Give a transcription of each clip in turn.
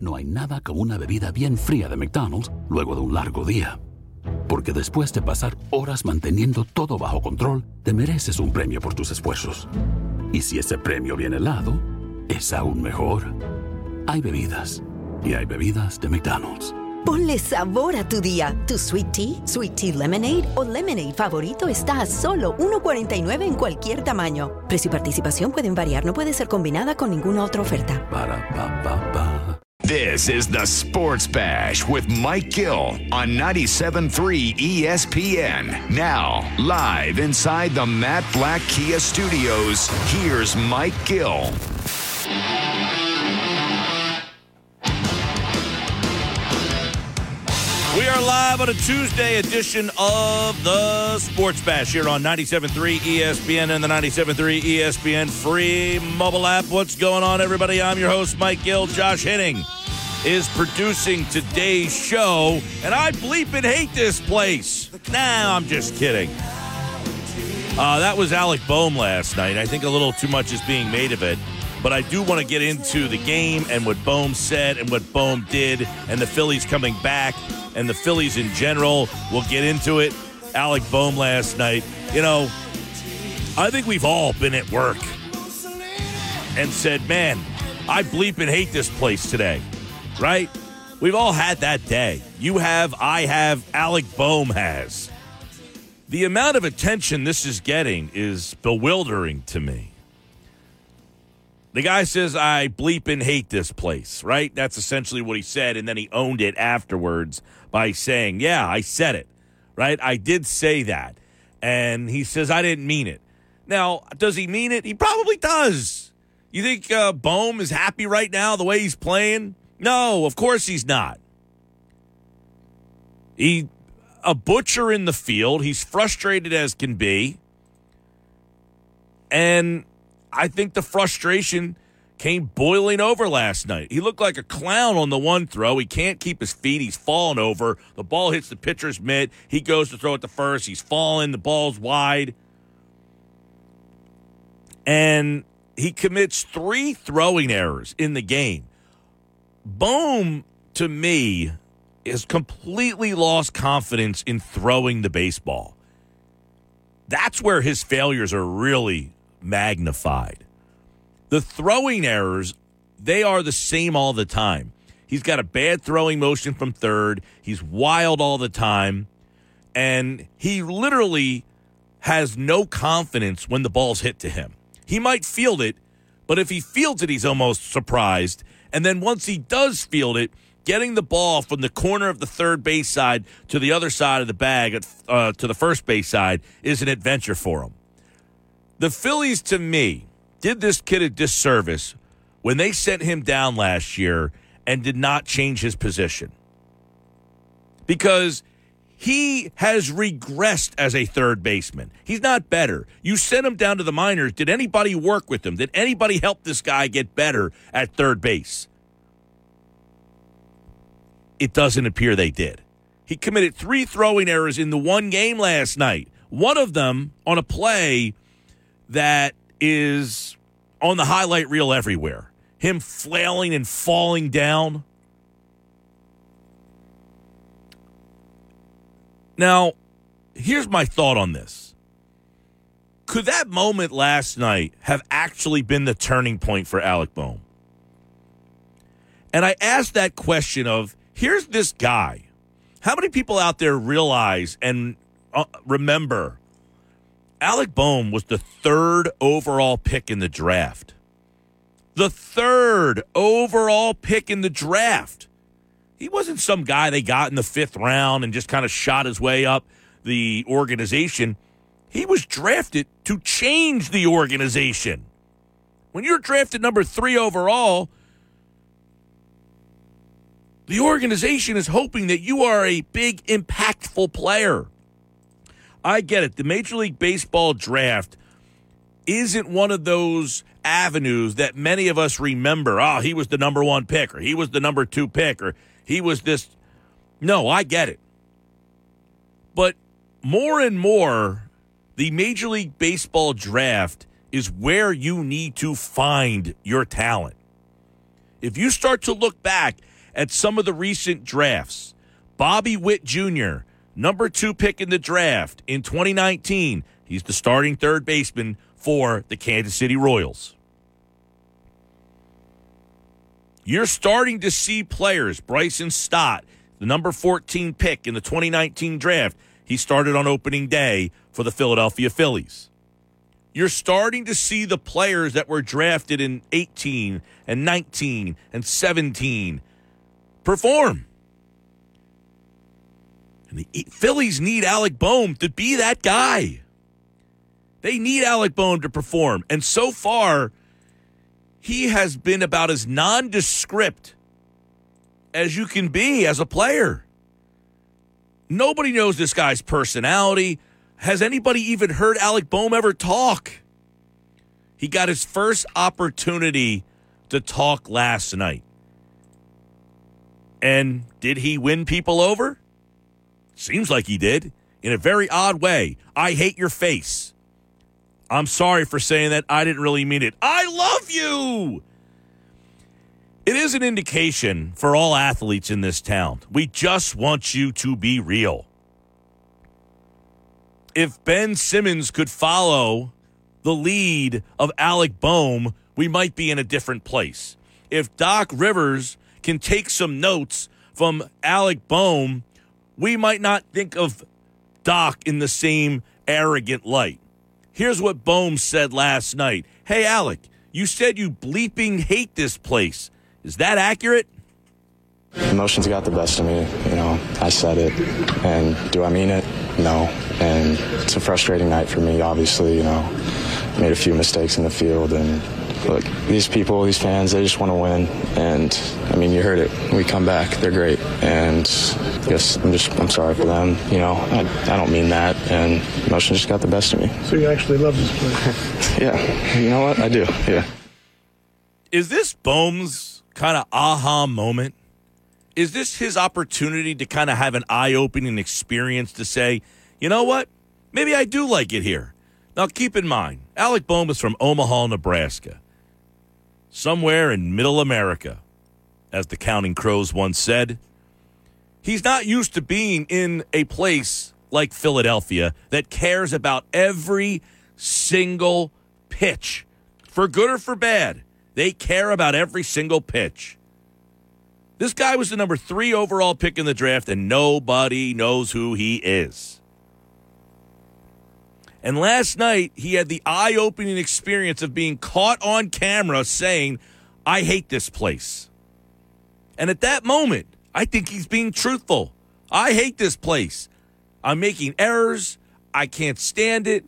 No hay nada como una bebida bien fría de McDonald's luego de un largo día. Porque después de pasar horas manteniendo todo bajo control, te mereces un premio por tus esfuerzos. Y si ese premio viene helado, es aún mejor. Hay bebidas. Y hay bebidas de McDonald's. Ponle sabor a tu día. Tu sweet tea, sweet tea lemonade o lemonade favorito está a solo 1.49 en cualquier tamaño. Precio y participación pueden variar, no puede ser combinada con ninguna otra oferta. Para pa pa pa. This is the Sports Bash with Mike Gill on 97.3 ESPN. Now, live inside the Matt Blatt Kia Studios, here's Mike Gill. We are live on a Tuesday edition of the Sports Bash here on 97.3 ESPN and the 97.3 ESPN free mobile app. What's going on, everybody? I'm your host, Mike Gill. Josh Henning is producing today's show, and I bleep and hate this place. Nah, I'm just kidding. Uh, that was Alec Bohm last night. I think a little too much is being made of it. But I do want to get into the game and what Bohm said and what Bohm did and the Phillies coming back and the Phillies in general. We'll get into it. Alec Bohm last night. You know, I think we've all been at work and said, man, I bleep and hate this place today, right? We've all had that day. You have, I have, Alec Bohm has. The amount of attention this is getting is bewildering to me. The guy says, I bleep and hate this place, right? That's essentially what he said. And then he owned it afterwards by saying, Yeah, I said it, right? I did say that. And he says, I didn't mean it. Now, does he mean it? He probably does. You think uh, Bohm is happy right now the way he's playing? No, of course he's not. He a butcher in the field. He's frustrated as can be. And I think the frustration came boiling over last night. He looked like a clown on the one throw. He can't keep his feet. He's falling over. The ball hits the pitcher's mitt. He goes to throw it to first. He's falling. The ball's wide. And he commits three throwing errors in the game. Bohm, to me, has completely lost confidence in throwing the baseball. That's where his failures are really magnified. The throwing errors, they are the same all the time. He's got a bad throwing motion from third. He's wild all the time. And he literally has no confidence when the ball's hit to him. He might field it, but if he fields it, he's almost surprised. And then once he does field it, getting the ball from the corner of the third base side to the other side of the bag, uh, to the first base side, is an adventure for him. The Phillies, to me, did this kid a disservice when they sent him down last year and did not change his position. Because he has regressed as a third baseman. He's not better. You sent him down to the minors. Did anybody work with him? Did anybody help this guy get better at third base? It doesn't appear they did. He committed three throwing errors in the one game last night. One of them on a play that is on the highlight reel everywhere. Him flailing and falling down. Now, here's my thought on this. Could that moment last night have actually been the turning point for Alec Bohm? And I asked that question of here's this guy. How many people out there realize and uh, remember Alec Bohm was the third overall pick in the draft. The third overall pick in the draft. He wasn't some guy they got in the fifth round and just kind of shot his way up the organization. He was drafted to change the organization. When you're drafted number three overall, the organization is hoping that you are a big, impactful player. I get it. The Major League Baseball draft isn't one of those avenues that many of us remember. Oh, he was the number one pick, or he was the number two pick, or he was this. No, I get it. But more and more, the Major League Baseball draft is where you need to find your talent. If you start to look back at some of the recent drafts, Bobby Witt Jr., number two pick in the draft in 2019, he's the starting third baseman for the Kansas City Royals. You're starting to see players, Bryson Stott, the number 14 pick in the 2019 draft, he started on opening day for the Philadelphia Phillies. You're starting to see the players that were drafted in 18 and 19 and 17 perform. And the Phillies need Alec Bohm to be that guy. They need Alec Bohm to perform. And so far, he has been about as nondescript as you can be as a player. Nobody knows this guy's personality. Has anybody even heard Alec Bohm ever talk? He got his first opportunity to talk last night. And did he win people over? Seems like he did in a very odd way. I hate your face. I'm sorry for saying that. I didn't really mean it. I love you. It is an indication for all athletes in this town. We just want you to be real. If Ben Simmons could follow the lead of Alec Bohm, we might be in a different place. If Doc Rivers can take some notes from Alec Bohm, we might not think of Doc in the same arrogant light. Here's what Bohm said last night Hey, Alec, you said you bleeping hate this place. Is that accurate? Emotions got the best of me. You know, I said it. And do I mean it? No. And it's a frustrating night for me, obviously. You know, made a few mistakes in the field. And look, these people, these fans, they just want to win. And I mean, you heard it. We come back. They're great. And yes, I'm just, I'm sorry for them. You know, I, I don't mean that. And emotions just got the best of me. So you actually love this place? yeah. You know what? I do. Yeah. Is this Bohm's kind of aha moment? Is this his opportunity to kind of have an eye opening experience to say, you know what? Maybe I do like it here. Now, keep in mind, Alec Bohm is from Omaha, Nebraska, somewhere in middle America, as the Counting Crows once said. He's not used to being in a place like Philadelphia that cares about every single pitch, for good or for bad. They care about every single pitch. This guy was the number three overall pick in the draft, and nobody knows who he is. And last night, he had the eye opening experience of being caught on camera saying, I hate this place. And at that moment, I think he's being truthful. I hate this place. I'm making errors. I can't stand it.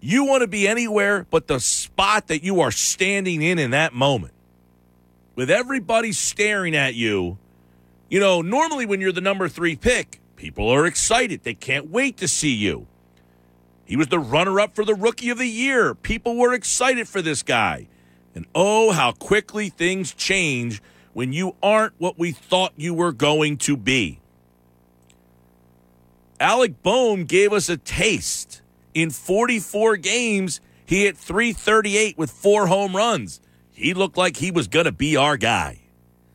You want to be anywhere but the spot that you are standing in in that moment. With everybody staring at you, you know, normally when you're the number three pick, people are excited. They can't wait to see you. He was the runner up for the rookie of the year. People were excited for this guy. And oh, how quickly things change when you aren't what we thought you were going to be. Alec Bohm gave us a taste in 44 games, he hit 338 with four home runs. He looked like he was going to be our guy.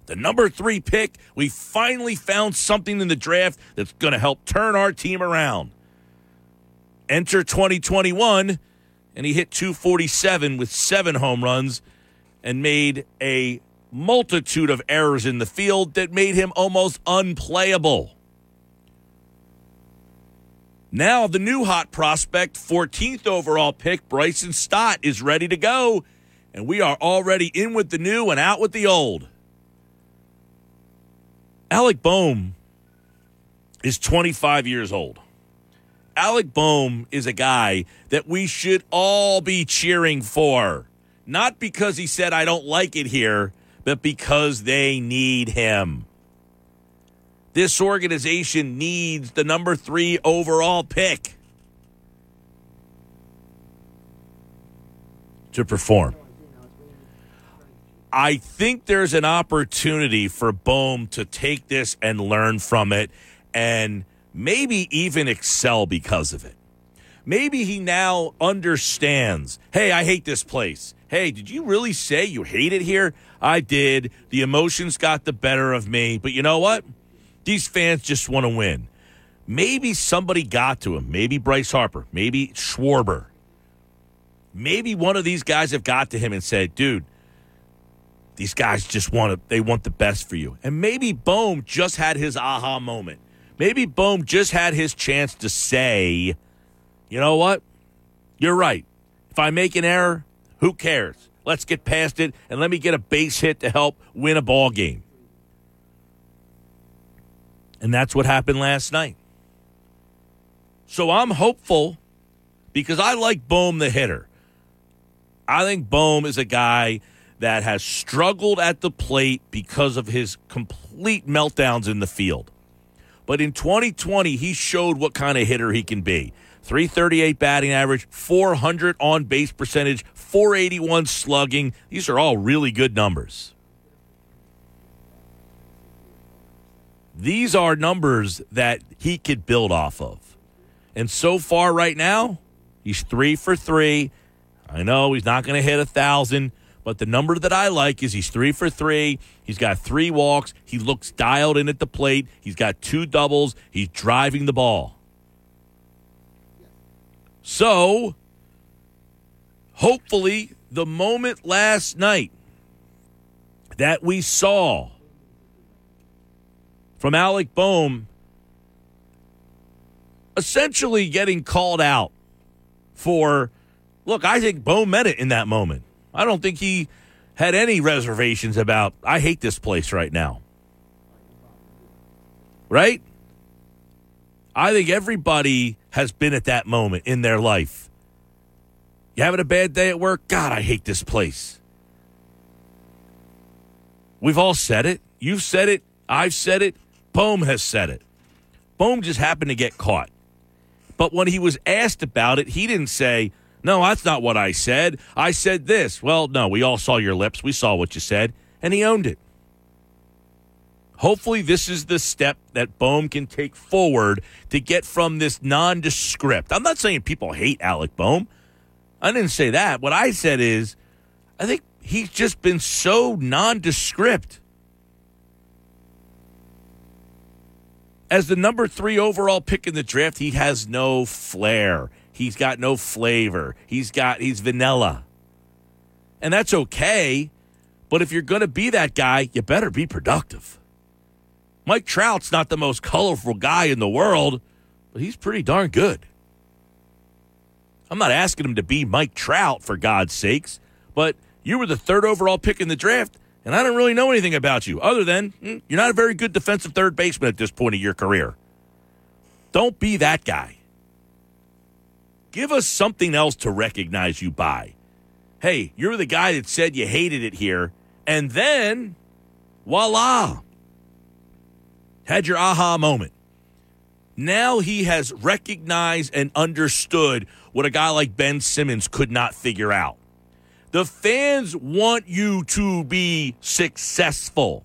The number three pick, we finally found something in the draft that's going to help turn our team around. Enter 2021, and he hit 247 with seven home runs and made a multitude of errors in the field that made him almost unplayable. Now, the new hot prospect, 14th overall pick, Bryson Stott, is ready to go, and we are already in with the new and out with the old. Alec Bohm is 25 years old. Alec Bohm is a guy that we should all be cheering for. Not because he said, I don't like it here, but because they need him. This organization needs the number three overall pick to perform. I think there's an opportunity for Bohm to take this and learn from it and maybe even excel because of it. maybe he now understands. Hey, I hate this place. Hey, did you really say you hate it here? I did. The emotions got the better of me. But you know what? These fans just want to win. Maybe somebody got to him. Maybe Bryce Harper. Maybe Schwarber. Maybe one of these guys have got to him and said, dude, these guys just want to, they want the best for you. And maybe Bohm just had his aha moment. Maybe Bohm just had his chance to say, you know what? You're right. If I make an error, who cares? Let's get past it and let me get a base hit to help win a ball game. And that's what happened last night. So I'm hopeful because I like Bohm the hitter. I think Bohm is a guy that has struggled at the plate because of his complete meltdowns in the field. But in 2020, he showed what kind of hitter he can be. 338 batting average, 400 on base percentage, 481 slugging. These are all really good numbers. These are numbers that he could build off of. And so far, right now, he's three for three. I know he's not going to hit a thousand, but the number that I like is he's three for three. He's got three walks. He looks dialed in at the plate. He's got two doubles. He's driving the ball. So, hopefully, the moment last night that we saw from Alec Bohm essentially getting called out for look, I think Bohm meant it in that moment. I don't think he had any reservations about I hate this place right now. Right? I think everybody has been at that moment in their life. You having a bad day at work? God, I hate this place. We've all said it. You've said it. I've said it. Bohm has said it. Bohm just happened to get caught. But when he was asked about it, he didn't say, No, that's not what I said. I said this. Well, no, we all saw your lips. We saw what you said. And he owned it. Hopefully, this is the step that Bohm can take forward to get from this nondescript. I'm not saying people hate Alec Bohm. I didn't say that. What I said is, I think he's just been so nondescript. As the number three overall pick in the draft, he has no flair. He's got no flavor. He's got he's vanilla. And that's okay. But if you're going to be that guy, you better be productive. Mike Trout's not the most colorful guy in the world, but he's pretty darn good. I'm not asking him to be Mike Trout, for God's sakes, but you were the third overall pick in the draft, and I don't really know anything about you other than mm, you're not a very good defensive third baseman at this point of your career. Don't be that guy. Give us something else to recognize you by. Hey, you're the guy that said you hated it here, and then voila, had your aha moment. Now he has recognized and understood what a guy like Ben Simmons could not figure out. The fans want you to be successful.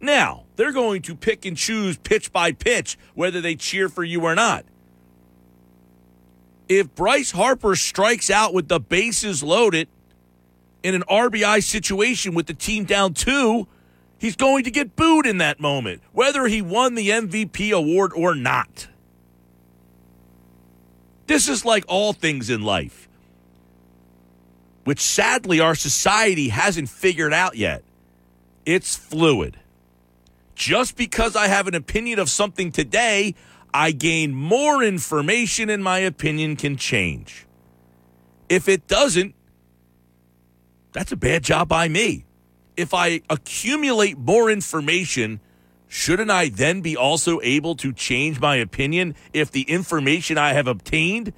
Now, they're going to pick and choose pitch by pitch whether they cheer for you or not. If Bryce Harper strikes out with the bases loaded in an RBI situation with the team down two, he's going to get booed in that moment, whether he won the MVP award or not. This is like all things in life, which sadly our society hasn't figured out yet. It's fluid. Just because I have an opinion of something today, I gain more information and my opinion can change. If it doesn't, that's a bad job by me. If I accumulate more information, shouldn't I then be also able to change my opinion if the information I have obtained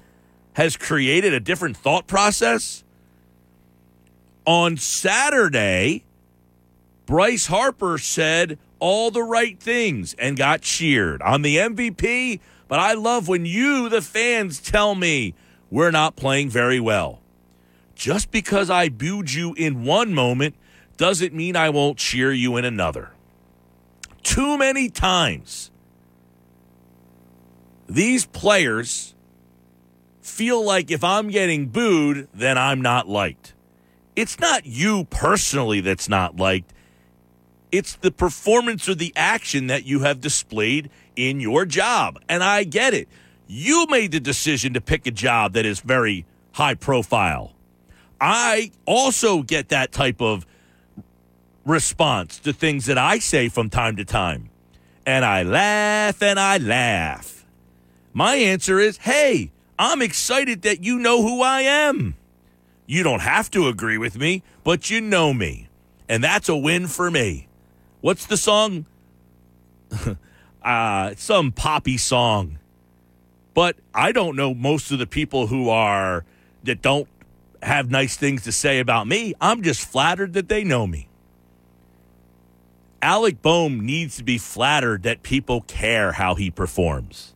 has created a different thought process? On Saturday, Bryce Harper said all the right things and got cheered on the MVP. But I love when you, the fans, tell me we're not playing very well. Just because I booed you in one moment doesn't mean I won't cheer you in another. Too many times, these players feel like if I'm getting booed, then I'm not liked. It's not you personally that's not liked. It's the performance or the action that you have displayed in your job. And I get it. You made the decision to pick a job that is very high profile. I also get that type of response to things that I say from time to time. And I laugh and I laugh. My answer is hey, I'm excited that you know who I am. You don't have to agree with me, but you know me. And that's a win for me. What's the song? uh, some poppy song. But I don't know most of the people who are that don't have nice things to say about me. I'm just flattered that they know me. Alec Bohm needs to be flattered that people care how he performs.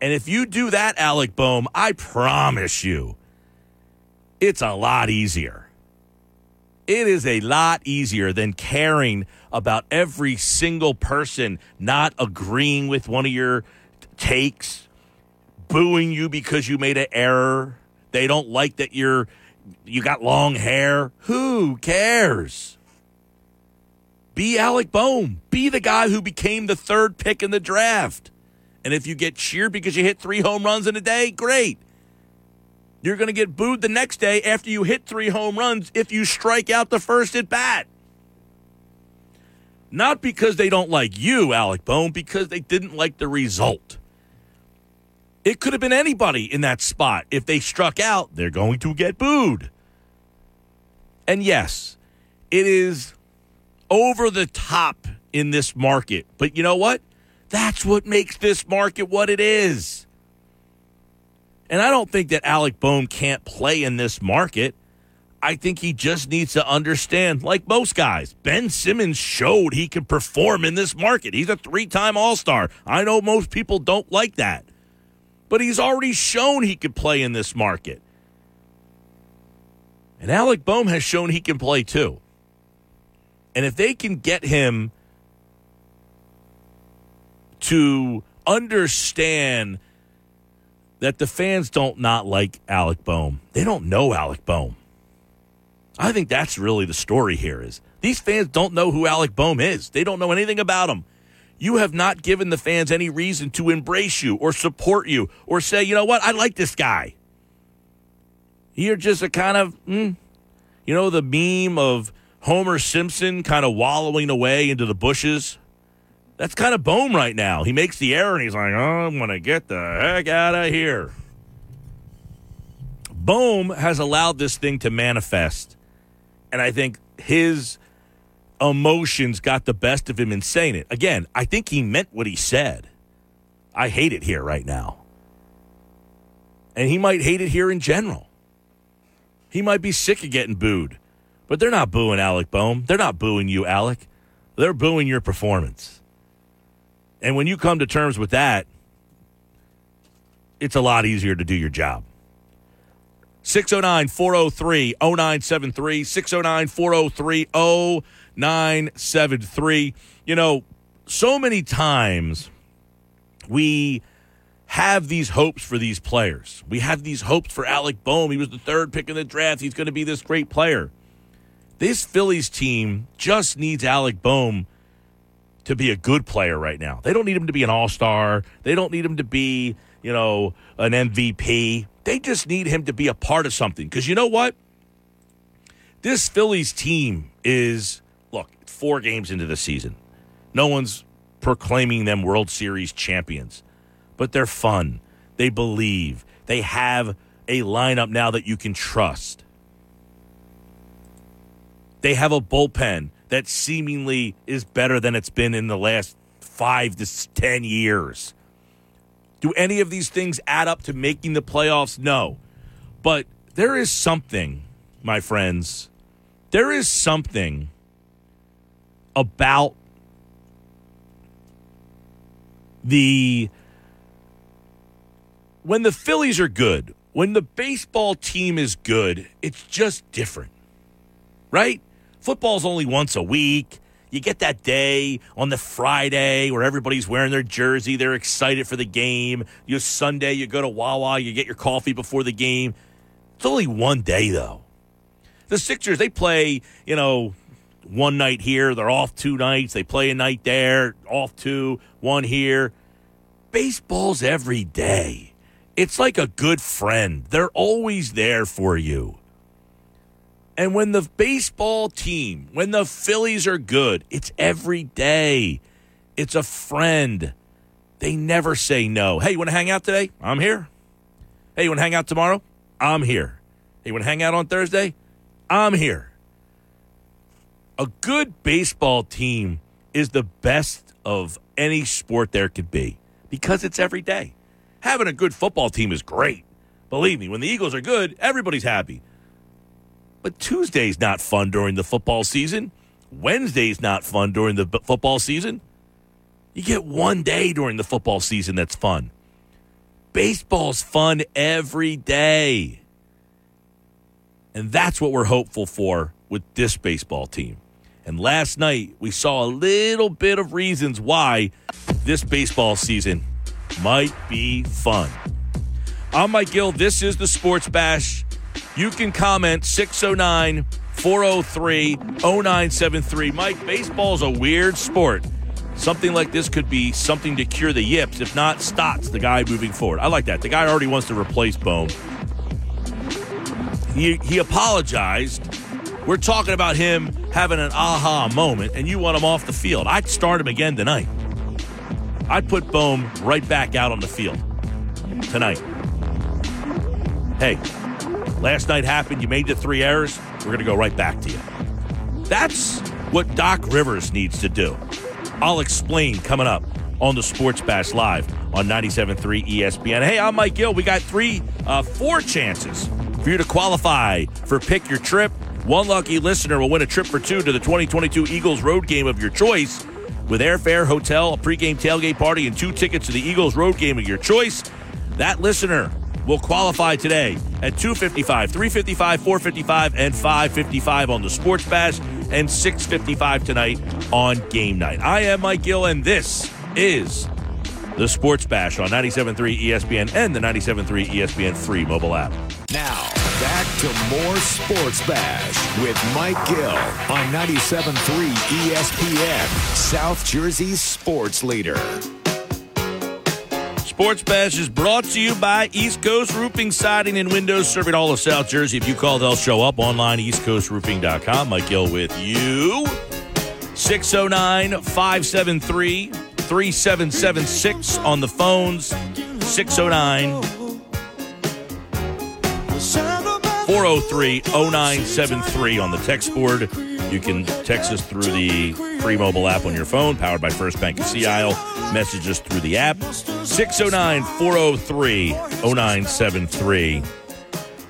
And if you do that, Alec Bohm, I promise you, it's a lot easier. It is a lot easier than caring about every single person not agreeing with one of your takes, booing you because you made an error. They don't like that you're you got long hair. Who cares? Be Alec Bohm. Be the guy who became the third pick in the draft. And if you get cheered because you hit three home runs in a day, great. You're going to get booed the next day after you hit three home runs if you strike out the first at bat. Not because they don't like you, Alec Bohm, because they didn't like the result. It could have been anybody in that spot. If they struck out, they're going to get booed. And yes, it is over the top in this market. But you know what? That's what makes this market what it is. And I don't think that Alec Bohm can't play in this market. I think he just needs to understand, like most guys, Ben Simmons showed he can perform in this market. He's a three time All Star. I know most people don't like that, but he's already shown he could play in this market. And Alec Bohm has shown he can play too. And if they can get him to understand that the fans don't not like Alec Bohm, they don't know Alec Bohm. I think that's really the story here is these fans don't know who Alec Bohm is. They don't know anything about him. You have not given the fans any reason to embrace you or support you or say, you know what, I like this guy. You're just a kind of, mm, you know, the meme of Homer Simpson kind of wallowing away into the bushes. That's kind of Bohm right now. He makes the error and he's like, oh, I'm going to get the heck out of here. Bohm has allowed this thing to manifest. And I think his emotions got the best of him in saying it. Again, I think he meant what he said. I hate it here right now. And he might hate it here in general. He might be sick of getting booed. But they're not booing Alec Bohm. They're not booing you, Alec. They're booing your performance. And when you come to terms with that, it's a lot easier to do your job. 609 403 0973. 609 403 0973. You know, so many times we have these hopes for these players. We have these hopes for Alec Bohm. He was the third pick in the draft. He's going to be this great player. This Phillies team just needs Alec Bohm to be a good player right now. They don't need him to be an all star. They don't need him to be, you know, an MVP. They just need him to be a part of something. Because you know what? This Phillies team is, look, four games into the season. No one's proclaiming them World Series champions, but they're fun. They believe. They have a lineup now that you can trust. They have a bullpen that seemingly is better than it's been in the last five to 10 years. Do any of these things add up to making the playoffs? No. But there is something, my friends, there is something about the. When the Phillies are good, when the baseball team is good, it's just different, right? Football's only once a week. You get that day on the Friday where everybody's wearing their jersey, they're excited for the game. You Sunday, you go to Wawa, you get your coffee before the game. It's only one day though. The Sixers, they play, you know, one night here, they're off two nights. They play a night there, off two, one here. Baseball's every day. It's like a good friend. They're always there for you. And when the baseball team, when the Phillies are good, it's every day. It's a friend. They never say no. Hey, you want to hang out today? I'm here. Hey, you want to hang out tomorrow? I'm here. Hey, you want to hang out on Thursday? I'm here. A good baseball team is the best of any sport there could be because it's every day. Having a good football team is great. Believe me, when the Eagles are good, everybody's happy. But Tuesday's not fun during the football season. Wednesday's not fun during the football season. You get one day during the football season that's fun. Baseball's fun every day. And that's what we're hopeful for with this baseball team. And last night, we saw a little bit of reasons why this baseball season might be fun. I'm Mike Gill. This is the Sports Bash. You can comment 609 403 0973. Mike, baseball's a weird sport. Something like this could be something to cure the yips. If not, Stotts, the guy moving forward. I like that. The guy already wants to replace Bohm. He, he apologized. We're talking about him having an aha moment, and you want him off the field. I'd start him again tonight. I'd put Bohm right back out on the field tonight. Hey, last night happened. You made the three errors. We're going to go right back to you. That's what Doc Rivers needs to do. I'll explain coming up on the Sports Bash Live on 97.3 ESPN. Hey, I'm Mike Gill. We got three, uh, four chances for you to qualify for Pick Your Trip. One lucky listener will win a trip for two to the 2022 Eagles road game of your choice with airfare, hotel, a pregame tailgate party, and two tickets to the Eagles road game of your choice. That listener will qualify today at 255, 355, 455, and 555 on the Sports Bash, and 655 tonight on game night. I am Mike Gill, and this is the Sports Bash on 97.3 ESPN and the 97.3 ESPN free mobile app. Now, back to more Sports Bash with Mike Gill on 97.3 ESPN, South Jersey's sports leader. Sports Bash is brought to you by East Coast Roofing, Siding, and Windows, serving all of South Jersey. If you call, they'll show up online, eastcoastroofing.com. Mike Gill with you. 609 573 3776 on the phones. 609 403 0973 on the text board. You can text us through the free mobile app on your phone, powered by First Bank of Sea Isle. Message us through the app. 609 403 0973.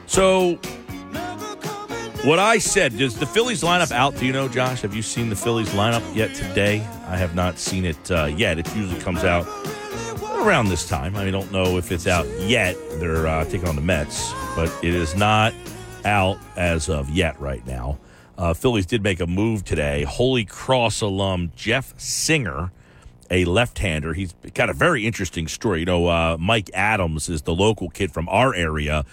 So, what I said, does the Phillies lineup out? Do you know, Josh? Have you seen the Phillies lineup yet today? I have not seen it uh, yet. It usually comes out around this time. I don't know if it's out yet. They're uh, taking on the Mets, but it is not out as of yet right now. Uh, Phillies did make a move today. Holy Cross alum Jeff Singer, a left-hander. He's got a very interesting story. You know, uh, Mike Adams is the local kid from our area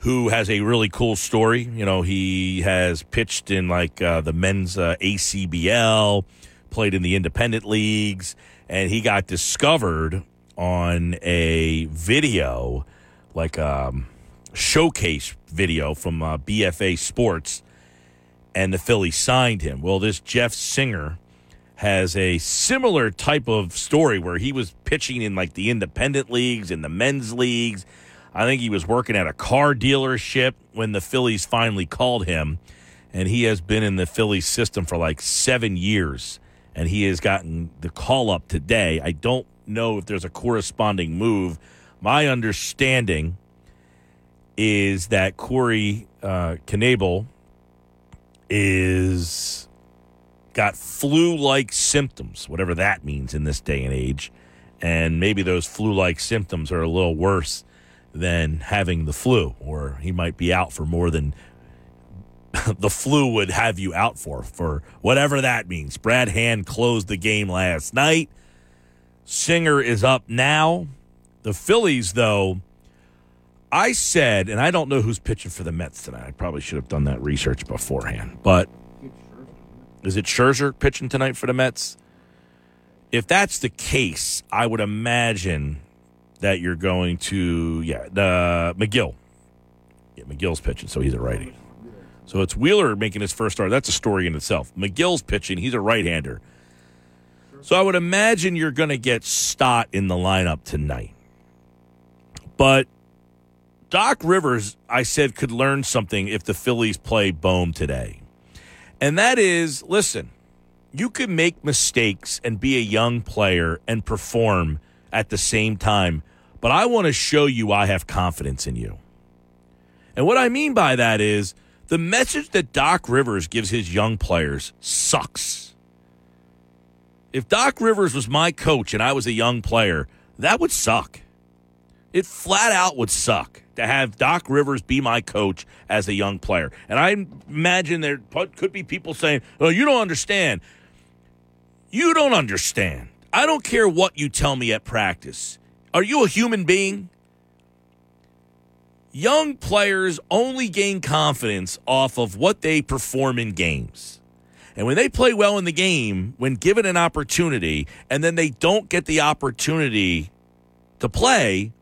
who has a really cool story. You know, he has pitched in like uh, the men's uh, ACBL, played in the independent leagues, and he got discovered on a video, like a um, showcase video from uh, BFA Sports, and the Phillies signed him. Well, this Jeff Singer has a similar type of story where he was pitching in like the independent leagues and the men's leagues. I think he was working at a car dealership when the Phillies finally called him, and he has been in the Phillies system for like seven years, and he has gotten the call up today. I don't know if there's a corresponding move. My understanding is that Corey uh, Knebel is got flu-like symptoms, whatever that means in this day and age, and maybe those flu-like symptoms are a little worse than having the flu, or he might be out for more than the flu would have you out for, for whatever that means. Brad Hand closed the game last night. Singer is up now. The Phillies, though, I said, and I don't know who's pitching for the Mets tonight. I probably should have done that research beforehand. But is it Scherzer pitching tonight for the Mets? If that's the case, I would imagine that you're going to, yeah, the Megill. Yeah, Megill's pitching, so he's a righty. So it's Wheeler making his first start. That's a story in itself. Megill's pitching. He's a right hander. So I would imagine you're going to get Stott in the lineup tonight. But Doc Rivers, I said, could learn something if the Phillies play Bohm today. And that is listen, you can make mistakes and be a young player and perform at the same time, but I want to show you I have confidence in you. And what I mean by that is the message that Doc Rivers gives his young players sucks. If Doc Rivers was my coach and I was a young player, that would suck. It flat out would suck to have Doc Rivers be my coach as a young player. And I imagine there could be people saying, "Oh, you don't understand." You don't understand. I don't care what you tell me at practice. Are you a human being? Young players only gain confidence off of what they perform in games. And when they play well in the game, when given an opportunity, and then they don't get the opportunity to play,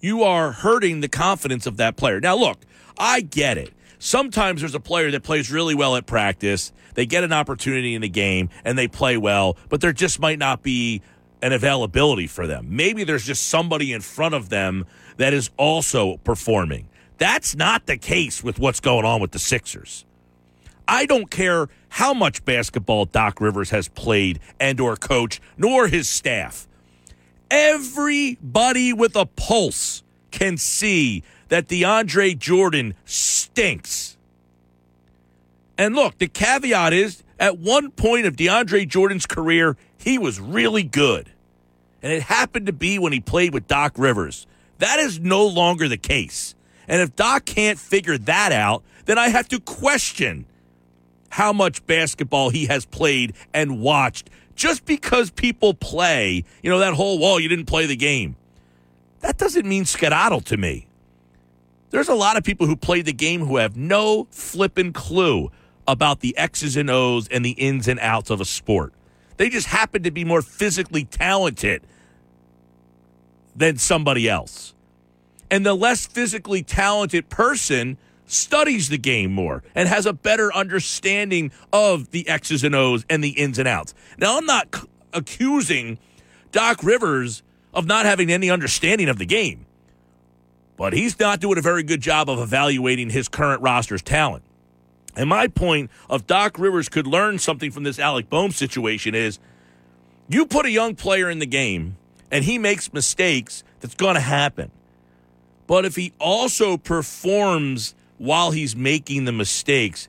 you are hurting the confidence of that player. Now, look, I get it. Sometimes there's a player that plays really well at practice. They get an opportunity in the game and they play well, but there just might not be an availability for them. Maybe there's just somebody in front of them that is also performing. That's not the case with what's going on with the Sixers. I don't care how much basketball Doc Rivers has played and or coached, nor his staff. Everybody with a pulse can see that DeAndre Jordan stinks. And look, the caveat is at one point of DeAndre Jordan's career, he was really good. And it happened to be when he played with Doc Rivers. That is no longer the case. And if Doc can't figure that out, then I have to question how much basketball he has played and watched just because people play, you know, that whole wall, you didn't play the game. That doesn't mean skedaddle to me. There's a lot of people who play the game who have no flippin' clue about the X's and O's and the ins and outs of a sport. They just happen to be more physically talented than somebody else. And the less physically talented person studies the game more and has a better understanding of the X's and O's and the ins and outs. Now, I'm not c- accusing Doc Rivers of not having any understanding of the game, but he's not doing a very good job of evaluating his current roster's talent. And my point of Doc Rivers could learn something from this Alec Bohm situation is you put a young player in the game and he makes mistakes, that's going to happen. But if he also performs while he's making the mistakes,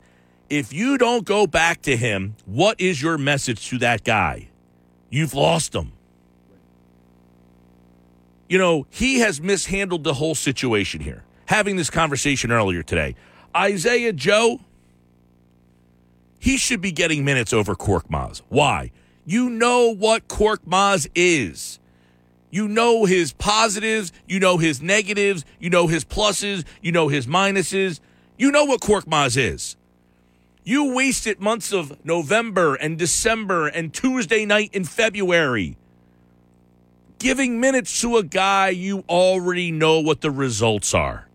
if you don't go back to him, what is your message to that guy? You've lost him. You know, he has mishandled the whole situation here. Having this conversation earlier today. Isaiah Joe, he should be getting minutes over Korkmaz. Why? You know what Korkmaz is. You know his positives, you know his negatives, you know his pluses, you know his minuses. You know what Korkmaz is. You wasted months of November and December and Tuesday night in February giving minutes to a guy you already know what the results are.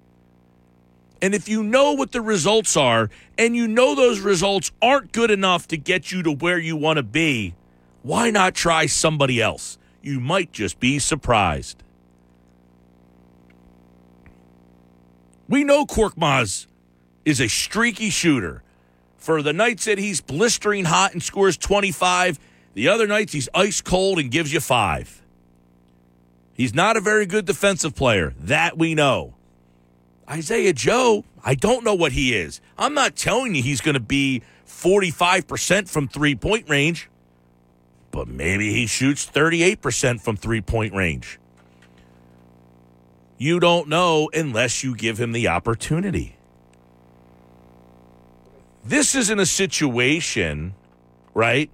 And if you know what the results are and you know those results aren't good enough to get you to where you want to be, why not try somebody else? You might just be surprised. We know Korkmaz is a streaky shooter. For the nights that he's blistering hot and scores 25, the other nights he's ice cold and gives you five. He's not a very good defensive player. That we know. Isaiah Joe, I don't know what he is. I'm not telling you he's going to be 45% from three point range, but maybe he shoots 38% from three point range. You don't know unless you give him the opportunity. This isn't a situation, right,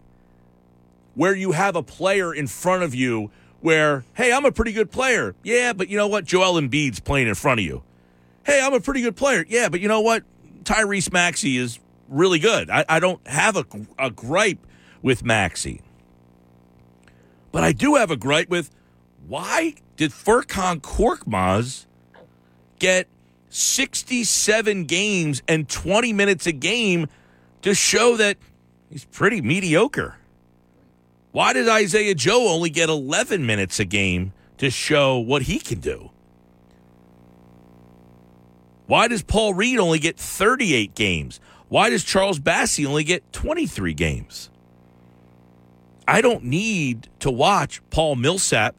where you have a player in front of you where, hey, I'm a pretty good player. Yeah, but you know what? Joel Embiid's playing in front of you. Hey, I'm a pretty good player. Yeah, but you know what? Tyrese Maxey is really good. I, I don't have a, a gripe with Maxey. But I do have a gripe with why did Furkan Korkmaz get 67 games and 20 minutes a game to show that he's pretty mediocre? Why did Isaiah Joe only get 11 minutes a game to show what he can do? Why does Paul Reed only get 38 games? Why does Charles Bassey only get 23 games? I don't need to watch Paul Millsap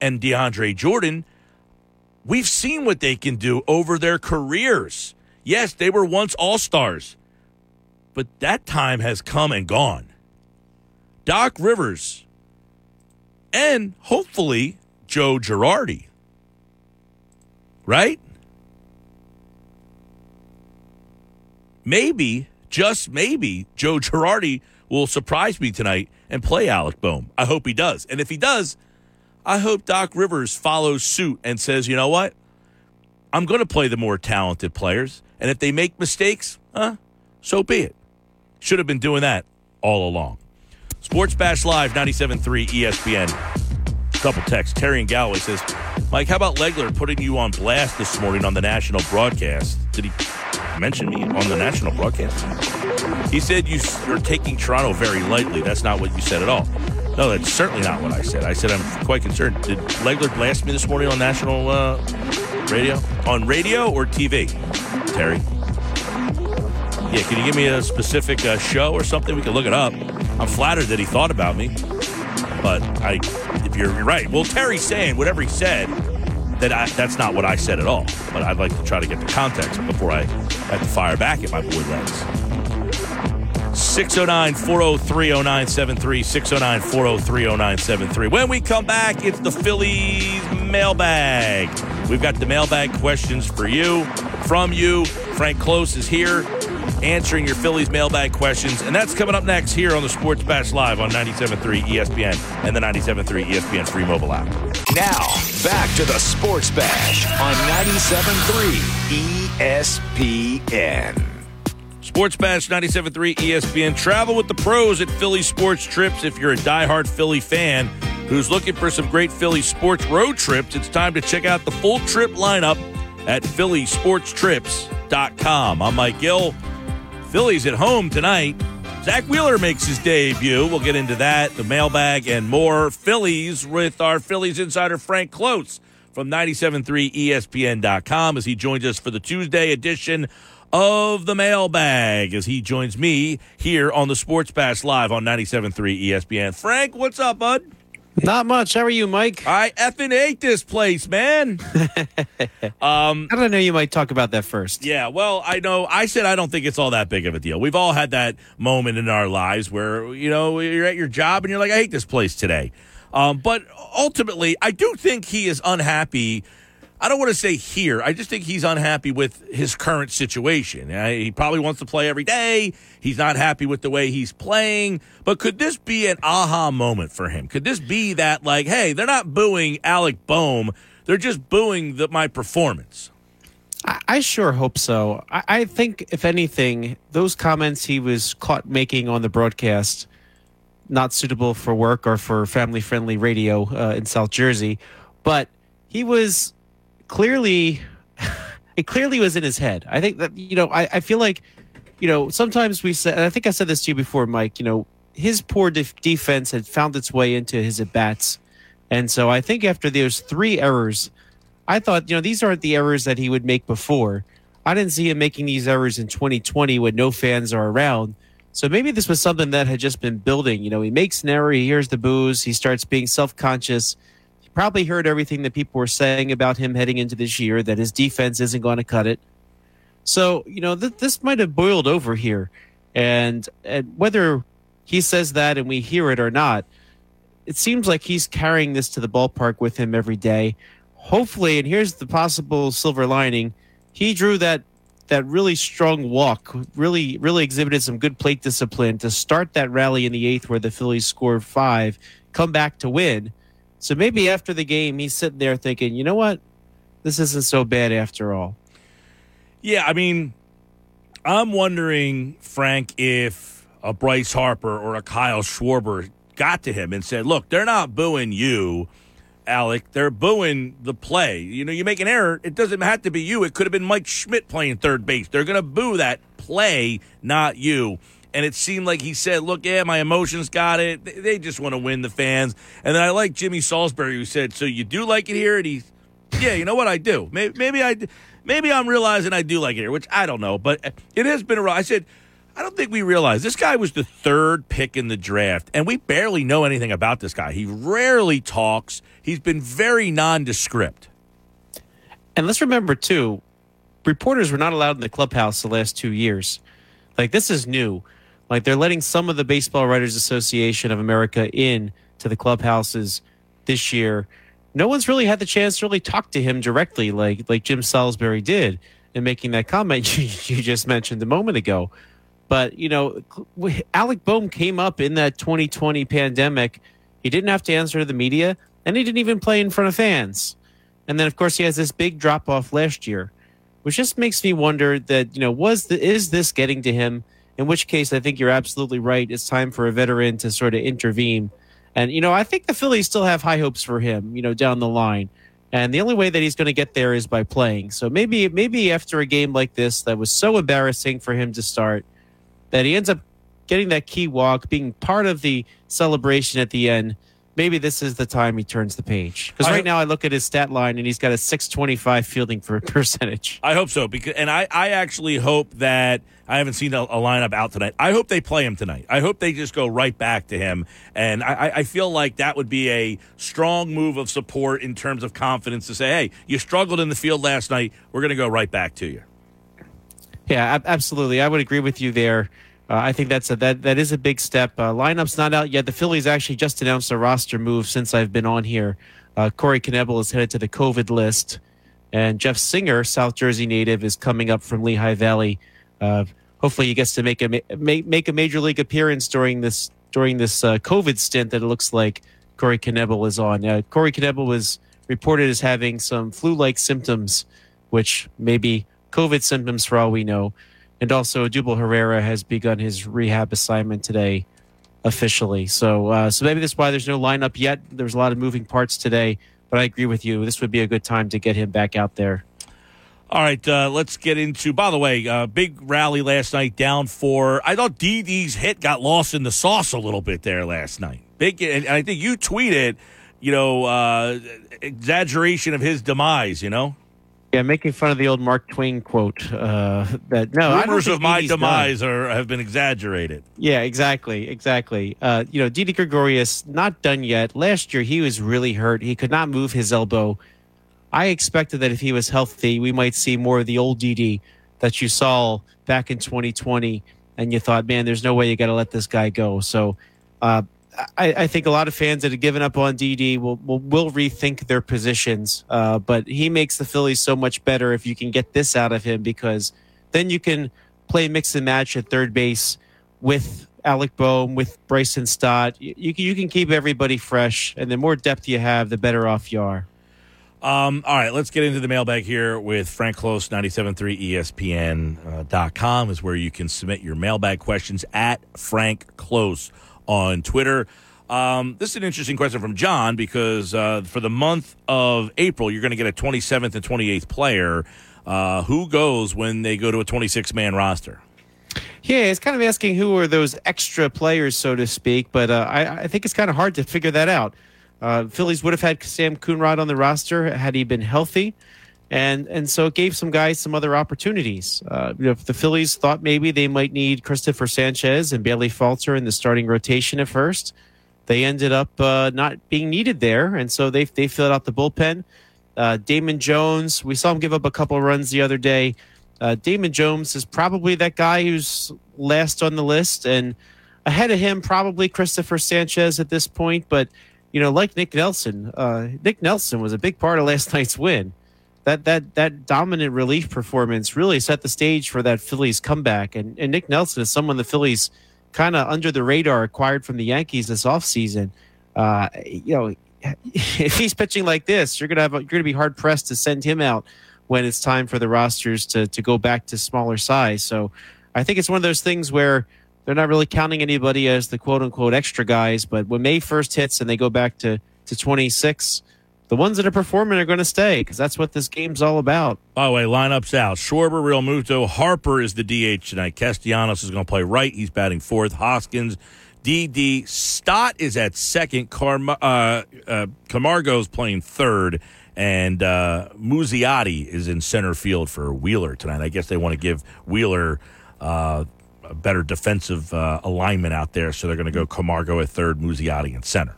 and DeAndre Jordan. We've seen what they can do over their careers. Yes, they were once all stars, but that time has come and gone. Doc Rivers and hopefully Joe Girardi. Right? Maybe, just maybe, Joe Girardi will surprise me tonight and play Alec Bohm. I hope he does. And if he does, I hope Doc Rivers follows suit and says, you know what? I'm going to play the more talented players. And if they make mistakes, huh, so be it. Should have been doing that all along. Sports Bash Live, 97.3 ESPN. Couple texts. Terry and Galloway says, Mike, how about Legler putting you on blast this morning on the national broadcast? Did he mention me on the national broadcast? He said you are taking Toronto very lightly. That's not what you said at all. No, that's certainly not what I said. I said I'm quite concerned. Did Legler blast me this morning on national uh, radio? On radio or TV? Terry? Yeah, can you give me a specific uh, show or something? We can look it up. I'm flattered that he thought about me, but I, if you're, right. Well, Terry's saying whatever he said, that I, that's not what I said at all. But I'd like to try to get the context before I have to fire back at my boy Legs. 609 403 0973. 609 403 0973. When we come back, it's the Phillies mailbag. We've got the mailbag questions for you, from you. Frank Close is here answering your Phillies mailbag questions. And that's coming up next here on the Sports Bash Live on 97.3 ESPN and the 97.3 ESPN free mobile app. Now, back to the Sports Bash on 97.3 ESPN. Sports Bash 97.3 ESPN. Travel with the pros at Philly Sports Trips. If you're a diehard Philly fan who's looking for some great Philly sports road trips, it's time to check out the full trip lineup at phillysportstrips.com. I'm Mike Gill. Phillies at home tonight. Zack Wheeler makes his debut. We'll get into that, the mailbag, and more Phillies with our Phillies insider Frank Close from 97.3 ESPN.com as he joins us for the Tuesday edition of the mailbag as he joins me here on the Sports Bash Live on 97.3 ESPN. Frank, what's up, bud? Not much. How are you, Mike? I effing hate this place, man. um, I know you might talk about that first? Yeah, well, I know. I said I don't think it's all that big of a deal. We've all had that moment in our lives where you know you're at your job and you're like, I hate this place today. Um, but ultimately, I do think he is unhappy I don't want to say here. I just think he's unhappy with his current situation. He probably wants to play every day. He's not happy with the way he's playing. But could this be an aha moment for him? Could this be that, like, hey, they're not booing Alec Bohm, they're just booing the, my performance? I, I sure hope so. I, I think, if anything, those comments he was caught making on the broadcast, not suitable for work or for family friendly radio uh, in South Jersey, but he was clearly it clearly was in his head. I think that you know, I, I feel like you know sometimes we said, I think I said this to you before, Mike. You know, his poor def- defense had found its way into his at bats, and so I think after those three errors, I thought you know these aren't the errors that he would make before. I didn't see him making these errors in 2020 when no fans are around. So maybe this was something that had just been building. You know, he makes an error, he hears the boos, he starts being self conscious probably heard everything that people were saying about him heading into this year, that his defense isn't going to cut it. So, you know, th- this might have boiled over here. And, and whether he says that and we hear it or not, it seems like he's carrying this to the ballpark with him every day. Hopefully, and here's the possible silver lining he drew that that really strong walk, really really exhibited some good plate discipline to start that rally in the eighth where the Phillies scored five, come back to win. So maybe after the game, he's sitting there thinking, you know what, this isn't so bad after all. Yeah, I mean, I'm wondering, Frank, if a Bryce Harper or a Kyle Schwarber got to him and said, "Look, they're not booing you." Alec, they're booing the play. You know, you make an error, it doesn't have to be you. It could have been Mike Schmidt playing third base. They're going to boo that play, not you. And it seemed like he said, Look, yeah, my emotions got it. They just want to win the fans. And then I like Jimmy Salisbury, who said, So you do like it here? And he's, Yeah, you know what? I do. Maybe, maybe I. Maybe I'm realizing I do like it here, which I don't know, but it has been a. I said, I don't think we realize this guy was the third pick in the draft, and we barely know anything about this guy. He rarely talks. He's been very nondescript. And let's remember too, reporters were not allowed in the clubhouse the last two years. Like this is new. Like they're letting some of the Baseball Writers Association of America in to the clubhouses this year. No one's really had the chance to really talk to him directly, like like Jim Salisbury did in making that comment you, you just mentioned a moment ago. But you know, Alec Bohm came up in that 2020 pandemic. He didn't have to answer to the media, and he didn't even play in front of fans. And then, of course, he has this big drop off last year, which just makes me wonder that you know was the, is this getting to him? In which case, I think you're absolutely right. It's time for a veteran to sort of intervene. And you know, I think the Phillies still have high hopes for him. You know, down the line. And the only way that he's going to get there is by playing. So maybe, maybe after a game like this that was so embarrassing for him to start, that he ends up getting that key walk, being part of the celebration at the end. Maybe this is the time he turns the page. Because right now I look at his stat line and he's got a 625 fielding for percentage. I hope so. Because and I, I actually hope that I haven't seen a, a, lineup out tonight. I hope they play him tonight. I hope they just go right back to him. And I, I feel like that would be a strong move of support in terms of confidence to say, hey, you struggled in the field last night. We're going to go right back to you. Yeah, absolutely. I would agree with you there. Uh, I think that's a, that that is a big step. Uh, lineup's not out yet. The Phillies actually just announced a roster move since I've been on here. Uh, Corey Knebel is headed to the COVID list, and Jeff Singer, South Jersey native, is coming up from Lehigh Valley. Uh, hopefully, he gets to make a make, make a major league appearance during this during this uh, COVID stint that it looks like Corey Knebel is on. Uh, Corey Knebel was reported as having some flu-like symptoms, which may be COVID symptoms for all we know. And also, Odubel Herrera has begun his rehab assignment today officially. So, uh, so maybe that's why there's no lineup yet. There's a lot of moving parts today, but I agree with you. This would be a good time to get him back out there. All right, uh, let's get into. By the way, uh, big rally last night, down four. I thought Didi's hit got lost in the sauce a little bit there last night. Big, and I think you tweeted, you know, uh, exaggeration of his demise. You know, yeah, making fun of the old Mark Twain quote. Uh, that no, rumors of my demise are have been exaggerated. Yeah, exactly, exactly. Uh, you know, Didi Gregorius not done yet. Last year he was really hurt. He could not move his elbow. I expected that if he was healthy, we might see more of the old Didi that you saw back in 2020, and you thought, man, there's no way you got to let this guy go. So. Uh, I, I, think a lot of fans that have given up on Didi will will, will rethink their positions. Uh, but he makes the Phillies so much better if you can get this out of him because then you can play mix and match at third base with Alec Bohm, with Bryson Stott. You, you, can, you can keep everybody fresh, and the more depth you have, the better off you are. Um, all right, let's get into the mailbag here with Frank Close, 97.3 ESPN.com uh, is where you can submit your mailbag questions at Frank Close on Twitter. Um, this is an interesting question from John because uh, for the month of April, you're going to get a 27th and 28th player. Uh, who goes when they go to a 26 man roster? Yeah, it's kind of asking who are those extra players, so to speak, but uh, I, I, think it's kind of hard to figure that out. Uh, Phillies would have had Sam Coonrod on the roster had he been healthy and and so it gave some guys some other opportunities. Uh, if the Phillies thought maybe they might need Christopher Sanchez and Bailey Falter in the starting rotation at first, they ended up uh, not being needed there, and so they they filled out the bullpen. Uh, Damon Jones, we saw him give up a couple runs the other day. Uh, Damon Jones is probably that guy who's last on the list, and ahead of him probably Christopher Sanchez at this point. But you know, like Nick Nelson, uh, Nick Nelson was a big part of last night's win that that that dominant relief performance really set the stage for that Phillies comeback. And, and Nick Nelson is someone the Phillies kind of under the radar acquired from the Yankees this offseason. Uh, you know, if he's pitching like this, you're gonna have you're gonna be hard pressed to send him out when it's time for the rosters to to go back to smaller size. So I think it's one of those things where they're not really counting anybody as the quote unquote extra guys. But when May first hits and they go back to to 26, the ones that are performing are going to stay because that's what this game's all about. By the way, lineups out. Schwarber, Realmuto, Harper is the DH tonight. Castellanos is going to play right. He's batting fourth. Hoskins, Didi. Stott is at second. Carm- uh, uh, Camargo's playing third. And uh, Muzziotti is in center field for Wheeler tonight. I guess they want to give Wheeler uh, a better defensive uh, alignment out there, so they're going to go Camargo at third, Muzziotti in center.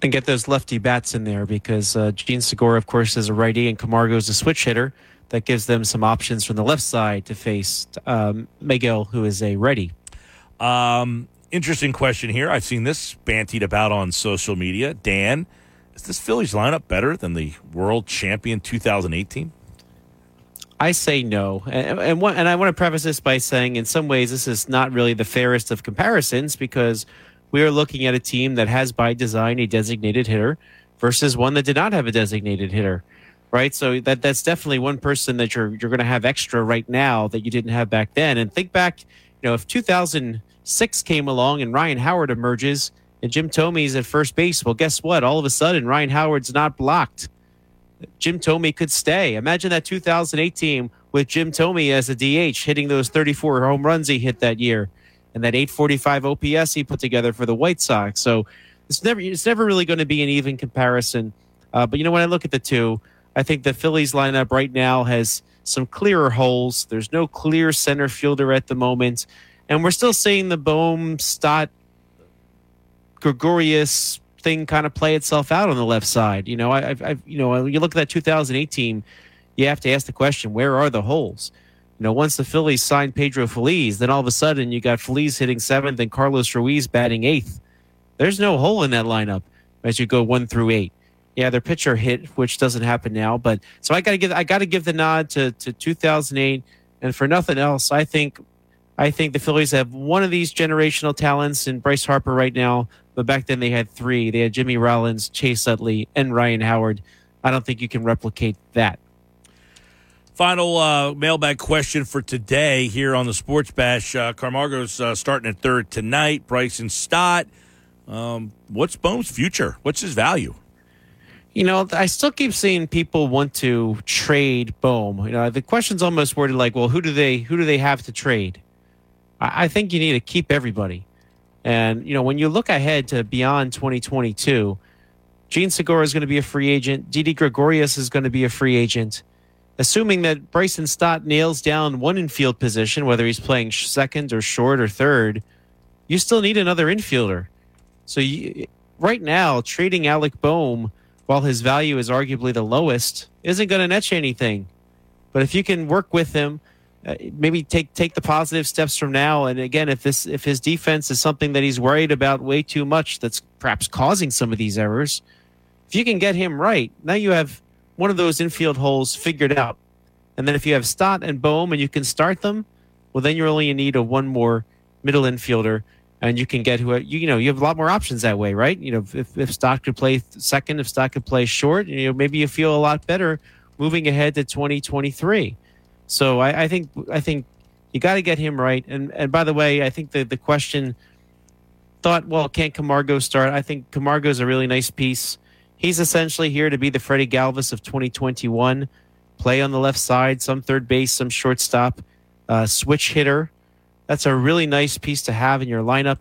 And get those lefty bats in there because uh, Jean Segura, of course, is a righty, and Camargo is a switch hitter. That gives them some options from the left side to face um, Megill, who is a righty. Um, interesting question here. I've seen this bantied about on social media. Dan, is this Phillies lineup better than the world champion 2018? I say no, and and, and I want to preface this by saying, in some ways, this is not really the fairest of comparisons because we are looking at a team that has, by design, a designated hitter versus one that did not have a designated hitter, right? So that that's definitely one person that you're you're going to have extra right now that you didn't have back then. And think back, you know, if 2006 came along and Ryan Howard emerges and Jim Thome's at first base, well, guess what? All of a sudden, Ryan Howard's not blocked. Jim Thome could stay. Imagine that 2008 team with Jim Thome as a DH hitting those 34 home runs he hit that year and that 845 OPS he put together for the White Sox. So it's never it's never really going to be an even comparison. Uh, but you know when I look at the two, I think the Phillies lineup right now has some clearer holes. There's no clear center fielder at the moment, and we're still seeing the Bohm, Stott, Gregorius thing kind of play itself out on the left side. You know, I, I've, you know, when you look at that 2018, you have to ask the question: Where are the holes? You know, once the Phillies signed Pedro Feliz, then all of a sudden you got Feliz hitting seventh and Carlos Ruiz batting eighth. There's no hole in that lineup as you go one through eight. Yeah, their pitcher hit, which doesn't happen now, but so I got to give I got to give the nod to to 2008, and for nothing else, I think I think the Phillies have one of these generational talents in Bryce Harper right now, but back then they had three. They had Jimmy Rollins, Chase Utley, and Ryan Howard. I don't think you can replicate that. Final uh, mailbag question for today here on the Sports Bash. Uh, Camargo's uh, starting at third tonight. Bryson Stott. Um, what's Bohm's future? What's his value? You know, I still keep seeing people want to trade Bohm. You know, the question's almost worded like, "Well, who do they who do they have to trade?" I, I think you need to keep everybody. And you know, when you look ahead to beyond 2022, Jean Segura is going to be a free agent. Didi Gregorius is going to be a free agent. Assuming that Bryson Stott nails down one infield position, whether he's playing second or short or third, you still need another infielder. So you, right now, trading Alec Bohm while his value is arguably the lowest isn't going to net you anything. But if you can work with him, uh, maybe take take the positive steps from now. And again, if this if his defense is something that he's worried about way too much, that's perhaps causing some of these errors. If you can get him right, now you have one of those infield holes figured out. And then if you have Stott and Bohm and you can start them, well, then you're only in need of one more middle infielder, and you can get who you, you know you have a lot more options that way, right? You know, if if Stott could play second, if Stott could play short, you know, maybe you feel a lot better moving ahead to 2023. So I, I think I think you got to get him right. And and by the way, I think the the question thought, well, can't Camargo start? I think Camargo is a really nice piece. He's essentially here to be the Freddie Galvis of 2021. Play on the left side, some third base, some shortstop, uh, switch hitter. That's a really nice piece to have in your lineup.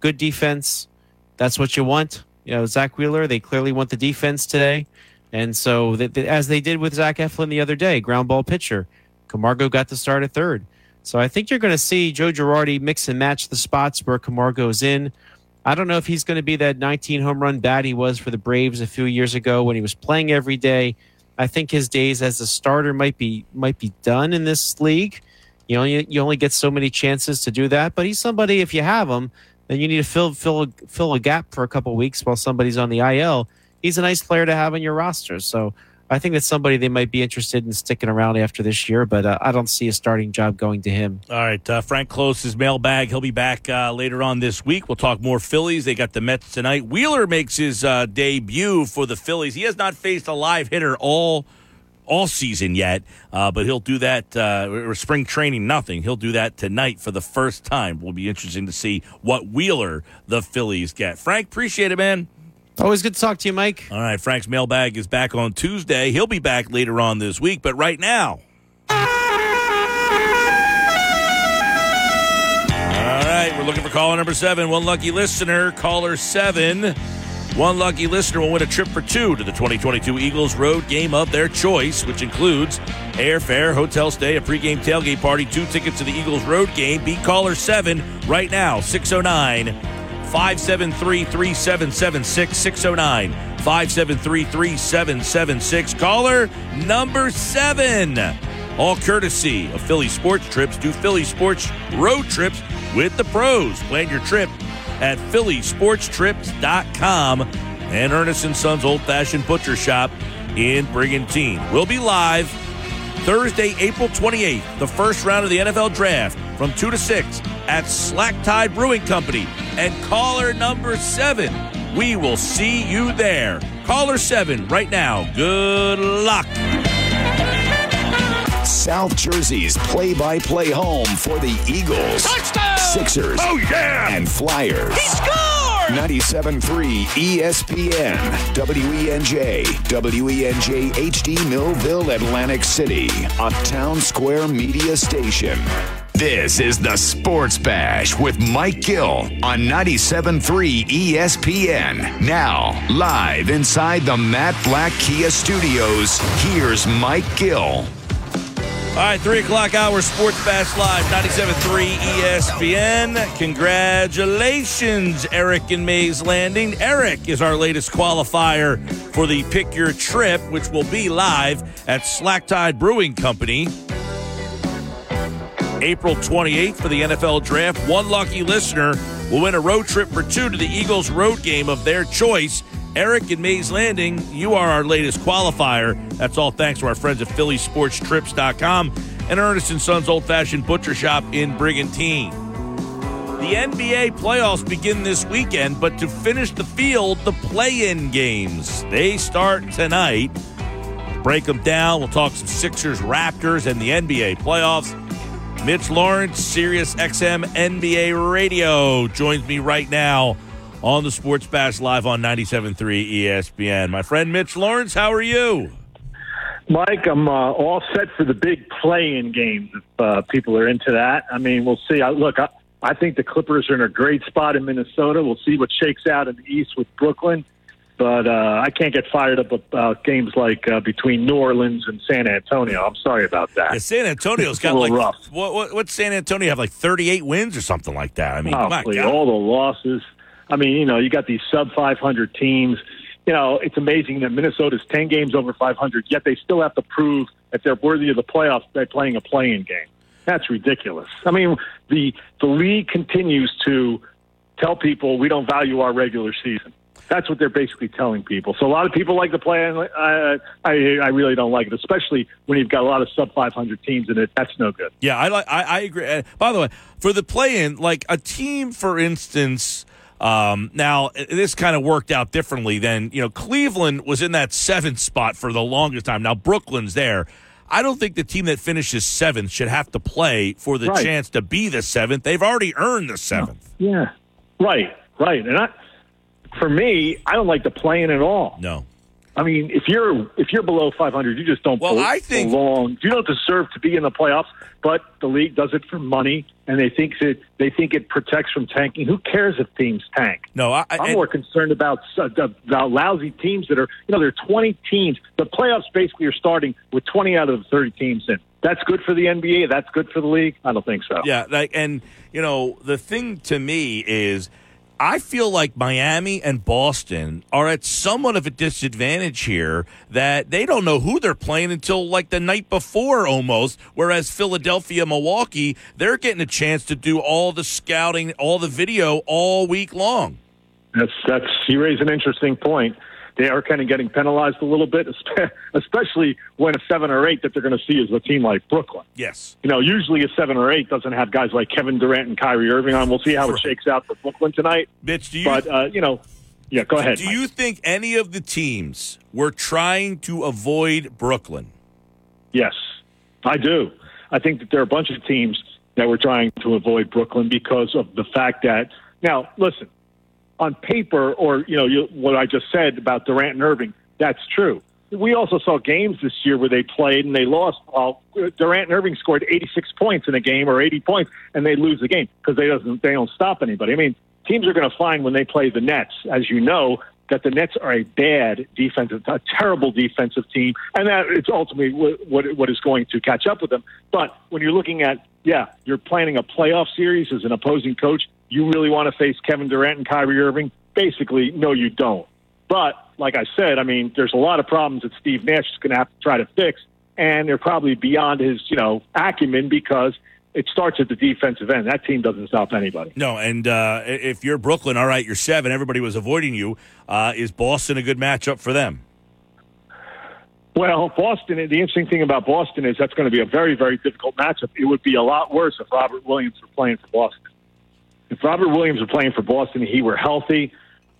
Good defense. That's what you want. You know, Zack Wheeler, they clearly want the defense today. And so, as they did with Zach Eflin the other day, ground ball pitcher, Camargo got to start at third. So I think you're going to see Joe Girardi mix and match the spots where Camargo's in. I don't know if he's going to be that 19 home run bat he was for the Braves a few years ago when he was playing every day. I think his days as a starter might be might be done in this league. You know, you, you only get so many chances to do that. But he's somebody if you have him, then you need to fill fill fill a gap for a couple weeks while somebody's on the IL. He's a nice player to have on your roster. So I think that's somebody they might be interested in sticking around after this year, but uh, I don't see a starting job going to him. All right, uh, Frank Close's mailbag. He'll be back uh, later on this week. We'll talk more Phillies. They got the Mets tonight. Wheeler makes his uh, debut for the Phillies. He has not faced a live hitter all all season yet, uh, but he'll do that. Uh, or spring training, nothing. He'll do that tonight for the first time. Will be interesting to see what Wheeler the Phillies get. Frank, appreciate it, man. Always good to talk to you, Mike. All right, Frank's mailbag is back on Tuesday. He'll be back later on this week, but right now. All right, we're looking for caller number seven. One lucky listener, caller seven. One lucky listener will win a trip for two to the 2022 Eagles road game of their choice, which includes airfare, hotel stay, a pregame tailgate party, two tickets to the Eagles road game. Be caller seven right now, 609 573 3776. 609 573 3776. Caller number seven. All courtesy of Philly Sports Trips. Do Philly Sports road trips with the pros. Plan your trip at phillysportstrips.com and Ernest and Sons Old Fashioned Butcher Shop in Brigantine. We'll be live Thursday, April 28th, the first round of the NFL Draft from 2 to 6 at Slack Tide Brewing Company. And caller number 7, we will see you there. Caller 7 right now. Good luck. South Jersey's play by play home for the Eagles, Touchdown! Sixers, Oh, yeah! and Flyers. He scored! 97.3 ESPN, WENJ, WENJ HD Millville, Atlantic City, a town square media station. This is the Sports Bash with Mike Gill on 97.3 ESPN. Now, live inside the Matt Blatt Kia Studios, here's Mike Gill. All right, 3 o'clock hour, Sports Bash Live, 97.3 ESPN. Congratulations, Eric and Mays Landing. Eric is our latest qualifier for the Pick Your Trip, which will be live at Slack Tide Brewing Company. April 28th for the NFL Draft. One lucky listener will win a road trip for two to the Eagles road game of their choice. Eric and Mays Landing, you are our latest qualifier. That's all thanks to our friends at PhillySportsTrips.com and Ernest and Sons Old Fashioned Butcher Shop in Brigantine. The NBA playoffs begin this weekend, but to finish the field, the play-in games they start tonight. Break them down. We'll talk some Sixers, Raptors, and the NBA playoffs. Mitch Lawrence, Sirius XM NBA Radio, joins me right now on the Sports Bash Live on 97.3 ESPN. My friend Mitch Lawrence, how are you? Mike, I'm uh, all set for the big play-in games. If uh, people are into that, I mean, we'll see. I, look, I, I think the Clippers are in a great spot in Minnesota. We'll see what shakes out in the East with Brooklyn. But uh, I can't get fired up about games like uh, between New Orleans and San Antonio. I'm sorry about that. Yeah, San Antonio's got like rough. what, what? What's San Antonio have like 38 wins or something like that? I mean, Oh, my please, God. all the losses. I mean, you know, you got these sub 500 teams. You know, it's amazing that Minnesota's 10 games over 500, yet they still have to prove that they're worthy of the playoffs by play-in a playing game. That's ridiculous. I mean, the the league continues to tell people we don't value our regular season. That's what they're basically telling people. So a lot of people like the play. and I, I I really don't like it, especially when you've got a lot of sub 500 teams in it. That's no good. Yeah, I like. I, I agree. By the way, for the play-in, like a team, for instance, um, now this kind of worked out differently than you know. Cleveland was in that seventh spot for the longest time. Now Brooklyn's there. I don't think the team that finishes seventh should have to play for the Right. chance to be the seventh. They've already earned the seventh. Yeah, right, right. And I, for me, I don't like the play-in at all. No. I mean, if you're if you're below 500, you just don't Well, I think- belong. You don't deserve to be in the playoffs. But the league does it for money, and they think that they think it protects from tanking. Who cares if teams tank? No, I, and- more concerned about uh, about lousy teams that are you know there are 20 teams. The playoffs basically are starting with 20 out of the 30 teams in. That's good for the NBA. That's good for the league. I don't think so. Yeah, like, and you know, the thing to me is, I feel like Miami and Boston are at somewhat of a disadvantage here that they don't know who they're playing until like the night before almost. Whereas Philadelphia, Milwaukee, they're getting a chance to do all the scouting, all the video all week long. That's that's you raise an interesting point. They are kind of getting penalized a little bit, especially when a seven or eight that they're going to see is a team like Brooklyn. Yes. You know, usually a seven or eight doesn't have guys like Kevin Durant and Kyrie Irving on. We'll see how it shakes out for Brooklyn tonight. Mitch, do you? But uh, you know, yeah, go ahead. Do Mike. you think any of the teams were trying to avoid Brooklyn? Yes, I do. I think that there are a bunch of teams that were trying to avoid Brooklyn because of the fact that now, listen, on paper, or you know, you, what I just said about Durant and Irving, that's true. We also saw games this year where they played and they lost. Well, Durant and Irving scored 86 points in a game or 80 points, and they lose the game because they doesn't they don't stop anybody. I mean, teams are going to find when they play the Nets, as you know, that the Nets are a bad defensive, a terrible defensive team, and that it's ultimately what, what is going to catch up with them. But when you're looking at, yeah, you're planning a playoff series as an opposing coach, you really want to face Kevin Durant and Kyrie Irving? Basically, no, you don't. But like I said, I mean, there's a lot of problems that Steve Nash is going to have to try to fix, and they're probably beyond his, you know, acumen because it starts at the defensive end. That team doesn't stop anybody. No, and uh, if you're Brooklyn, all right, you're seven. Everybody was avoiding you. Uh, is Boston a good matchup for them? Well, Boston, the interesting thing about Boston is that's going to be a very, very difficult matchup. It would be a lot worse if Robert Williams were playing for Boston. If Robert Williams were playing for Boston, and he were healthy,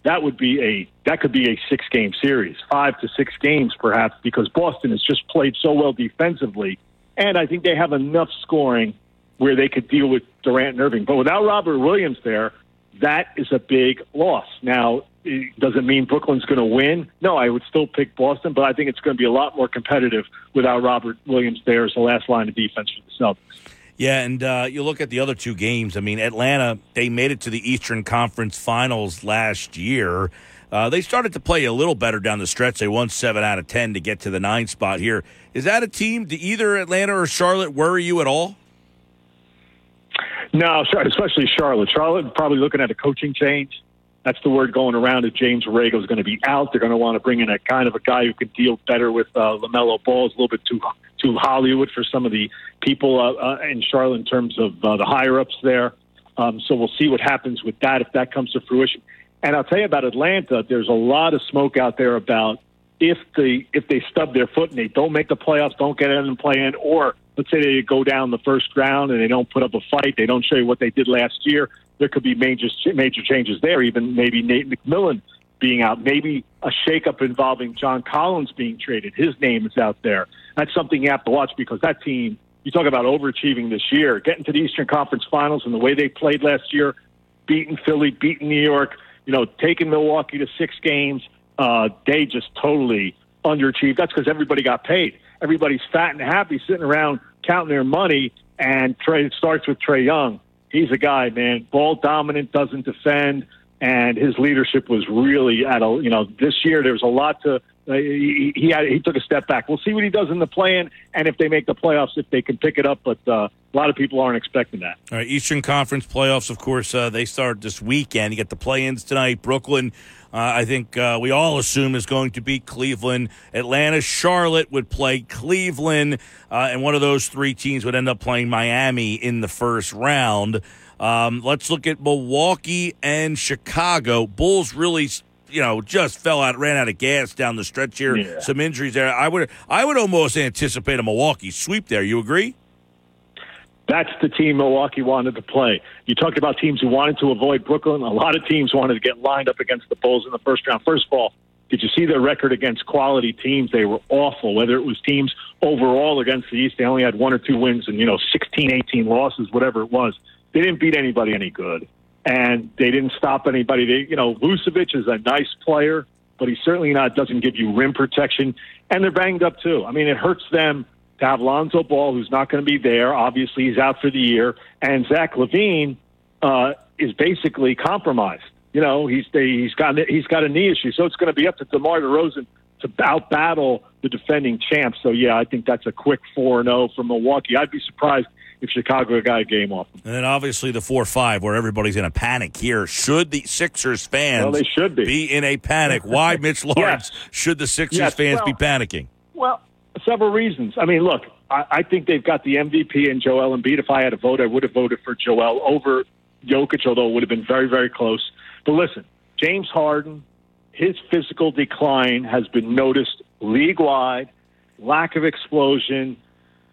that would be a that could be a six game series, five to six games perhaps, because Boston has just played so well defensively, and I think they have enough scoring where they could deal with Durant and Irving. But without Robert Williams there, that is a big loss. Now, it doesn't mean Brooklyn's going to win. No, I would still pick Boston, but I think it's going to be a lot more competitive without Robert Williams there as the last line of defense for the Celtics. Yeah, and uh, you look at the other two games. I mean, Atlanta, they made it to the Eastern Conference Finals last year. Uh, they started to play a little better down the stretch. They won seven out of ten to get to the nine spot here. Is that a team? Do either Atlanta or Charlotte worry you at all? No, especially Charlotte. Charlotte probably looking at a coaching change. That's the word going around that James Borrego is going to be out. They're going to want to bring in a kind of a guy who can deal better with uh, LaMelo Ball. It's a little bit too too Hollywood for some of the people uh, uh, in Charlotte in terms of uh, the higher ups there. Um, so we'll see what happens with that if that comes to fruition. And I'll tell you about Atlanta. There's a lot of smoke out there about if the if they stub their foot and they don't make the playoffs, don't get in and play in, or let's say they go down the first round and they don't put up a fight, they don't show you what they did last year. There could be major major changes there. Even maybe Nate McMillan being out, maybe a shakeup involving John Collins being traded. His name is out there that's something you have to watch because that team, you talk about overachieving this year, getting to the Eastern Conference Finals and the way they played last year, beating Philly, beating New York, you know, taking Milwaukee to six games, uh, they just totally underachieved. That's because everybody got paid. Everybody's fat and happy sitting around counting their money. And Trae, it starts with Trae Young. He's a guy, man, ball dominant, doesn't defend, and his leadership was really at a, you know, this year there was a lot to uh, he he, had, he took a step back. We'll see what he does in the play-in, and if they make the playoffs, if they can pick it up. But uh, a lot of people aren't expecting that. All right, Eastern Conference playoffs, of course, uh, they start this weekend. You get the play-ins tonight. Brooklyn, uh, I think uh, we all assume is going to beat Cleveland. Atlanta, Charlotte would play Cleveland, uh, and one of those three teams would end up playing Miami in the first round. Um, let's look at Milwaukee and Chicago. Bulls really you know, just fell out, ran out of gas down the stretch here. Yeah. Some injuries there. I would, I would almost anticipate a Milwaukee sweep there. You agree? That's the team Milwaukee wanted to play. You talked about teams who wanted to avoid Brooklyn. A lot of teams wanted to get lined up against the Bulls in the first round. First of all, did you see their record against quality teams? They were awful. Whether it was teams overall against the East, they only had one or two wins and, you know, 16, 18 losses, whatever it was. They didn't beat anybody any good and they didn't stop anybody. They, you know, Vucevic is a nice player, but he certainly not doesn't give you rim protection, and they're banged up too. I mean, it hurts them to have Lonzo Ball, who's not going to be there. Obviously, he's out for the year, and Zach LaVine uh, is basically compromised. You know, he's he's got he's got a knee issue, so it's going to be up to DeMar DeRozan to out battle the defending champs. So yeah, I think that's a quick four and zero oh for Milwaukee. I'd be surprised if Chicago got a game off. And then obviously the four five where everybody's in a panic here. Should the Sixers fans well, they should be. be in a panic? Why Mitch Lawrence yes. should the Sixers yes. fans well, be panicking? Well, several reasons. I mean, look, I, I think they've got the MVP in Joel Embiid. If I had a vote, I would have voted for Joel over Jokic, although it would have been very, very close. But listen, James Harden, his physical decline has been noticed league wide. Lack of explosion,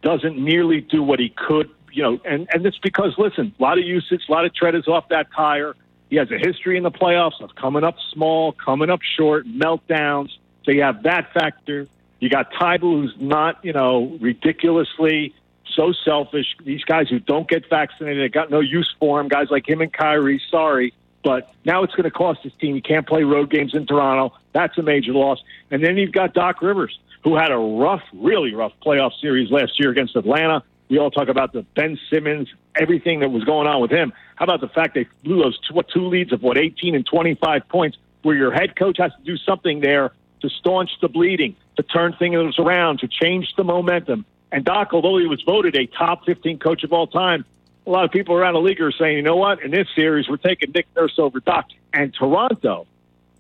doesn't nearly do what he could, you know, and and it's because listen, a lot of usage, a lot of tread is off that tire. He has a history in the playoffs of coming up small, coming up short, meltdowns. So you have that factor. You got Thybulle, who's not, you know, ridiculously so selfish. These guys who don't get vaccinated, got no use for him. Guys like him and Kyrie, sorry. But now it's going to cost his team. He can't play road games in Toronto. That's a major loss. And then you've got Doc Rivers, who had a rough, really rough playoff series last year against Atlanta. We all talk about the Ben Simmons, everything that was going on with him. How about the fact they blew those two, two leads of what 18 and 25 points, where your head coach has to do something there to staunch the bleeding, to turn things around, to change the momentum. And Doc, although he was voted a top 15 coach of all time, a lot of people around the league are saying, you know what, in this series, we're taking Nick Nurse over Doc. And Toronto,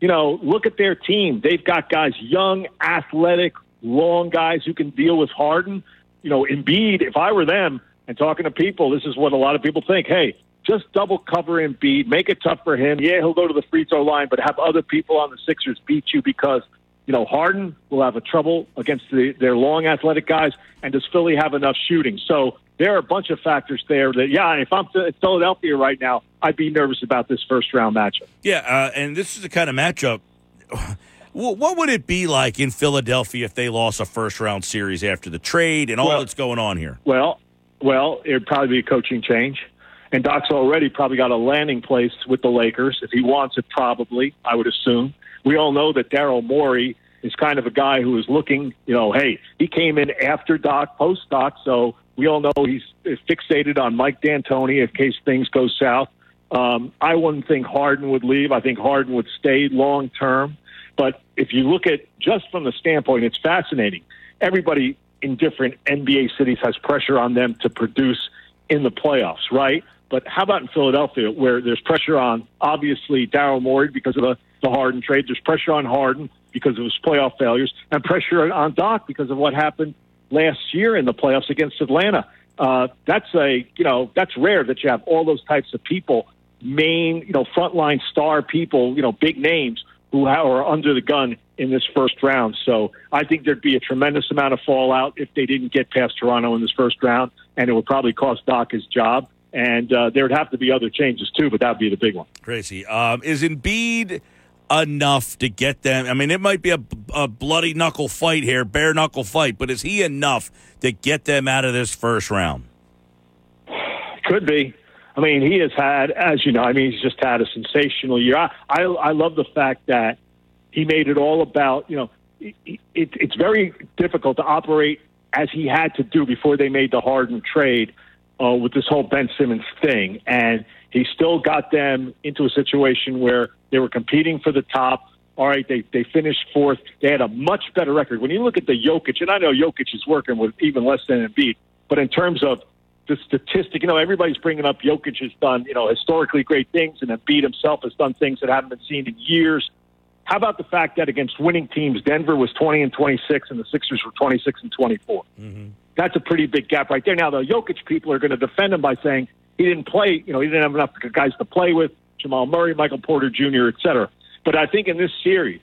you know, look at their team. They've got guys, young, athletic, long guys who can deal with Harden. You know, Embiid, if I were them and talking to people, this is what a lot of people think. Hey, just double cover Embiid, make it tough for him. Yeah, he'll go to the free throw line, but have other people on the Sixers beat you because you know, Harden will have a trouble against the, their long athletic guys, and does Philly have enough shooting? So there are a bunch of factors there that, yeah, if I'm in Philadelphia right now, I'd be nervous about this first round matchup. Yeah, uh, and this is the kind of matchup. What would it be like in Philadelphia if they lost a first round series after the trade and all Well- that's going on here? Well, well, it'd probably be a coaching change. And Doc's already probably got a landing place with the Lakers. If he wants it, probably, I would assume. We all know that Daryl Morey is kind of a guy who is looking, you know, hey, he came in after Doc, post Doc, so we all know he's fixated on Mike D'Antoni in case things go south. Um, I wouldn't think Harden would leave. I think Harden would stay long term. But if you look at just from the standpoint, it's fascinating. Everybody in different NBA cities has pressure on them to produce in the playoffs, right? But how about in Philadelphia, where there's pressure on obviously Daryl Morey because of the, the Harden trade? There's pressure on Harden because of his playoff failures, and pressure on Doc because of what happened last year in the playoffs against Atlanta. Uh, that's a you know that's rare that you have all those types of people, main you know frontline star people, you know big names who are under the gun in this first round. So I think there'd be a tremendous amount of fallout if they didn't get past Toronto in this first round, and it would probably cost Doc his job. And uh, there'd have to be other changes too, but that'd be the big one. Crazy. Um, is Embiid enough to get them? I mean, it might be a, a bloody knuckle fight here, bare knuckle fight, but is he enough to get them out of this first round? Could be. I mean, he has had, as you know, I mean, he's just had a sensational year. I, I, I love the fact that he made it all about, you know, it, it, it's very difficult to operate as he had to do before they made the Harden trade uh, with this whole Ben Simmons thing. And he still got them into a situation where they were competing for the top. All right, they, they finished fourth. They had a much better record. When you look at the Jokic, and I know Jokic is working with even less than Embiid, but in terms of the statistic, you know, everybody's bringing up Jokic has done, you know, historically great things, and Embiid himself has done things that haven't been seen in years. How about the fact that against winning teams, Denver was 20 and 26, and the Sixers were 26 and 24? Mm-hmm. That's a pretty big gap right there. Now, the Jokic people are going to defend him by saying he didn't play, you know, he didn't have enough guys to play with, Jamal Murray, Michael Porter Jr., et cetera. But I think in this series,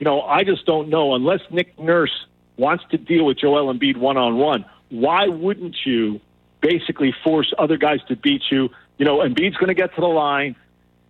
you know, I just don't know unless Nick Nurse wants to deal with Joel Embiid one on one. Why wouldn't you basically force other guys to beat you? You know, Embiid's going to get to the line.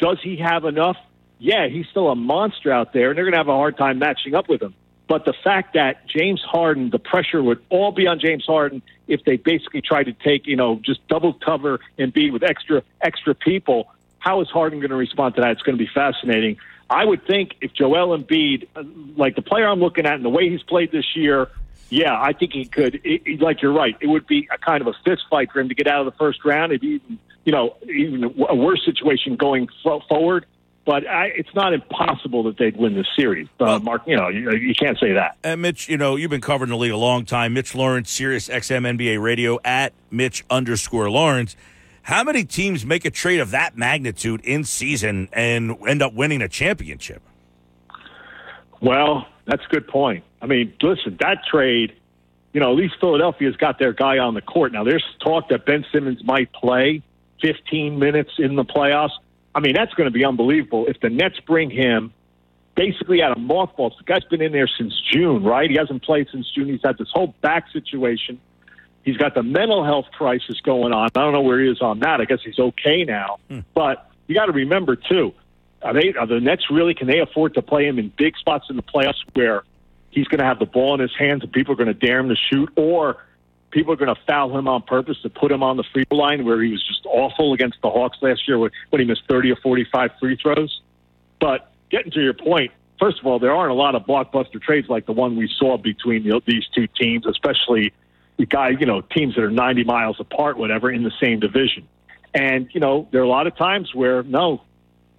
Does he have enough? Yeah, he's still a monster out there, and they're going to have a hard time matching up with him. But the fact that James Harden, the pressure would all be on James Harden if they basically tried to take, you know, just double cover Embiid with extra extra people. How is Harden going to respond to that? It's going to be fascinating. I would think if Joel Embiid, uh, like the player I'm looking at and the way he's played this year, yeah, I think he could. It, it- like you're right, it would be a kind of a fist fight for him to get out of the first round. If even you know even a worse situation going fo- forward. But I, it's not impossible that they'd win this series. Uh, Mark, you know you, you can't say that. And Mitch, you know, you've been covering the league a long time. Mitch Lawrence, Sirius XM NBA Radio at Mitch underscore Lawrence. How many teams make a trade of that magnitude in season and end up winning a championship? Well, that's a good point. I mean, listen, that trade, you know, at least Philadelphia's got their guy on the court. Now, there's talk that Ben Simmons might play 15 minutes in the playoffs. I mean, that's going to be unbelievable. If the Nets bring him, basically out of mothballs. The guy's been in there since June, right? He hasn't played since June. He's had this whole back situation. He's got the mental health crisis going on. I don't know where he is on that. I guess he's okay now. Hmm. But you got to remember too, are they are the Nets really can they afford to play him in big spots in the playoffs where he's going to have the ball in his hands and people are going to dare him to shoot, or people are going to foul him on purpose to put him on the free throw line where he was just awful against the Hawks last year when, he missed 30 or 45 free throws. But getting to your point, first of all, there aren't a lot of blockbuster trades like the one we saw between the, these two teams, especially the guy, you know, teams that are 90 miles apart, whatever, in the same division. And, you know, there are a lot of times where, no,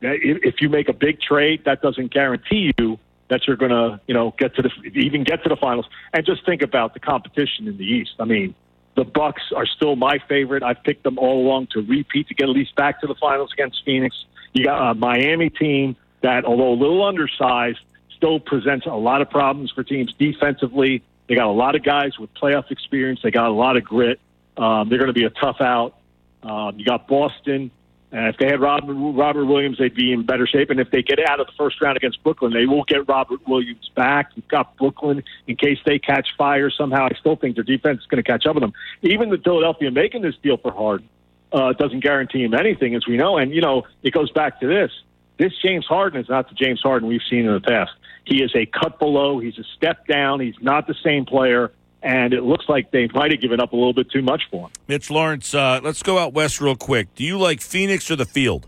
if you make a big trade, that doesn't guarantee you that you're going to, you know, get to the even get to the finals. And just think about the competition in the East. I mean, the Bucks are still my favorite. I've picked them all along to repeat to get at least back to the finals against Phoenix. You got a Miami team that, although a little undersized, still presents a lot of problems for teams defensively. They got a lot of guys with playoff experience. They got a lot of grit. Um, they're going to be a tough out. Um, you got Boston. And if they had Robert, Robert Williams, they'd be in better shape. And if they get out of the first round against Brooklyn, they will get Robert Williams back. You've got Brooklyn in case they catch fire somehow. I still think their defense is going to catch up with them. Even the Philadelphia making this deal for Harden uh, doesn't guarantee him anything, as we know. And, you know, it goes back to this. This James Harden is not the James Harden we've seen in the past. He is a cut below. He's a step down. He's not the same player and it looks like they might have given up a little bit too much for him. Mitch Lawrence, uh, let's go out west real quick. Do you like Phoenix or the field?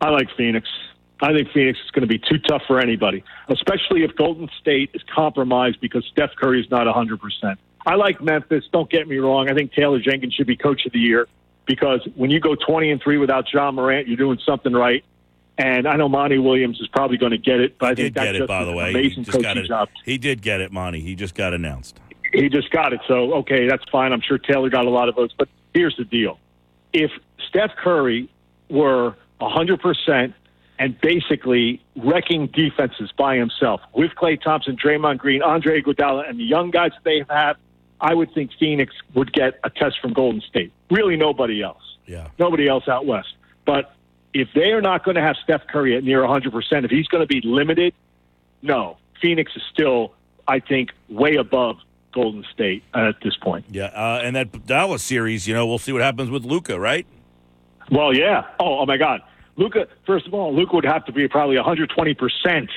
I like Phoenix. I think Phoenix is going to be too tough for anybody, especially if Golden State is compromised because Steph Curry is not 100%. I like Memphis. Don't get me wrong. I think Taylor Jenkins should be coach of the year because when you go 20 and 3 without Ja Morant, you're doing something right. And I know Monty Williams is probably going to get it, but I think that's get it, by the way. amazing coaching it, job. He did get it, Monty. He just got announced. He just got it. So, okay, that's fine. I'm sure Taylor got a lot of votes. But here's the deal. If Steph Curry were 100% and basically wrecking defenses by himself with Klay Thompson, Draymond Green, Andre Iguodala, and the young guys that they have, I would think Phoenix would get a test from Golden State. Really nobody else. Yeah. Nobody else out west. But if they are not going to have Steph Curry at near 100%, if he's going to be limited, no. Phoenix is still, I think, way above Golden State at this point. Yeah, uh, and that Dallas series, you know, we'll see what happens with Luka, right? Well, yeah. Oh, oh my God, Luka. First of all, Luka would have to be probably 120 percent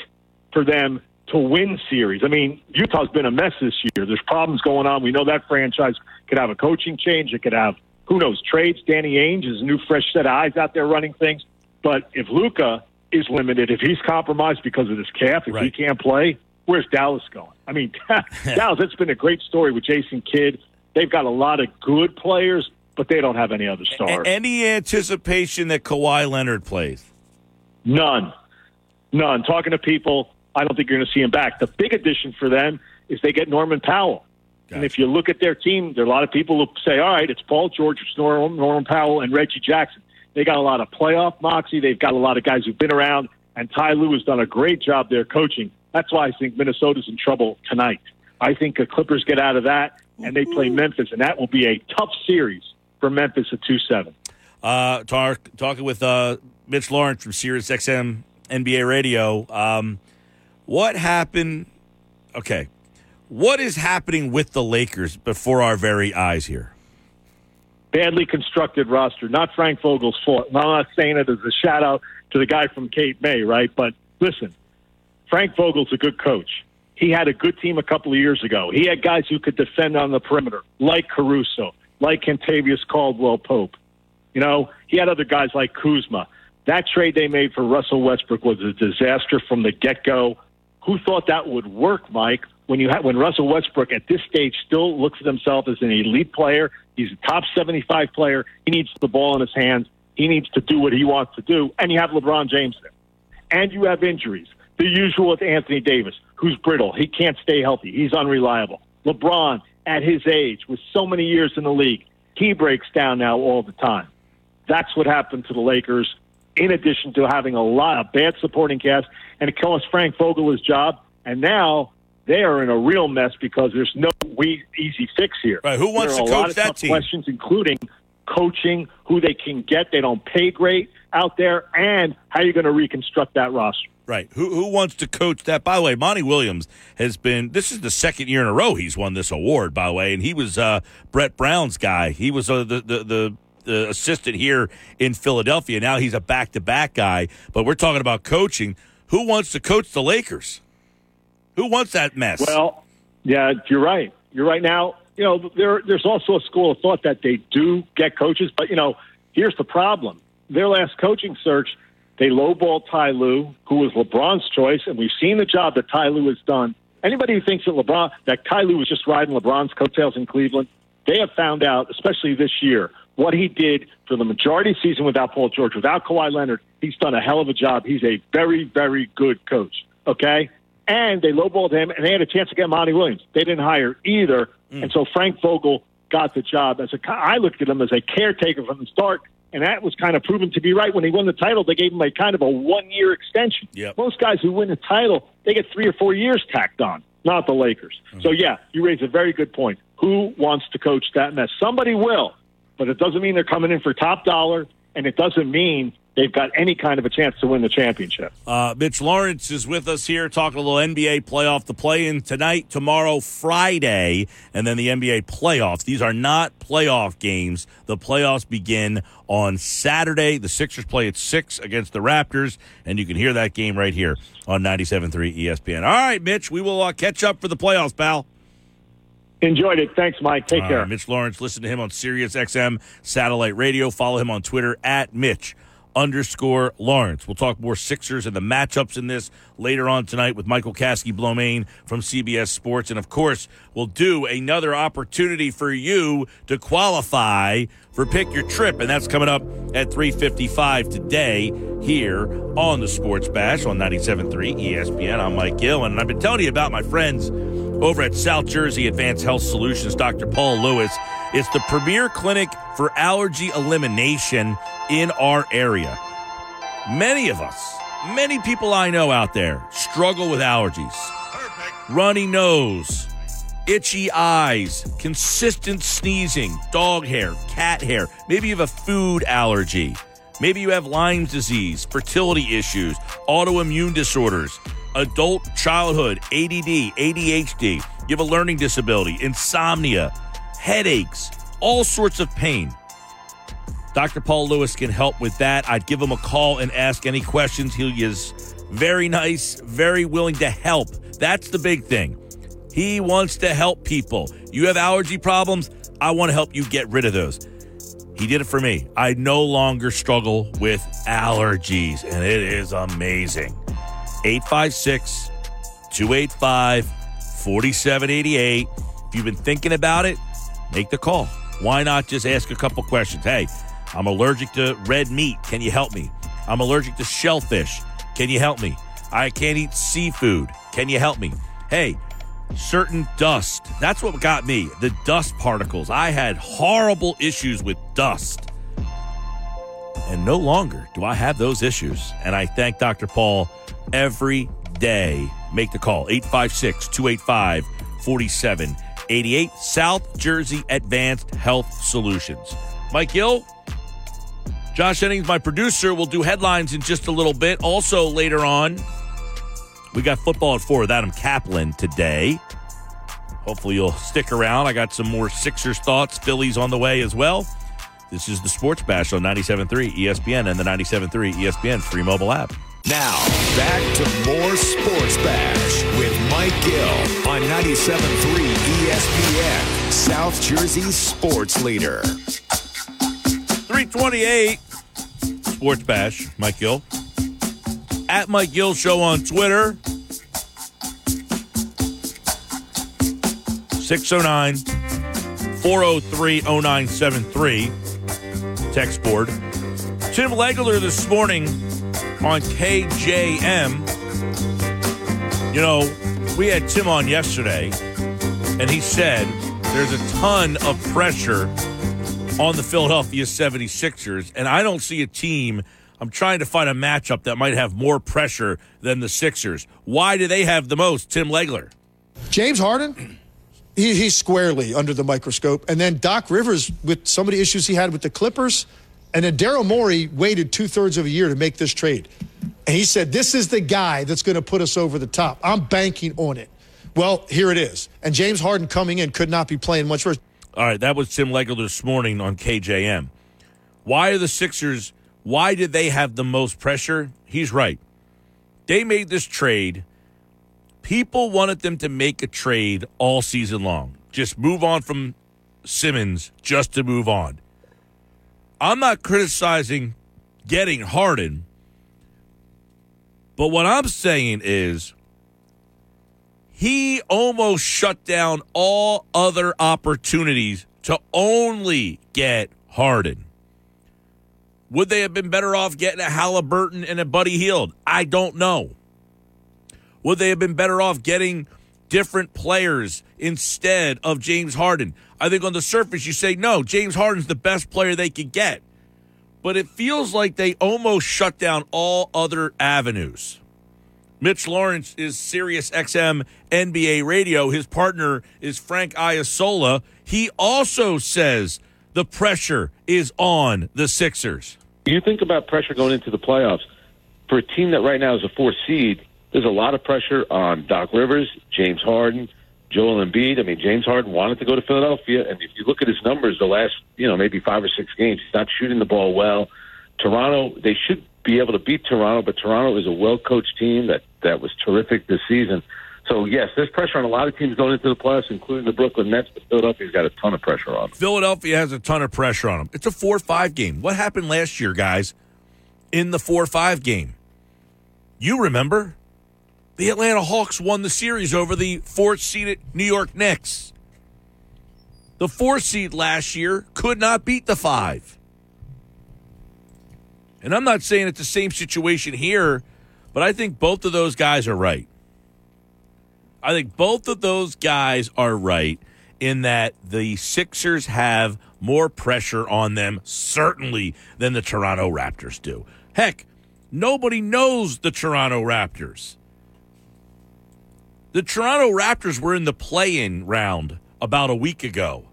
for them to win series. I mean, Utah's been a mess this year. There's problems going on. We know that franchise could have a coaching change. It could have who knows trades. Danny Ainge is a new fresh set of eyes out there running things. But if Luka is limited, if he's compromised because of his calf, if right. he can't play, where's Dallas going? I mean, Dallas. It's been a great story with Jason Kidd. They've got a lot of good players, but they don't have any other stars. Any anticipation that Kawhi Leonard plays? None, none. Talking to people, I don't think you're going to see him back. The big addition for them is they get Norman Powell. Gotcha. And if you look at their team, there are a lot of people who say, all right, it's Paul George, it's Norman, Norman Powell, and Reggie Jackson. They got a lot of playoff moxie. They've got a lot of guys who've been around, and Ty Lue has done a great job there coaching. That's why I think Minnesota's in trouble tonight. I think the Clippers get out of that, and they play Memphis, and that will be a tough series for Memphis at 2 7. Uh, talk, talking with uh, Mitch Lawrence from Sirius XM NBA Radio. Um, what happened? Okay. What is happening with the Lakers before our very eyes here? Badly constructed roster, not Frank Vogel's fault. I'm not saying it as a shout out to the guy from Cape May, right? But listen, Frank Vogel's a good coach. He had a good team a couple of years ago. He had guys who could defend on the perimeter, like Caruso, like Kentavious Caldwell Pope. You know, he had other guys like Kuzma. That trade they made for Russell Westbrook was a disaster from the get go. Who thought that would work, Mike? When you have, when Russell Westbrook at this stage still looks at himself as an elite player, he's a top 75 player. He needs the ball in his hands. He needs to do what he wants to do, and you have LeBron James there, and you have injuries. The usual with Anthony Davis, who's brittle. He can't stay healthy. He's unreliable. LeBron, at his age, with so many years in the league, he breaks down now all the time. That's what happened to the Lakers, in addition to having a lot of bad supporting cast, and it cost Frank Vogel his job. And now they are in a real mess because there's no easy fix here. Right. Who wants there to coach a lot of that tough team? Questions, including coaching, who they can get. They don't pay great out there, and how you're going to reconstruct that roster. Right. Who who wants to coach that? By the way, Monty Williams has been. This is the second year in a row he's won this award. By the way, and he was uh, Brett Brown's guy. He was uh, the, the the the assistant here in Philadelphia. Now he's a back to back guy. But we're talking about coaching. Who wants to coach the Lakers? Who wants that mess? Well, yeah, you're right. You're right. Now, you know, there there's also a school of thought that they do get coaches, but you know, here's the problem: their last coaching search they lowballed Ty Lue, who was LeBron's choice, and we've seen the job that Ty Lue has done. Anybody who thinks that LeBron, that Ty Lue was just riding LeBron's coattails in Cleveland, they have found out, especially this year, what he did for the majority season without Paul George, without Kawhi Leonard. He's done a hell of a job. He's a very, very good coach. Okay, and they lowballed him, and they had a chance to get Monty Williams. They didn't hire either, mm. and so Frank Vogel got the job as a. I looked at him as a caretaker from the start and that was kind of proven to be right. When he won the title, they gave him a kind of a one year extension. Yep. Most guys who win a title, they get three or four years tacked on, not the Lakers. Mm-hmm. So, yeah, you raise a very good point. Who wants to coach that mess? Somebody will, but it doesn't mean they're coming in for top dollar, and it doesn't mean they've got any kind of a chance to win the championship. Uh, Mitch Lawrence is with us here talking a little NBA playoff. The play in tonight, tomorrow, Friday, and then the NBA playoffs. These are not playoff games. The playoffs begin on Saturday. The Sixers play at 6 against the Raptors, and you can hear that game right here on 97.3 ESPN. All right, Mitch, we will uh, catch up for the playoffs, pal. Enjoyed it. Thanks, Mike. Take care. Mitch Lawrence, listen to him on Sirius XM satellite radio. Follow him on Twitter at Mitch underscore Lawrence. We'll talk more Sixers and the matchups in this later on tonight with Michael Kaskey Blomain from CBS Sports. And of course, we'll do another opportunity for you to qualify for Pick Your Trip. And that's coming up at 355 today here on the Sports Bash on 97.3 ESPN. I'm Mike Gill, and I've been telling you about my friends over at South Jersey Advanced Health Solutions, Dr. Paul Lewis. It's the premier clinic for allergy elimination in our area. Many of us, many people I know out there struggle with allergies. Runny nose, itchy eyes, consistent sneezing, dog hair, cat hair. Maybe you have a food allergy. Maybe you have Lyme's disease, fertility issues, autoimmune disorders, adult childhood, ADD, ADHD. You have a learning disability, insomnia, headaches, all sorts of pain. Dr. Paul Lewis can help with that. I'd give him a call and ask any questions. He is very nice, very willing to help. That's the big thing. He wants to help people. You have allergy problems, I want to help you get rid of those. He did it for me. I no longer struggle with allergies, and it is amazing. 856 285 4788. If you've been thinking about it, make the call. Why not just ask a couple questions? Hey, I'm allergic to red meat. Can you help me? I'm allergic to shellfish. Can you help me? I can't eat seafood. Can you help me? Hey, certain dust. That's what got me. The dust particles. I had horrible issues with dust. And no longer do I have those issues. And I thank Dr. Paul every day. Make the call 856 285 4788. South Jersey Advanced Health Solutions. Mike Gill, Josh Jennings, my producer, will do headlines in just a little bit. Also, later on, we got football at four with Adam Kaplan today. Hopefully, you'll stick around. I got some more Sixers thoughts, Phillies on the way as well. This is the Sports Bash on 97.3 ESPN and the 97.3 ESPN free mobile app. Now, back to more Sports Bash with Mike Gill on 97.3 ESPN, South Jersey's sports leader. 328 Sports Bash, Mike Gill. At Mike Gill Show on Twitter. 609 403 0973. Text board. Tim Legler this morning on KJM. You know, we had Tim on yesterday, and he said there's a ton of pressure on the Philadelphia 76ers, and I don't see a team. I'm trying to find a matchup that might have more pressure than the Sixers. Why do they have the most, Tim Legler? James Harden he, he's squarely under the microscope. And then Doc Rivers, with some of the issues he had with the Clippers, and then Daryl Morey waited two thirds of a year to make this trade. And he said, This is the guy that's going to put us over the top. I'm banking on it. Well, here it is. And James Harden coming in could not be playing much worse. All right, that was Tim Legler this morning on KJM. Why are the Sixers, why did they have the most pressure? He's right. They made this trade. People wanted them to make a trade all season long. Just move on from Simmons just to move on. I'm not criticizing getting Harden, but what I'm saying is he almost shut down all other opportunities to only get Harden. Would they have been better off getting a Halliburton and a Buddy Hield? I don't know. Would they have been better off getting different players instead of James Harden? I think on the surface you say, no, James Harden's the best player they could get. But it feels like they almost shut down all other avenues. Mitch Lawrence is Sirius XM NBA radio. His partner is Frank Isola. He also says the pressure is on the Sixers. You think about pressure going into the playoffs. For a team that right now is a four seed, there's a lot of pressure on Doc Rivers, James Harden, Joel Embiid. I mean, James Harden wanted to go to Philadelphia, and if you look at his numbers, the last you know maybe five or six games, he's not shooting the ball well. Toronto, they should be able to beat Toronto, but Toronto is a well-coached team that that was terrific this season. So yes, there's pressure on a lot of teams going into the playoffs, including the Brooklyn Nets. But Philadelphia's got a ton of pressure on them. Philadelphia has a ton of pressure on them. It's a four-five game. What happened last year, guys? In the four-five game, you remember the Atlanta Hawks won the series over the fourth seeded New York Knicks. The four seed last year could not beat the five. And I'm not saying it's the same situation here, but I think both of those guys are right. I think both of those guys are right in that the Sixers have more pressure on them, certainly, than the Toronto Raptors do. Heck, nobody knows the Toronto Raptors. The Toronto Raptors were in the play in round about a week ago,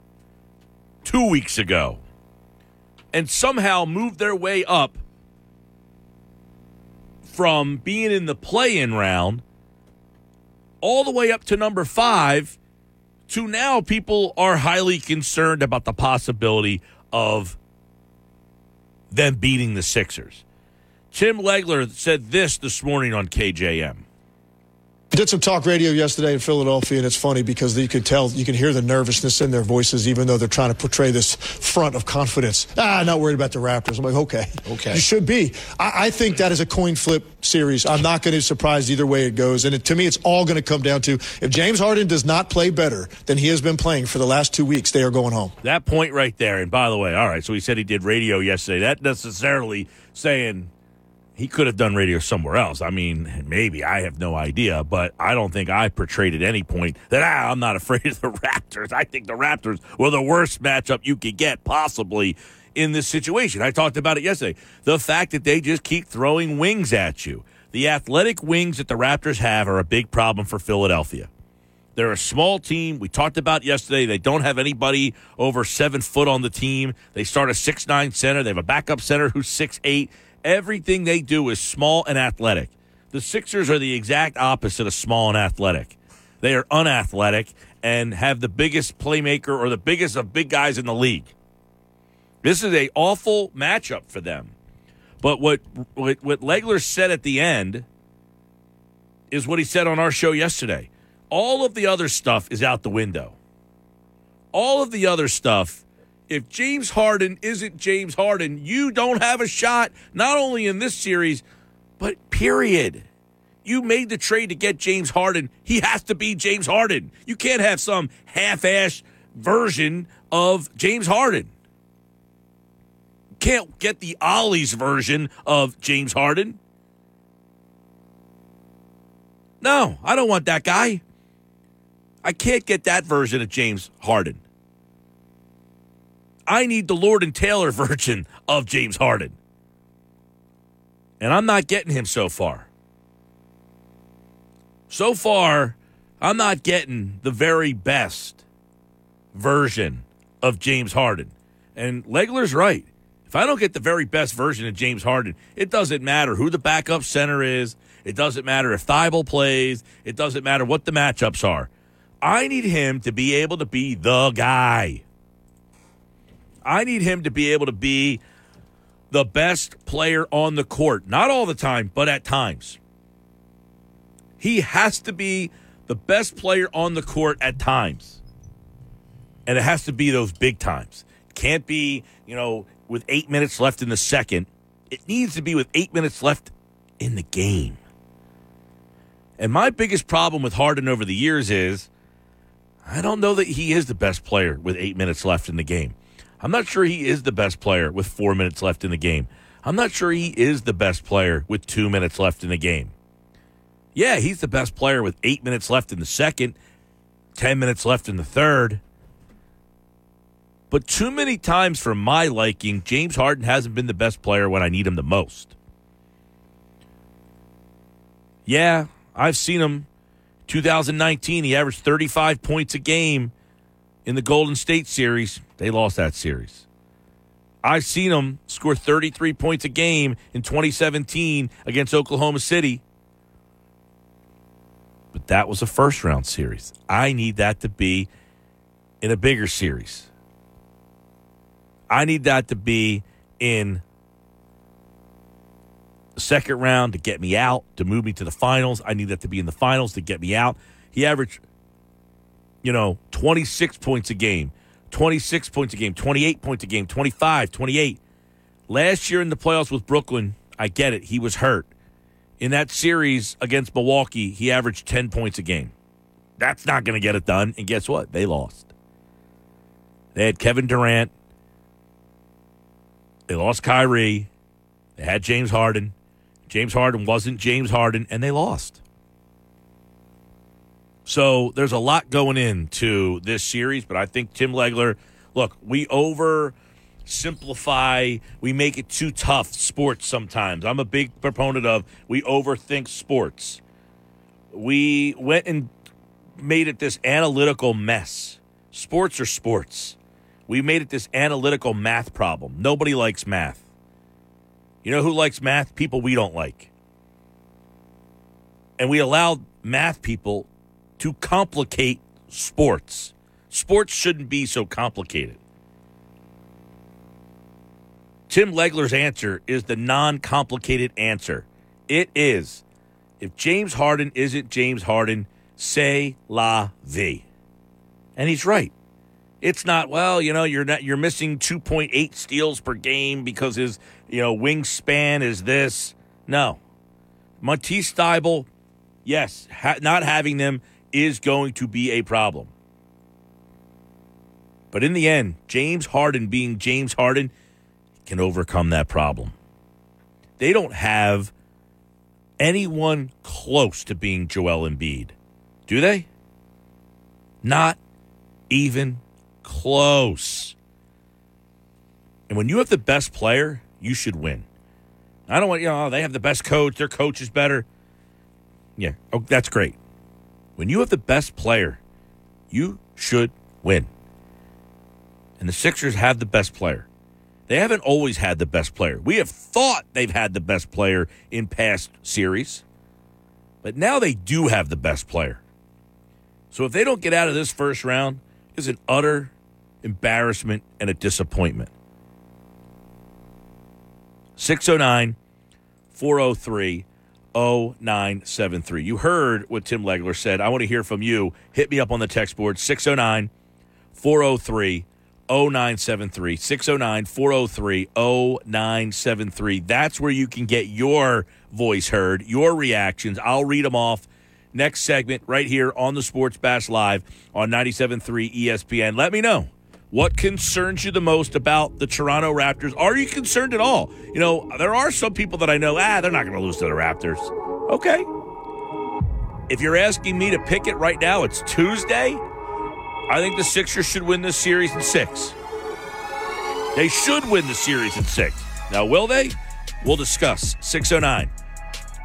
two weeks ago, and somehow moved their way up from being in the play in round all the way up to number five to now people are highly concerned about the possibility of them beating the Sixers. Tim Legler said this this morning on KJM. I did some talk radio yesterday in Philadelphia, and it's funny because you can tell, you can hear the nervousness in their voices, even though they're trying to portray this front of confidence. Ah, not worried about the Raptors. I'm like, okay, okay, you should be. I, I think that is a coin flip series. I'm not going to be surprised either way it goes, and it, to me, it's all going to come down to if James Harden does not play better than he has been playing for the last two weeks, they are going home. That point right there, and by the way, all right, so he said he did radio yesterday. That necessarily saying he could have done radio somewhere else. I mean, maybe I have no idea, but I don't think I portrayed at any point that ah, I'm not afraid of the Raptors. I think the Raptors were the worst matchup you could get possibly in this situation. I talked about it yesterday. The fact that they just keep throwing wings at you. The athletic wings that the Raptors have are a big problem for Philadelphia. They're a small team. We talked about yesterday. They don't have anybody over seven foot on the team. They start a six nine center. They have a backup center who's six eight. Everything they do is small and athletic. The Sixers are the exact opposite of small and athletic. They are unathletic and have the biggest playmaker or the biggest of big guys in the league. This is a awful matchup for them. But what what, what Legler said at the end is what he said on our show yesterday. All of the other stuff is out the window. All of the other stuff if James Harden isn't James Harden, you don't have a shot, not only in this series, but period. You made the trade to get James Harden. He has to be James Harden. You can't have some half ass version of James Harden. Can't get the Ollie's version of James Harden. No, I don't want that guy. I can't get that version of James Harden. I need the Lord and Taylor version of James Harden. And I'm not getting him so far. So far, I'm not getting the very best version of James Harden. And Legler's right. If I don't get the very best version of James Harden, it doesn't matter who the backup center is. It doesn't matter if Thybulle plays. It doesn't matter what the matchups are. I need him to be able to be the guy. I need him to be able to be the best player on the court. Not all the time, but at times. He has to be the best player on the court at times. And it has to be those big times. Can't be, you know, with eight minutes left in the second. It needs to be with eight minutes left in the game. And my biggest problem with Harden over the years is I don't know that he is the best player with eight minutes left in the game. I'm not sure he is the best player with four minutes left in the game. I'm not sure he is the best player with two minutes left in the game. Yeah, he's the best player with eight minutes left in the second, 10 minutes left in the third. But too many times for my liking, James Harden hasn't been the best player when I need him the most. Yeah, I've seen him 2019, he averaged 35 points a game in the Golden State series. They lost that series. I've seen him score 33 points a game in 2017 against Oklahoma City. But that was a first round series. I need that to be in a bigger series. I need that to be in the second round to get me out, to move me to the finals. I need that to be in the finals to get me out. He averaged, you know, 26 points a game, 26 points a game, 28 points a game, 25, 28. Last year in the playoffs with Brooklyn, I get it. He was hurt. In that series against Milwaukee, he averaged 10 points a game. That's not going to get it done. And guess what? They lost. They had Kevin Durant. They lost Kyrie. They had James Harden. James Harden wasn't James Harden, and they lost. So there's a lot going into this series, but I think Tim Legler, look, we over simplify, we make it too tough sports sometimes. I'm a big proponent of we overthink sports. We went and made it this analytical mess. Sports are sports. We made it this analytical math problem. Nobody likes math. You know who likes math? People we don't like. And we allowed math people to complicate sports. Sports shouldn't be so complicated. Tim Legler's answer is the non complicated answer. It is if James Harden isn't James Harden, say la vie. And he's right. It's not well, you know, you're not you're missing 2.8 steals per game because his, you know, wingspan is this. No. Matisse Thybulle, yes, ha- not having them is going to be a problem. But in the end, James Harden being James Harden can overcome that problem. They don't have anyone close to being Joel Embiid, do they? Not even close. And when you have the best player, you should win. I don't want, you know, they have the best coach, their coach is better. Yeah, oh, that's great. When you have the best player, you should win. And the Sixers have the best player. They haven't always had the best player. We have thought they've had the best player in past series, but now they do have the best player. So if they don't get out of this first round, it's an utter embarrassment and a disappointment. 609 403 0973. You heard what Tim Legler said. I want to hear from you. Hit me up on the text board 609 403 0973. 609 403 0973. That's where you can get your voice heard, your reactions. I'll read them off next segment right here on the Sports Bash Live on 97.3 ESPN. Let me know what concerns you the most about the Toronto Raptors. Are you concerned at all? You know, there are some people that I know, ah, they're not going to lose to the Raptors. Okay. If you're asking me to pick it right now, it's Tuesday. I think the Sixers should win this series in six. They should win the series in six. Now, will they? We'll discuss. 609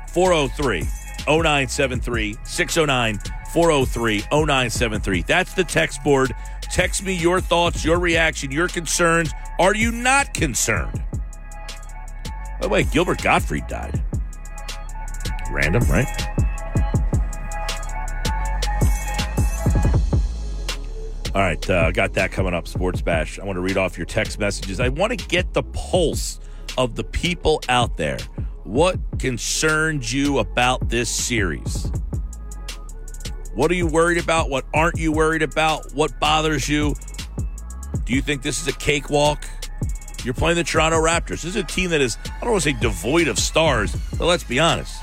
403 0973 609 403 0973. That's the text board. Text me your thoughts, your reaction, your concerns. Are you not concerned? By the way, Gilbert Gottfried died. Random, right? All right, uh, got that coming up, Sports Bash. I want to read off your text messages. I want to get the pulse of the people out there. What concerns you about this series? What are you worried about? What aren't you worried about? What bothers you? Do you think this is a cakewalk? You're playing the Toronto Raptors. This is a team that is, I don't want to say devoid of stars, but let's be honest.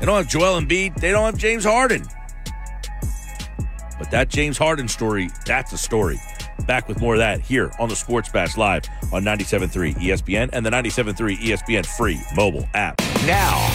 They don't have Joel Embiid. They don't have James Harden. But that James Harden story, that's a story. Back with more of that here on the Sports Bash Live on 97.3 ESPN and the 97.3 ESPN free mobile app. Now,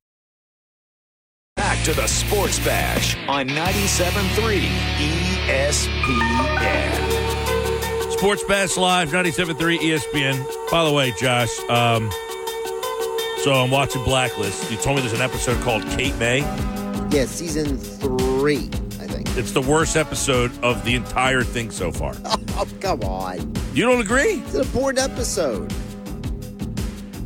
Back to the Sports Bash on 97.3 ESPN. Sports Bash Live, 97.3 ESPN. By the way, Josh, um, so I'm watching Blacklist. You told me there's an episode called Cape May. Yeah, season three, I think. It's the worst episode of the entire thing so far. Oh, come on. You don't agree? It's an important episode.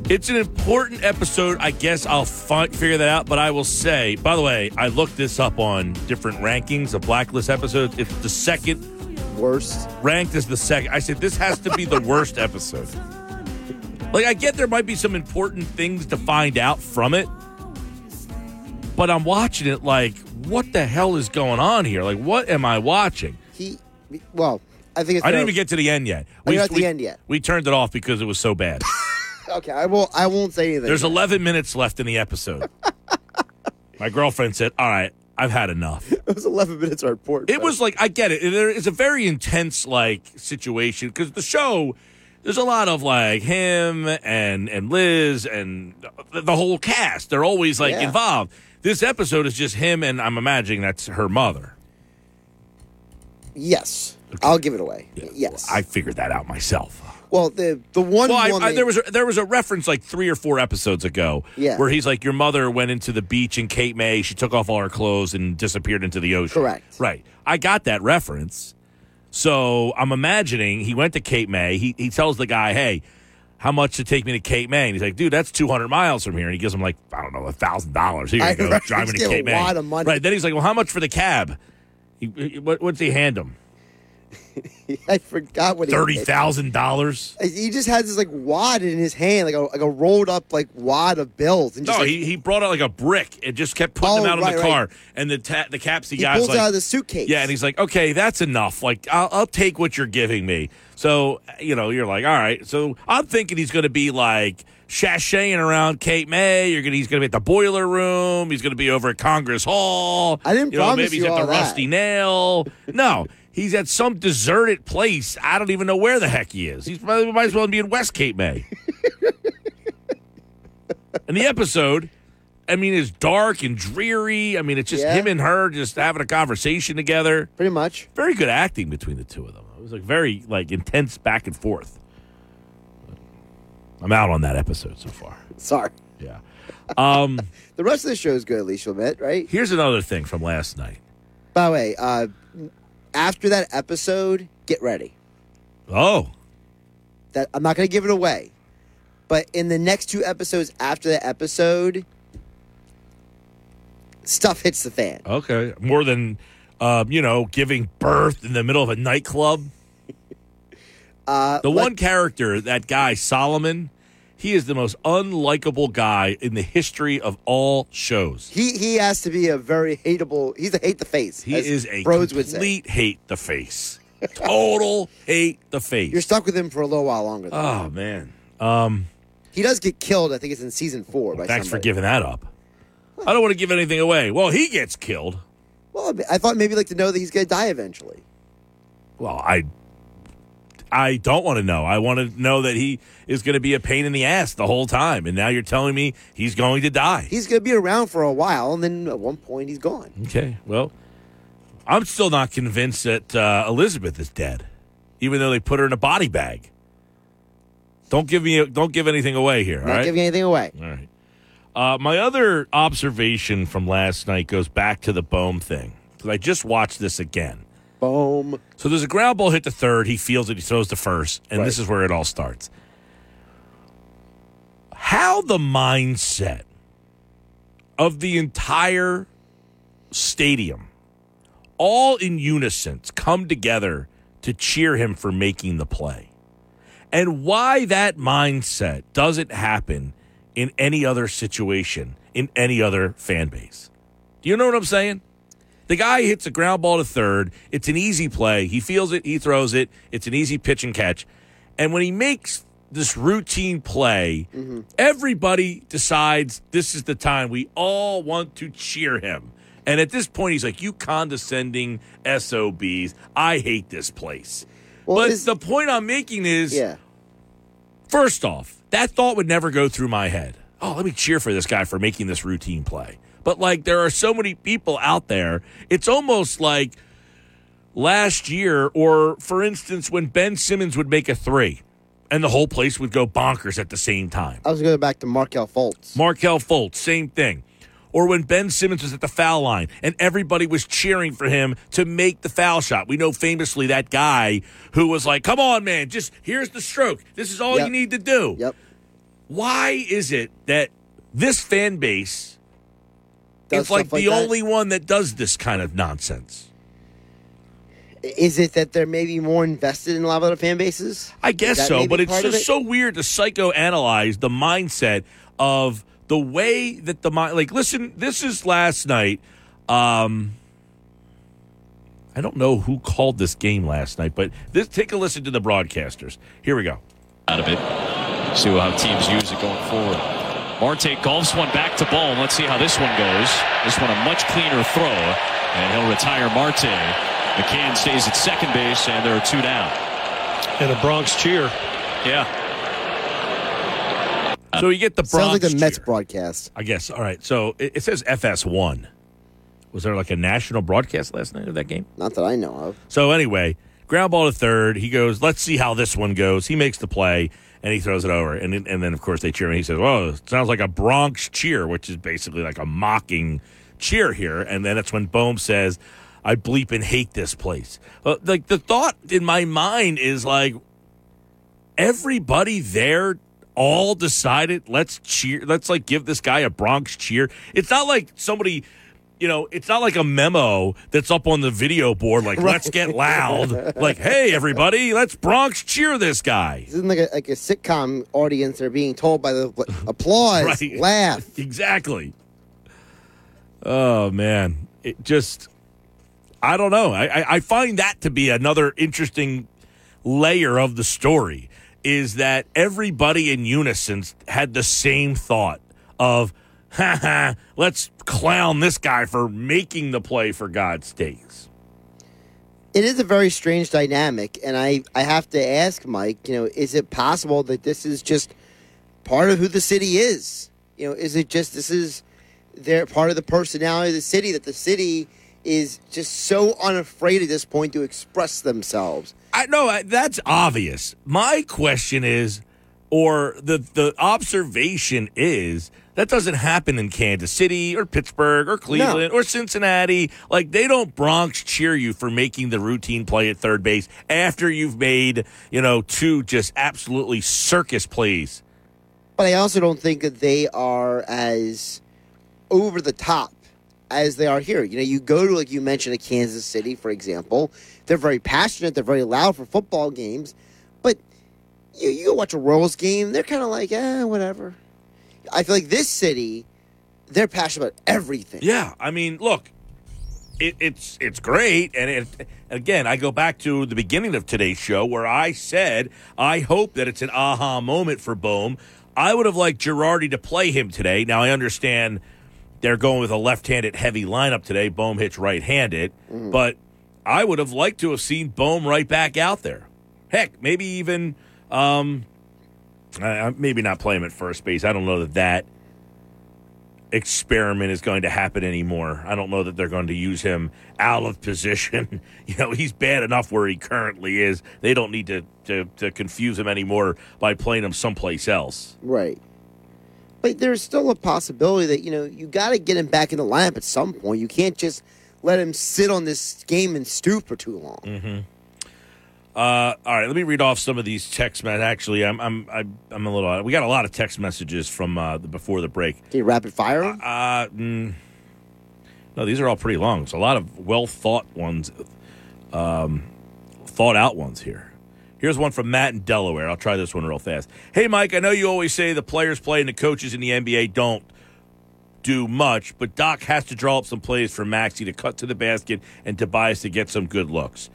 It's an important episode. I guess I'll fi- figure that out. But I will say, by the way, I looked this up on different rankings of Blacklist episodes. It's the second Worst. ranked as the second. I said this has to be the worst episode. Like I get there might be some important things to find out from it, but I'm watching it like, what the hell is going on here? Like, what am I watching? He, well, I think it's. I didn't even get to the end yet. You're not at the we- end yet. We turned it off because it was so bad. Okay, I will. I won't say anything. There's 11 minutes left in the episode. My girlfriend said, "All right, I've had enough." Those 11 minutes are important. It was like I get it. There is a very intense like situation because the show. There's a lot of like him and and Liz and the, whole cast. They're always like Yeah. involved. This episode is just him and I'm imagining that's her mother. Yes, I'll give it away. Yes. I figured that out myself. Well, the the one Well, I. I, there was a, there was a reference like three or four episodes ago, Yeah. where he's like, "Your mother went into the beach in Cape May. She took off all her clothes and disappeared into the ocean." Correct. Right. I got that reference. So I'm imagining he went to Cape May. He he tells the guy, "Hey, how much to take me to Cape May?" And he's like, "Dude, that's 200 miles from here." And he gives him like I don't know a thousand dollars. Here you go, right. driving to give a Cape May. lot of money. Right. Then he's like, "Well, how much for the cab?" He- what, what's he hand him? I forgot what Thirty thousand dollars. He just has this like wad in his hand, like a like a rolled up like wad of bills, and just No, like, he, he brought out like a brick and just kept putting Oh, them out right, the right. car. And the ta- the capsy he guy's pulls like, out of the suitcase. yeah, and he's like, okay, that's enough. Like, I'll, I'll take what you're giving me. So, you know, you're like, all right. So I'm thinking he's going to be like sashaying around Cape May. You're gonna, he's going to be at the boiler room. He's going to be over at Congress Hall. I didn't you know, promise maybe he's you at the that. Rusty Nail. No. He's at some deserted place. I don't even know where the heck he is. He's probably might as well be in West Cape May. and the episode, I mean, is dark and dreary. I mean, it's just Yeah. him and her just having a conversation together. pretty much. Very good acting between the two of them. It was like very like intense back and forth. I'm out on that episode so far. Sorry. Yeah. Um, The rest of the show is good, at least you'll admit, right? here's another thing from last night. By the way, uh, after that episode, get ready. Oh, That I'm not going to give it away, but in the next two episodes after that episode, stuff hits the fan. okay. More than uh, you know, giving birth in the middle of a nightclub. Uh, The one character, that guy Solomon, he is the most unlikable guy in the history of all shows. he he has to be a very hateable. He's a hate the face. He is a say. complete hate the face. Total hate the face. You're stuck with him for a little while longer. Though. Oh man. Um, he does get killed. I think it's in season four. by thanks for giving that up. I don't want to give anything away. Well, he gets killed. Well, I thought maybe like to know that he's going to die eventually. Well, I I don't want to know. I want to know that he is going to be a pain in the ass the whole time. And now you're telling me he's going to die. He's going to be around for a while, and then at one point he's gone. Okay. Well, I'm still not convinced that uh, Elizabeth is dead, even though they put her in a body bag. Don't give me don't give anything away here. Not all right. giving anything away. All right. Uh, my other observation from last night goes back to the Bohm thing because I just watched this again. Boom. So there's a ground ball hit the third. He feels it. He throws the first, and Right. this is where it all starts. How the mindset of the entire stadium, all in unison, come together to cheer him for making the play, and why that mindset doesn't happen in any other situation in any other fan base. Do you know what I'm saying? The guy hits a ground ball to third. It's an easy play. He feels it. He throws it. It's an easy pitch and catch. And when he makes this routine play, mm-hmm. everybody decides this is the time we all want to cheer him. And at this point, he's like, You condescending SOBs. I hate this place. Well, but is- the point I'm making is Yeah. First off, that thought would never go through my head. Oh, let me cheer for this guy for making this routine play. But like there are so many people out there, it's almost like last year or for instance when Ben Simmons would make a 3 and the whole place would go bonkers at the same time. I was going back to Markelle Fultz. Markelle Fultz, same thing. Or when Ben Simmons was at the foul line and everybody was cheering for him to make the foul shot. We know famously that guy who was like, come on, man, just here's the stroke. This is all Yep. you need to do. Yep. Why is it that this fan base Does is like stuff like the only one that does this kind of nonsense? Is it that they're maybe more invested in a lot of other fan bases? I guess so, but it's just it? so weird to psychoanalyze the mindset of the way that the mind. Like, listen, this is last night. Um, I don't know who called this game last night, but this. Take a listen to the broadcasters. Here we go. out of it. See how teams use it going forward. Marte golfs one back to Bohm. Let's see how this one goes. This one a much cleaner throw, and he'll retire Marte. McCann stays at second base, and there are two down. And a Bronx cheer. Yeah. So you get the Bronx. Sounds like Bronx the Mets broadcast. I guess. All right. So it, it says FS1. Was there like a national broadcast last night of that game? Not that I know of. So anyway, ground ball to third. He goes, let's see how this one goes. He makes the play and he throws it over. And and then of course they cheer him. He says, "Well, it sounds like a Bronx cheer," which is basically like a mocking cheer here. And then that's when Bohm says, "I bleep and hate this place." Uh, like the thought in my mind is like everybody there all decided let's cheer let's like give this guy a bronx cheer it's not like somebody you know it's not like a memo that's up on the video board like let's get loud like hey everybody let's bronx cheer this guy This isn't like a, like a sitcom audience. They're being told by the applause, Right. laugh. exactly oh man it just i don't know I, I i find that to be another interesting layer of the story is that everybody in unison had the same thought of ha ha let's clown this guy for making the play for god's sakes It is a very strange dynamic, and I, I have to ask Mike. You know, is it possible that this is just part of who the city is? You know, is it just this is their part of the personality of the city that the city is just so unafraid at this point to express themselves? I know that's obvious. My question is, or the the observation is, that doesn't happen in Kansas City or Pittsburgh or Cleveland or Cincinnati. Like they don't Bronx cheer you for making the routine play at third base after you've made you know two just absolutely circus plays. But I also don't think that they are as over the top as they are here. You know, you go to like you mentioned a Kansas City, for example. They're very passionate. They're very loud for football games, but you you go watch a Royals game, they're kind of like, eh, whatever. I feel like this city, they're passionate about everything. Yeah, I mean, look, it, it's it's great, and it, again, I go back to the beginning of today's show where I said I hope that it's an aha moment for Bohm. I would have liked Girardi to play him today. Now I understand they're going with a left-handed heavy lineup today. Bohm hits right-handed, Mm-hmm. but I would have liked to have seen Bohm right back out there. Heck, maybe even um, uh, maybe not play him at first base. I don't know that that experiment is going to happen anymore. I don't know that they're going to use him out of position. you know, he's bad enough where he currently is. They don't need to, to, to confuse him anymore by playing him someplace else. Right. But there's still a possibility that, you know, you got to get him back in the lineup at some point. You can't just let him sit on this game and stew for too long. Mm-hmm. Uh, all right, let me read off some of these text messages. Actually, I'm I'm I'm a little. We got a lot of text messages from uh, the, before the break. Can you rapid fire 'em? Uh, mm, no, these are all pretty long. It's a lot of well thought ones, um, thought out ones here. Here's one from Matt in Delaware. I'll try this one real fast. Hey, Mike, I know you always say the players play and the coaches in the NBA don't do much, but Doc has to draw up some plays for Maxey to cut to the basket and Tobias to get some good looks.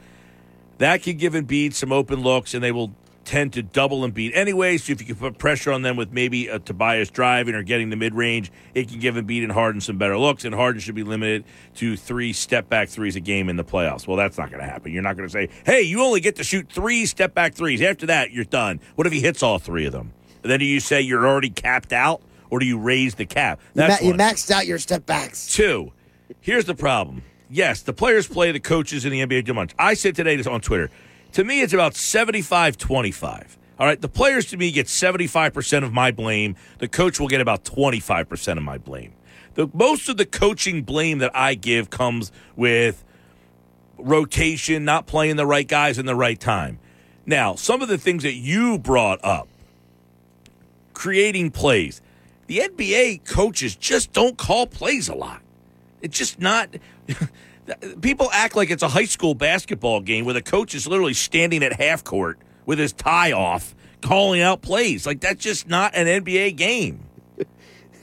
That can give Embiid some open looks, and they will tend to double Embiid anyway. So if you can put pressure on them with maybe a Tobias driving or getting the mid range, it can give Embiid and Harden some better looks. And Harden should be limited to three step back threes a game in the playoffs. Well, that's not going to happen. You're not going to say, "Hey, you only get to shoot three step back threes. After that, you're done." What if he hits all three of them? Then do you say you're already capped out, or do you raise the cap? You, ma- you maxed out your step backs. Two, here's the problem. Yes, the players play, the coaches in the NBA do much. I said today on Twitter, to me, it's about 75 25. All right, the players to me get 75% of my blame. The coach will get about 25% of my blame. The most of the coaching blame that I give comes with rotation, not playing the right guys in the right time. Now, some of the things that you brought up, creating plays. The NBA coaches just don't call plays a lot. It's just not. People act like it's a high school basketball game where the coach is literally standing at half court with his tie off, calling out plays. Like that's just not an NBA game.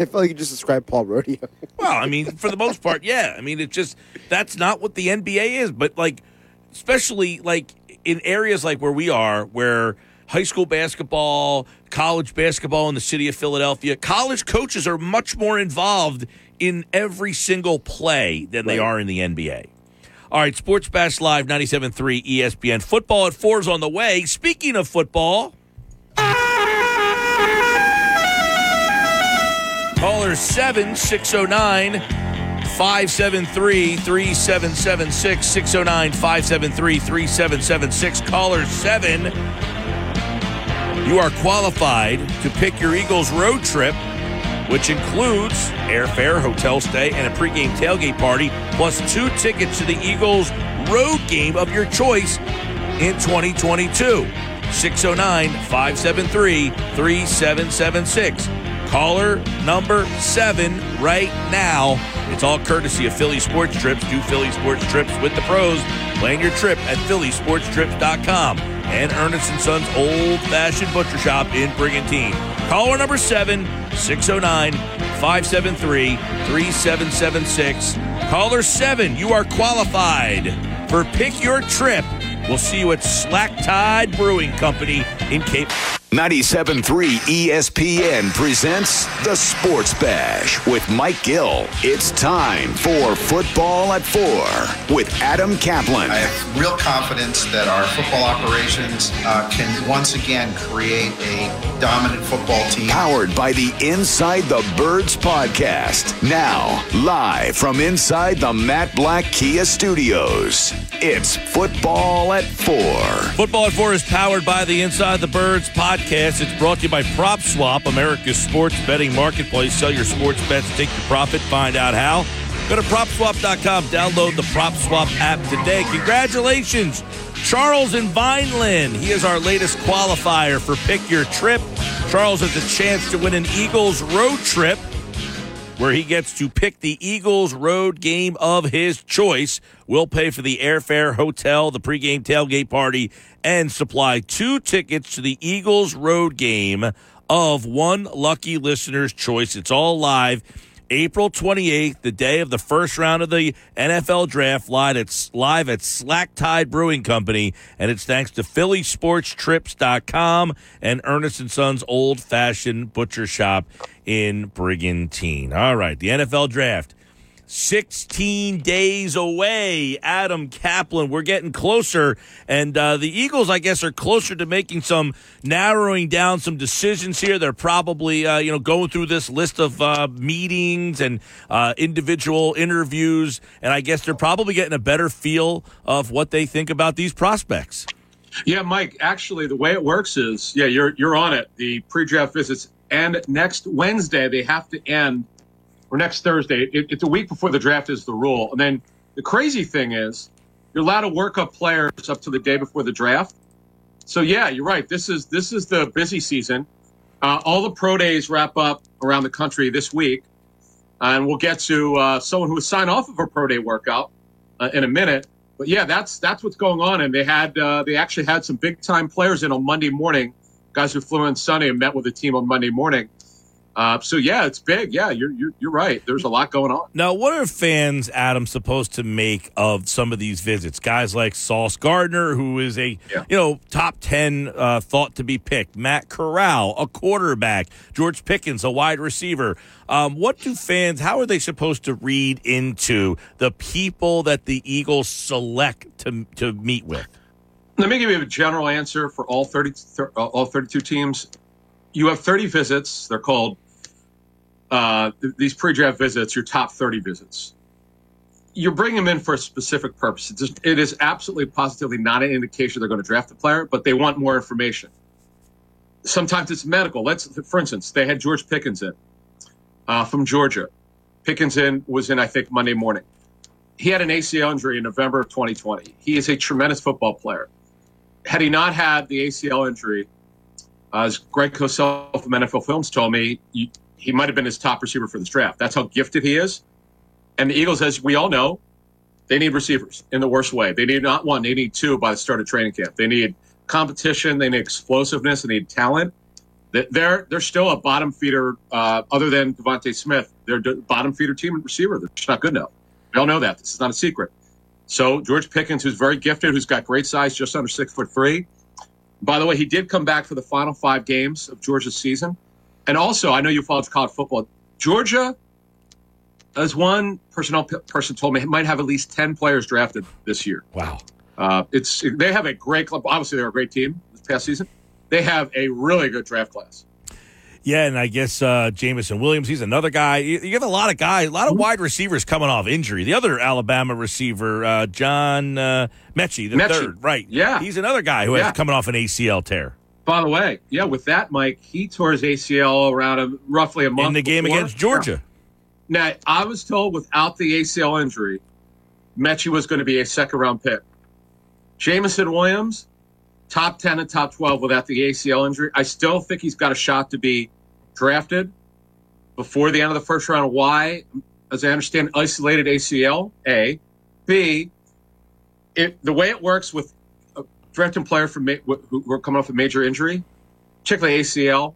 I feel like you just described Paul Rodeo. Well, I mean, for the most part, yeah. I mean, it's just that's not what the NBA is. But like, especially like in areas like where we are, where high school basketball, college basketball in the city of Philadelphia, college coaches are much more involved in every single play than they are in the NBA. All right, Sports Bash Live 97.3 ESPN. Football at four is on the way. Speaking of football, caller 7609 573 3776. 609 573 3776. Caller 7. You are qualified to pick your Eagles road trip, which includes airfare, hotel stay, and a pregame tailgate party, plus two tickets to the Eagles road game of your choice in 2022. 609 573 3776. Caller number seven right now. It's all courtesy of Philly Sports Trips. Do Philly Sports Trips with the pros. Plan your trip at phillysportstrips.com and Ernest Sons Old Fashioned Butcher Shop in Brigantine. Caller number seven, 609 573 3776. Caller seven, you are qualified for Pick Your Trip. We'll see you at Slack Tide Brewing Company in Cape. 97.3 ESPN presents the Sports Bash with Mike Gill. It's time for Football at Four with Adam Caplan. I have real confidence that our football operations uh, can once again create a dominant football team. Powered by the Inside the Birds podcast. Now, live from inside the Matt Blatt Kia Studios. It's Football at Four. Football at Four is powered by the Inside the Birds podcast. It's brought to you by Prop Swap, America's sports betting marketplace. Sell your sports bets, take your profit, find out how. Go to propswap.com, download the Prop Swap app today. Congratulations, Charles in Vineland. He is our latest qualifier for Pick Your Trip. Charles has a chance to win an Eagles road trip where he gets to pick the Eagles road game of his choice. We'll pay for the airfare, hotel, the pregame tailgate party, and supply two tickets to the Eagles road game of one lucky listener's choice. It's all live April 28th, the day of the first round of the NFL draft, live at, live at Slack Tide Brewing Company. And it's thanks to PhillySportsTrips.com and Ernest and Sons Old Fashioned Butcher Shop in Brigantine. All right, the NFL draft 16 days away. Adam Caplan, we're getting closer. And uh, the Eagles, I guess, are closer to making some narrowing down some decisions here. They're probably, uh, you know, going through this list of uh, meetings and uh, individual interviews. And I guess they're probably getting a better feel of what they think about these prospects. Yeah, Mike, actually, the way it works is, yeah, you're, you're on it. The pre draft visits and next Wednesday, they have to end or next Thursday. It, it's a week before the draft is the rule. And then the crazy thing is, you're allowed to work up players up to the day before the draft. So yeah, you're right. This is this is the busy season. Uh, all the pro days wrap up around the country this week, and we'll get to uh, someone who was signed off of a pro day workout uh, in a minute. But yeah, that's that's what's going on. And they had uh, they actually had some big time players in on Monday morning. Guys who flew in Sunday and met with the team on Monday morning. Uh, so yeah, it's big. Yeah, you're, you're you're right. There's a lot going on. Now, what are fans, Adam, supposed to make of some of these visits? Guys like Sauce Gardner, who is a yeah. you know top ten uh, thought to be picked. Matt Corral, a quarterback. George Pickens, a wide receiver. Um, what do fans? How are they supposed to read into the people that the Eagles select to to meet with? Let me give you a general answer for all 30, all 32 teams. You have 30 visits. They're called uh, these pre-draft visits, your top 30 visits, you're bringing them in for a specific purpose. It's just, it is absolutely positively not an indication they're going to draft the player, but they want more information. Sometimes it's medical. Let's, for instance, they had George Pickens in uh, from Georgia. Pickens in was in, I think, Monday morning. He had an ACL injury in November of 2020. He is a tremendous football player. Had he not had the ACL injury, uh, as Greg Cosell from NFL Films told me, you, he might have been his top receiver for this draft. That's how gifted he is. And the Eagles, as we all know, they need receivers in the worst way. They need not one, they need two by the start of training camp. They need competition, they need explosiveness, they need talent. They're they're still a bottom feeder, uh, other than DeVonta Smith. They're a bottom feeder team and receiver. They're just not good enough. We all know that. This is not a secret. So George Pickens, who's very gifted, who's got great size, just under six foot three. By the way, he did come back for the final five games of Georgia's season. And also, I know you follow college football. Georgia, as one personnel person told me, might have at least ten players drafted this year. Wow, uh, it's they have a great club. Obviously, they're a great team this past season. They have a really good draft class. Yeah, and I guess uh, Jameson Williams, he's another guy. You, you have a lot of guys, a lot of mm-hmm. wide receivers coming off injury. The other Alabama receiver, uh, John uh, Metchie, the Metchie. third, right? Yeah, he's another guy who yeah. has coming off an ACL tear. By the way, yeah, with that, Mike, he tore his ACL around a, roughly a month in the game before. against Georgia. Now, I was told without the ACL injury, Metchie was going to be a second round pick. Jameson Williams, top 10 and top 12 without the ACL injury. I still think he's got a shot to be drafted before the end of the first round. Why? As I understand, isolated ACL, A. B, it, the way it works with drafting player from who are coming off a major injury, particularly ACL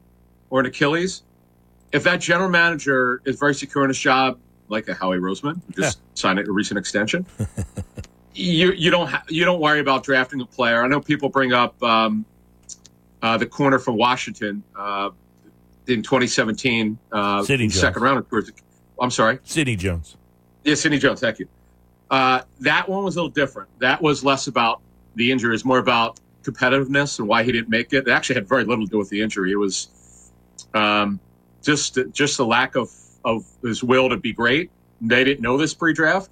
or an Achilles, if that general manager is very secure in his job, like a Howie Roseman, who just yeah. signed a recent extension, you you don't ha- you don't worry about drafting a player. I know people bring up um, uh, the corner from Washington uh, in 2017, uh, in second round. I'm sorry, Sidney Jones. Yeah, Sidney Jones. Thank you. Uh, that one was a little different. That was less about the injury is more about competitiveness and why he didn't make it. It actually had very little to do with the injury. It was um, just just the lack of of his will to be great. They didn't know this pre-draft.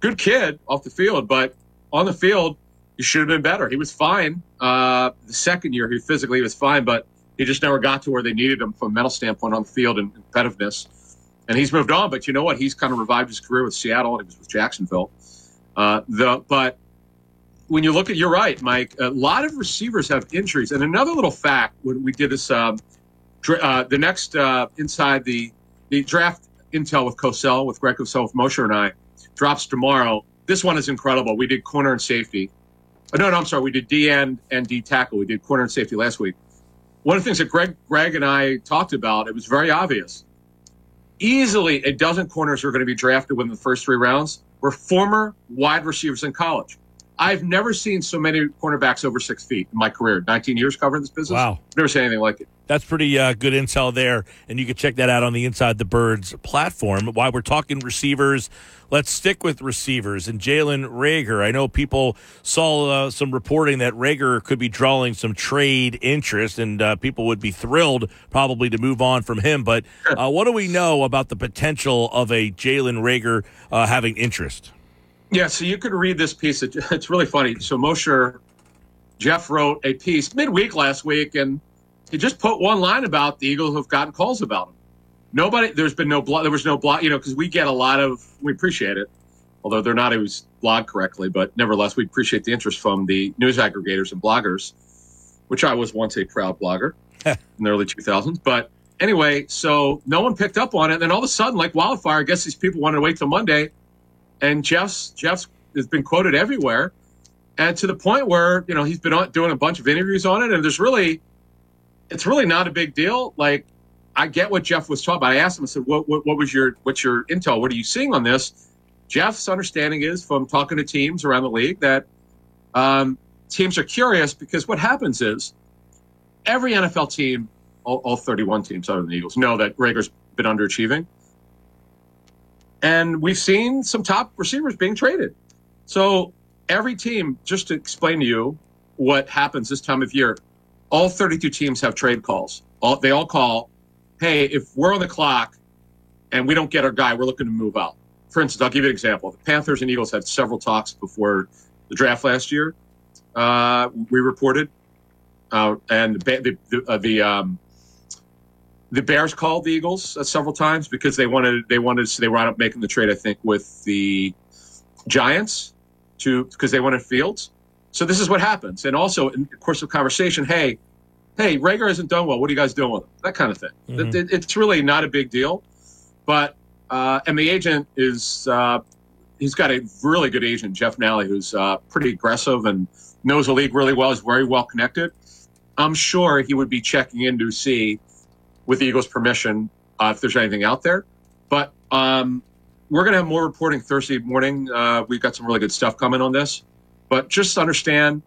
Good kid off the field, but on the field, he should have been better. He was fine. Uh, the second year, he physically was fine, but he just never got to where they needed him from a mental standpoint on the field and competitiveness. And he's moved on, but you know what? He's kind of revived his career with Seattle and he was with Jacksonville. Uh, the but when you look at, you're right, Mike. A lot of receivers have injuries. And another little fact when we did this, um, uh, the next uh, inside the the draft intel with Cosell, with Greg Cosell, with Moshe and I, drops tomorrow. This one is incredible. We did corner and safety. Oh, no, no, I'm sorry. We did D end and D tackle. We did corner and safety last week. One of the things that Greg, Greg and I talked about, it was very obvious. easily a dozen corners are going to be drafted within the first three rounds were former wide receivers in college. I've never seen so many cornerbacks over six feet in my career. 19 years covering this business. Wow. Never seen anything like it. That's pretty uh, good intel there, and you can check that out on the Inside the Birds platform. While we're talking receivers, let's stick with receivers and Jalen Reagor, I know people saw uh, some reporting that Reagor could be drawing some trade interest, and uh, people would be thrilled probably to move on from him. But uh, what do we know about the potential of a Jalen Reagor uh, having interest? Yeah, so you could read this piece. It's really funny. So Mosher, Geoff wrote a piece midweek last week, and he just put one line about the Eagles have gotten calls about him. Nobody, there's been no blog. There was no blog, you know, because we get a lot of. We appreciate it, although they're not always blogged correctly. But nevertheless, we appreciate the interest from the news aggregators and bloggers, which I was once a proud blogger in the early 2000s. But anyway, so no one picked up on it. And then all of a sudden, like wildfire, I guess these people wanted to wait till Monday. And Jeff's Jeff's has been quoted everywhere, and to the point where you know he's been doing a bunch of interviews on it. And there's really it's really not a big deal. Like, I get what Jeff was talking about. I asked him, I said, what, what, what was your, what's your intel? What are you seeing on this? Jeff's understanding is from talking to teams around the league that um, teams are curious because what happens is every NFL team, all, all 31 teams other than the Eagles, know that Reagor's been underachieving. And we've seen some top receivers being traded. So every team, just to explain to you what happens this time of year, all 32 teams have trade calls. All, they all call, hey, if we're on the clock and we don't get our guy, we're looking to move out. For instance, I'll give you an example. The Panthers and Eagles had several talks before the draft last year. Uh, we reported, uh, and the the, uh, the, um, the Bears called the Eagles uh, several times because they wanted they wanted so they wound up making the trade. I think with the Giants to because they wanted Fields. So this is what happens. And also, in the course of conversation, hey, hey, Reagor hasn't done well. What are you guys doing with him? That kind of thing. Mm-hmm. It, it, it's really not a big deal. But, uh, and the agent is, uh, he's got a really good agent, Jeff Nally, who's uh, pretty aggressive and knows the league really well, is very well connected. I'm sure he would be checking in to see, with the Eagles' permission, uh, if there's anything out there. But um, we're going to have more reporting Thursday morning. Uh, we've got some really good stuff coming on this. But just understand,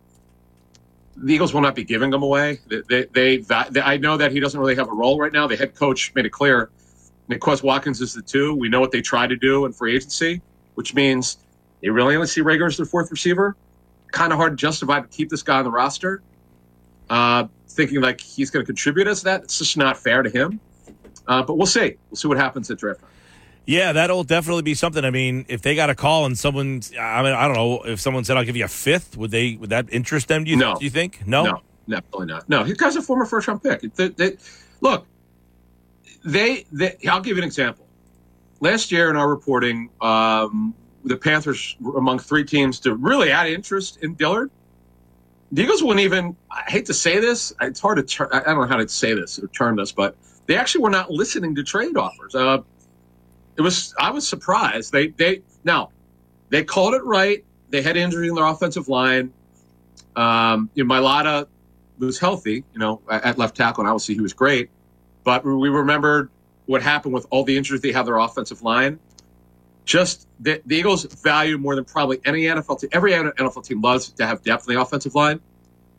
the Eagles will not be giving them away. They, they, they, I know that he doesn't really have a role right now. The head coach made it clear. Nicolas Watkins is the two. We know what they try to do in free agency, which means they really only see Reagor as their fourth receiver. Kind of hard to justify to keep this guy on the roster. Uh, thinking like he's going to contribute as that. It's just not fair to him. Uh, but we'll see. We'll see what happens at draft time. Yeah, that'll definitely be something. I mean, if they got a call and someone, I mean, I don't know, if someone said I'll give you a fifth, would they? Would that interest them? Do you, no. do you think? No, no, definitely not. No, he guy's a former first round pick. They, they, look, they, they, I'll give you an example. Last year in our reporting, um, the Panthers were among three teams to really add interest in Dillard. The Eagles wouldn't even. I hate to say this. It's hard to. Ter- I don't know how to say this or term this, but they actually were not listening to trade offers. Uh, it was I was surprised. They they now they called it right. They had injury in their offensive line. Um, you know, Mailata was healthy, you know, at left tackle, and obviously he was great. But we remembered what happened with all the injuries they had their offensive line. Just the, the Eagles value more than probably any NFL team. Every NFL team loves to have depth in the offensive line,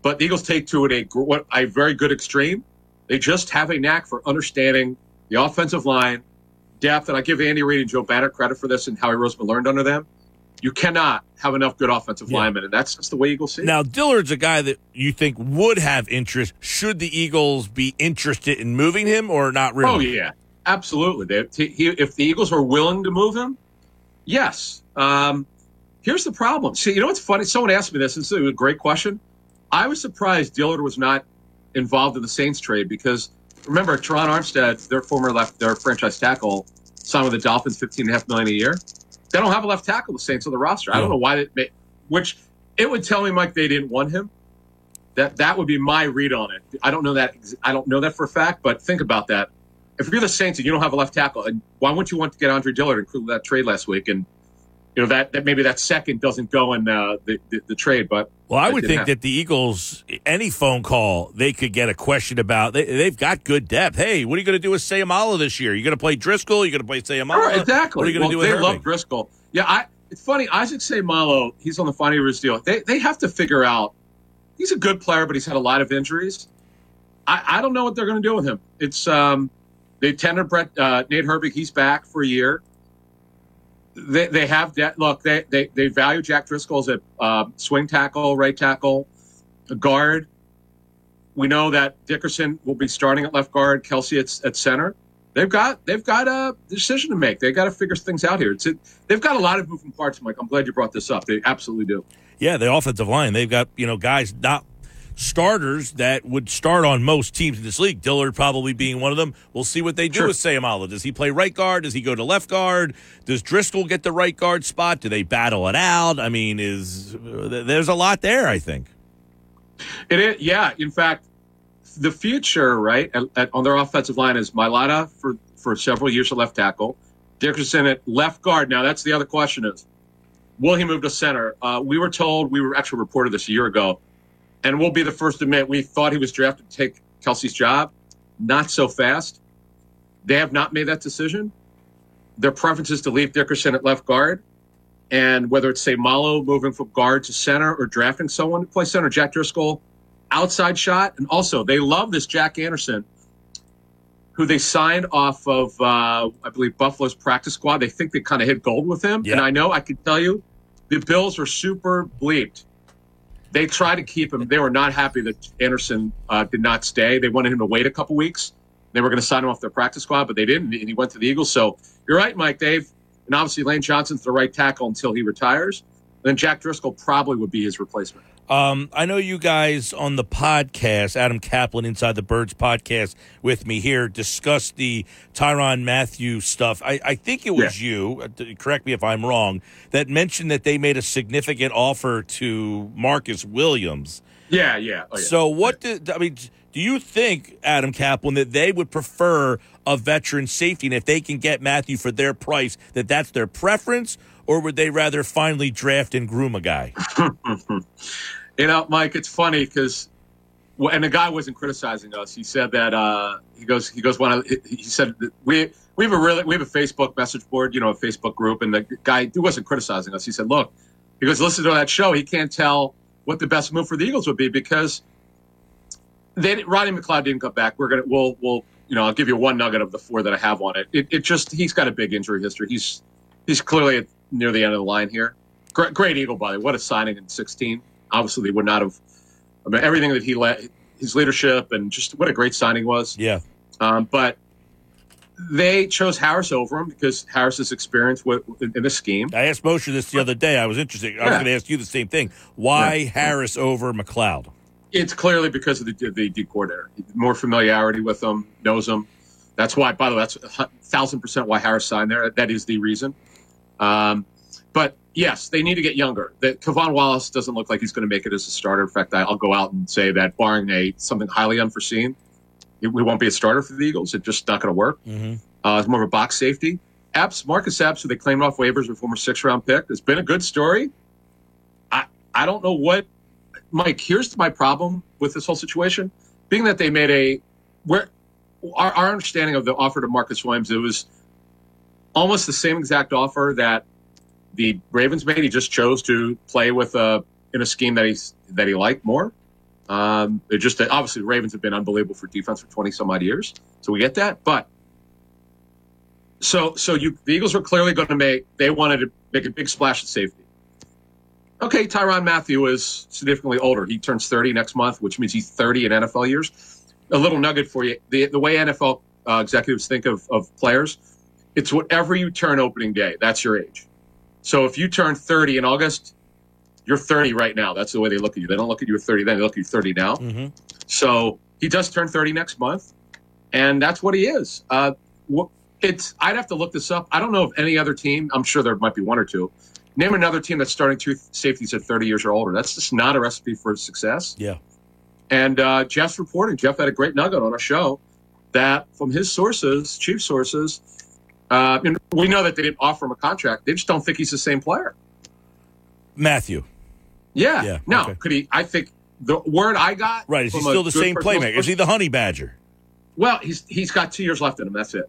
but the Eagles take to it a what a very good extreme. They just have a knack for understanding the offensive line depth, and I give Andy Reid and Joe Banner credit for this and Howie Roseman learned under them. You cannot have enough good offensive yeah. linemen, and that's just the way Eagles see it. Now, Dillard's a guy that you think would have interest. Should the Eagles be interested in moving him or not really? Oh, yeah. Absolutely. They, he, if the Eagles were willing to move him, yes. Um, here's the problem. See, you know what's funny? Someone asked me this. This is a great question. I was surprised Dillard was not involved in the Saints trade because remember, Terron Armstead, their former left, their franchise tackle, signed with the Dolphins, fifteen and a half million a year. They don't have a left tackle. The Saints on the roster. I don't know why they. Which it would tell me, Mike, they didn't want him. That that would be my read on it. I don't know that. I don't know that for a fact, but think about that. If you're the Saints and you don't have a left tackle, and why wouldn't you want to get Andre Dillard, including that trade last week? And you know that, that maybe that second doesn't go in uh, the, the, the trade, but Well, I would think have- that the Eagles, any phone call, they could get a question about. They, they've got good depth. Hey, what are you going to do with Seumalo this year? You're going to play Driscoll? You're going to play Seumalo? Right, exactly. What are you going to well, do with they Irving? love Driscoll. Yeah, I. It's funny. Isaac Malo, he's on the final year of his deal. They they have to figure out. He's a good player, but he's had a lot of injuries. I, I don't know what they're going to do with him. It's um, they tendered Brett uh, Nate Herbig. He's back for a year. They they have that. Look, they they they value Jack Driscoll as a uh, swing tackle, right tackle, a guard. We know that Dickerson will be starting at left guard, Kelce at, at center. They've got they've got a decision to make. They've got to figure things out here. It's it, they've got a lot of moving parts, Mike. I'm glad you brought this up. They absolutely do. Yeah, the offensive line. They've got you know guys not starters that would start on most teams in this league. Dillard probably being one of them. We'll see what they do Sure. with Seumalo. Does he play right guard? Does he go to left guard? Does Driscoll get the right guard spot? Do they battle it out? I mean, is there's a lot there. I think. It is, yeah. In fact, the future, right, at, at, on their offensive line is Mailata for for several years at left tackle, Dickerson at left guard. Now, that's the other question: is will he move to center? Uh, we were told we were actually reported this a year ago, and we'll be the first to admit we thought he was drafted to take Kelce's job. Not so fast. They have not made that decision. Their preference is to leave Dickerson at left guard. And whether it's say Malo moving from guard to center or drafting someone to play center, Jack Driscoll, outside shot. And also, they love this Jack Anderson, who they signed off of, uh, I believe, Buffalo's practice squad. They think they kind of hit gold with him. Yeah. And I know, I can tell you, the Bills were super bleeped. They tried to keep him. They were not happy that Anderson uh, did not stay. They wanted him to wait a couple weeks. They were going to sign him off their practice squad, but they didn't, and he went to the Eagles. So you're right, Mike, Dave. And obviously, Lane Johnson's the right tackle until he retires. Then Jack Driscoll probably would be his replacement. Um, I know you guys on the podcast, Adam Caplan, Inside the Birds podcast, with me here, discussed the Tyrann Mathieu stuff. I, I think it was you, uh, correct me if I'm wrong, that mentioned that they made a significant offer to Marcus Williams. Yeah, yeah. Oh, yeah. So, what do, I mean, do you think, Adam Caplan, that they would prefer a veteran safety? And if they can get Matthew for their price, that that's their preference? Or would they rather finally draft and groom a guy? You know, Mike, it's funny because, and the guy wasn't criticizing us. He said that uh, he goes, he goes, one. Of, He said we we have a really we have a Facebook message board, you know, a Facebook group, and the guy he wasn't criticizing us. He said, look, he goes, listen to that show. He can't tell what the best move for the Eagles would be because they Rodney McLeod didn't come back. We're gonna we'll we'll you know I'll give you one nugget of the four that I have on it. It, it just he's got a big injury history. He's he's clearly near the end of the line here. Great, great Eagle, by the way. What a signing in 16. Obviously, they would not have. I mean, everything that he led, his leadership, and just what a great signing was. Yeah. Um, but they chose Harris over him because Harris's experience with, in, the scheme. I asked Moshe this the other day. I was interested. I was Yeah. going to ask you the same thing. Why Yeah. Harris over McLeod? It's clearly because of the the D coordinator. More familiarity with him, knows him. That's why. By the way, that's thousand percent why Harris signed there. That is the reason. Um, but yes, they need to get younger. That K'Von Wallace doesn't look like he's going to make it as a starter. In fact, I'll go out and say that barring a something highly unforeseen, it, we won't be a starter for the Eagles. It's just not going to work. Mm-hmm. Uh, it's more of a box safety. Epps, Marcus Epps, who they claimed off waivers, a former six round pick. It's been a good story. I I don't know what Mike, here's my problem with this whole situation. Being that they made a where our, our understanding of the offer to Marcus Williams, it was almost the same exact offer that the Ravens made. He just chose to play with a in a scheme that he's that he liked more. Um, it just obviously the Ravens have been unbelievable for defense for twenty some odd years, so we get that. But so so you the Eagles were clearly going to make they wanted to make a big splash at safety. Okay, Tyrann Mathieu is significantly older. He turns 30 next month, which means he's 30 in NFL years. A little nugget for you: the the way NFL uh, executives think of of players, it's whatever you turn opening day. That's your age. So if you turn 30 in August, you're 30 right now. That's the way they look at you. They don't look at you at 30 then; they look at you 30 now. Mm-hmm. So he does turn 30 next month, and that's what he is. Uh, it's I'd have to look this up. I don't know if any other team. I'm sure there might be one or two. Name another team that's starting two safeties at 30 years or older. That's just not a recipe for success. Yeah. And uh, Jeff's reporting. Jeff had a great nugget on our show that from his sources, chief sources, uh, and we know that they didn't offer him a contract. They just don't think he's the same player. Mathieu. Yeah. Yeah, No, okay. could he? I think the word I got. Right. Is he still the same playmaker? Is he the honey badger? Well, he's he's got two years left in him. That's it.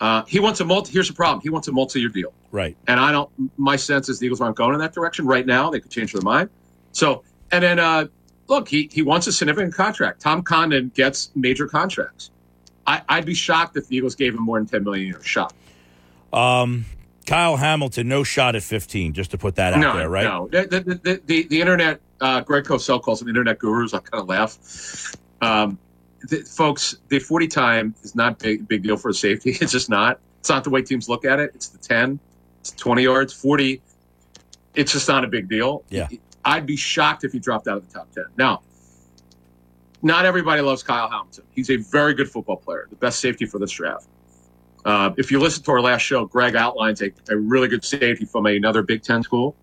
Uh, he wants a multi. Here's the problem. He wants a multi-year deal, Right. and I don't. My sense is the Eagles aren't going in that direction right now. They could change their mind. So, and then uh, look, he he wants a significant contract. Tom Condon gets major contracts. I, I'd be shocked if the Eagles gave him more than ten million a year. Shocked. Um, Kyle Hamilton, no shot at 15, just to put that out no, there, right? No, the the, the, the, the internet. Uh, Greg Cosell calls them internet gurus. I kind of laugh. Um, the, folks, the forty time is not big big deal for a safety. It's just not. It's not the way teams look at it. It's the ten. It's twenty yards. Forty. It's just not a big deal. Yeah. I'd be shocked if he dropped out of the top ten. Now, not everybody loves Kyle Hamilton. He's a very good football player, the best safety for this draft. Uh, if you listen to our last show, Greg outlines a, a really good safety from another Big Ten school,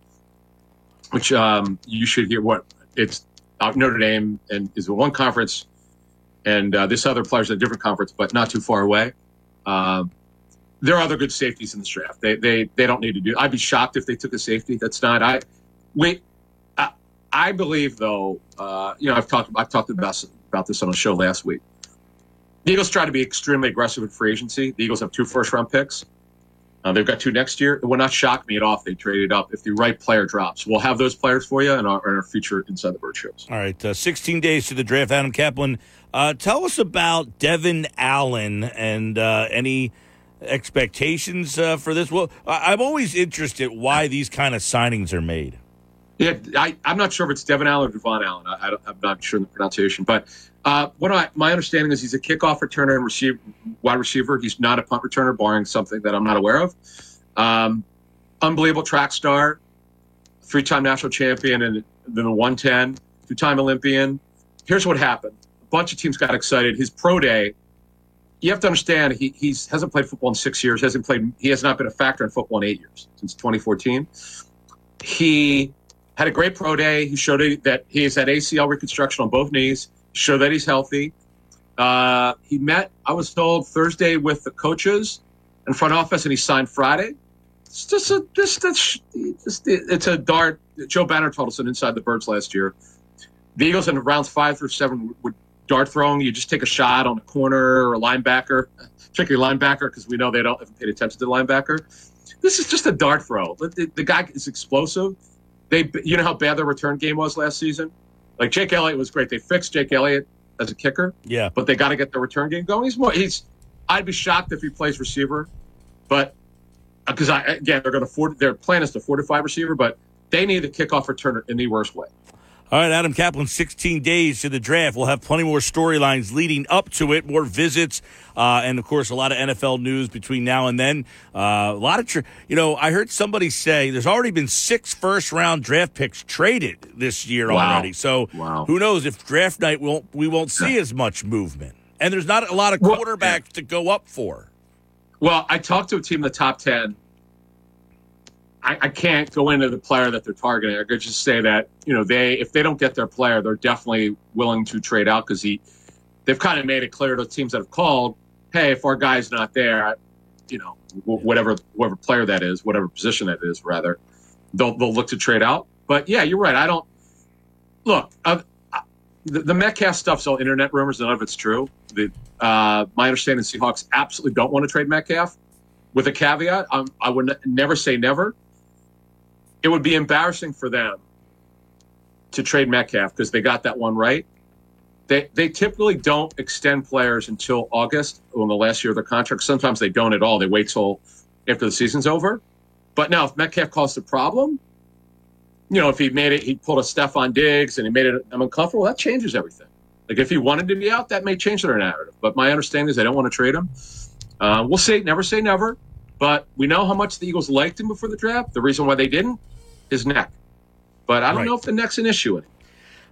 which um, you should hear. What it's uh, Notre Dame and is one conference, and uh, this other player's in a different conference, but not too far away. Um, there are other good safeties in this draft. They they they don't need to do. I'd be shocked if they took a safety. That's not. I wait. I, believe though. Uh, you know, I've talked I've talked about about this on a show last week. The Eagles try to be extremely aggressive in free agency. The Eagles have two first round picks. Uh, they've got two next year. It would not shock me at all if they traded up if the right player drops. We'll have those players for you in our, in our future Inside the Bird shows. All right, uh, 16 days to the draft. Adam Caplan, uh, tell us about Devin Allen and uh, any expectations uh, for this. Well, I- I'm always interested why these kind of signings are made. Yeah, I, I'm not sure if it's Devin Allen or Devon Allen. I, I'm not sure in the pronunciation, but uh, what I, my understanding is he's a kickoff returner and receive, wide receiver. He's not a punt returner, barring something that I'm not aware of. Um, unbelievable track star, three-time national champion, and then the 110, two-time Olympian. Here's what happened: a bunch of teams got excited. His pro day. You have to understand he he's hasn't played football in six years. Hasn't played. He has not been a factor in football in eight years since 2014. He had a great pro day. He showed that he has had ACL reconstruction on both knees. Showed that he's healthy. Uh, he met, I was told, Thursday with the coaches and front office, and he signed Friday. It's just a just, just, just it's a dart. Joe Banner told us in Inside the Birds last year. The Eagles in rounds five through seven would dart throwing. You just take a shot on a corner or a linebacker, particularly linebacker, because we know they don't haven't paid attention to the linebacker. This is just a dart throw. The, the guy is explosive. They, you know how bad their return game was last season. Like Jake Elliott was great. They fixed Jake Elliott as a kicker. Yeah, but they got to get the return game going. He's more. He's. I'd be shocked if he plays receiver, but uh, because I again they're going to. Their plan is to fortify receiver, but they need the kickoff returner in the worst way. All right, Adam Caplan, 16 days to the draft. We'll have plenty more storylines leading up to it, more visits, uh, and of course, a lot of NFL news between now and then. Uh, a lot of, tr- you know, I heard somebody say there's already been six first round draft picks traded this year Wow. already. So who knows if draft night won't we won't see as much movement, and there's not a lot of quarterbacks to go up for. Well, I talked to a team in the top ten. I, I can't go into the player that they're targeting. I could just say that you know they if they don't get their player, they're definitely willing to trade out because he they've kind of made it clear to teams that have called, hey, if our guy's not there, you know wh- whatever whatever player that is, whatever position that is, rather, they'll they'll look to trade out. But yeah, you're right. I don't look. Uh, the, the Metcalf stuff's all internet rumors. None of it's true. The, uh, my understanding, Seahawks absolutely don't want to trade Metcalf. With a caveat, um, I would n- never say never. It would be embarrassing for them to trade Metcalf because they got that one right. They they typically don't extend players until August on the last year of their contract. Sometimes they don't at all. They wait till after the season's over. But now, if Metcalf caused a problem, you know, if he made it, he pulled a Stefon Diggs and he made it I'm uncomfortable, that changes everything. Like if he wanted to be out, that may change their narrative. But my understanding is they don't want to trade him. Uh, we'll say, Never say never. But we know how much the Eagles liked him before the draft. The reason why they didn't, his neck. But I don't Right. know if the neck's an issue. It.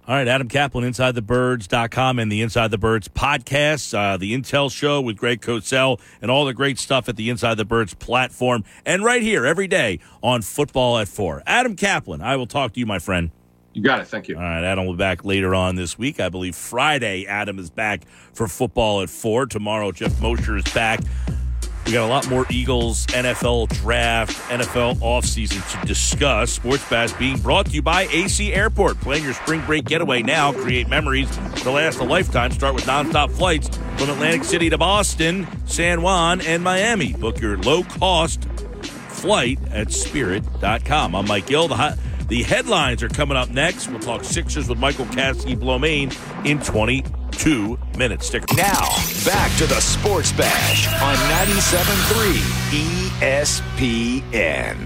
All right, Adam Caplan, InsideTheBirds.com and the Inside the Birds podcast, uh, the Intel Show with Greg Cosell, and all the great stuff at the Inside the Birds platform, and right here every day on Football at 4. Adam Caplan, I will talk to you, my friend. You got it. Thank you. All right, Adam will be back later on this week. I believe Friday, Adam is back for Football at 4. Tomorrow, Geoff Mosher is back We got a lot more Eagles NFL draft, NFL offseason to discuss. Sports Bash being brought to you by AC Airport. Plan your spring break getaway now. Create memories to last a lifetime. Start with nonstop flights from Atlantic City to Boston, San Juan, and Miami. Book your low cost flight at spirit.com. I'm Mike Gill. The, the headlines are coming up next. We'll talk Sixers with Michael Kaskey Blomain in 22 minutes. Stick Now, back to the Sports Bash on 97.3 ESPN.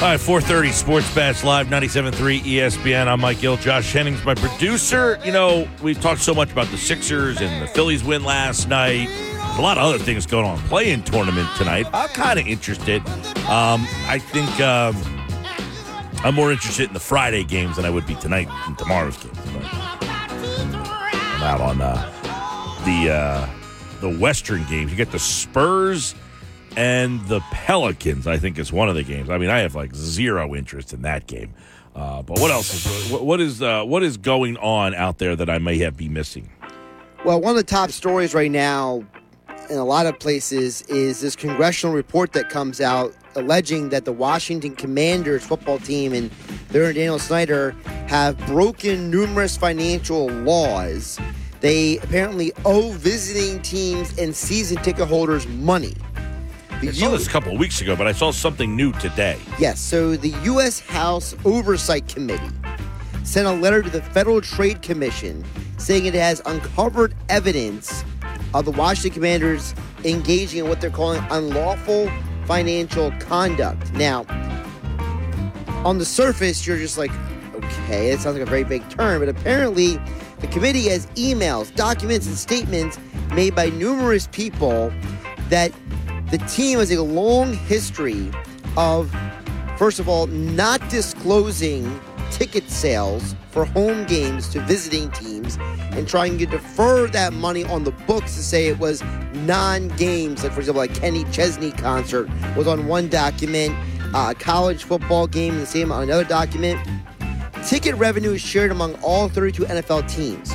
All right, 4.30 Sports Bash Live, 97.3 ESPN. I'm Mike Gill. Josh Hennings, my producer. You know, we've talked so much about the Sixers and the Phillies win last night. There's a lot of other things going on. Play-in tournament tonight. I'm kind of interested. Um, I think um, I'm more interested in the Friday games than I would be tonight and tomorrow's games. I'm out on uh, the uh, the Western games. You get the Spurs and the Pelicans. I think is one of the games. I mean, I have like zero interest in that game. Uh, but what else is what, what is uh, what is going on out there that I may have be missing? Well, one of the top stories right now in a lot of places is this congressional report that comes out alleging that the Washington Commanders football team and their Daniel Snyder have broken numerous financial laws. They apparently owe visiting teams and season ticket holders money. I saw this a couple of weeks ago, but I saw something new today. Yes, so the U.S. House Oversight Committee sent a letter to the Federal Trade Commission saying it has uncovered evidence of the Washington Commanders engaging in what they're calling unlawful financial conduct. Now, on the surface, you're just like, okay, it sounds like a very big term, but apparently the committee has emails, documents, and statements made by numerous people that the team has a long history of, first of all, not disclosing ticket sales for home games to visiting teams and trying to defer that money on the books to say it was non-games. Like for example like kenny chesney concert was on one document uh, a college football game the same on another document. Ticket revenue is shared among all 32 nfl teams.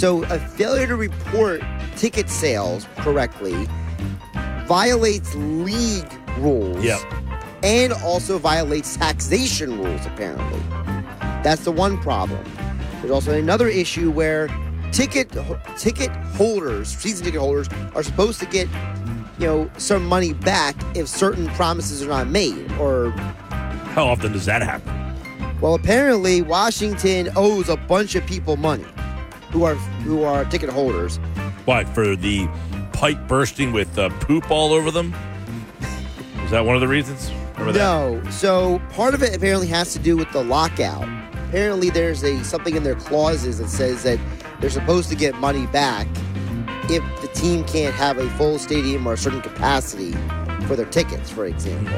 So a failure to report ticket sales correctly violates league rules Yep. and also violates taxation rules apparently that's the one problem. There's also another issue where ticket ticket holders, season ticket holders, are supposed to get you know some money back if certain promises are not made. Or How often does that happen? well, apparently Washington owes a bunch of people money who are who are ticket holders. What for the pipe bursting with uh, poop all over them? Is that one of the reasons? Remember that? No. So part of it apparently has to do with the lockout. Apparently there's a something in their clauses that says that they're supposed to get money back if the team can't have a full stadium or a certain capacity for their tickets, for example.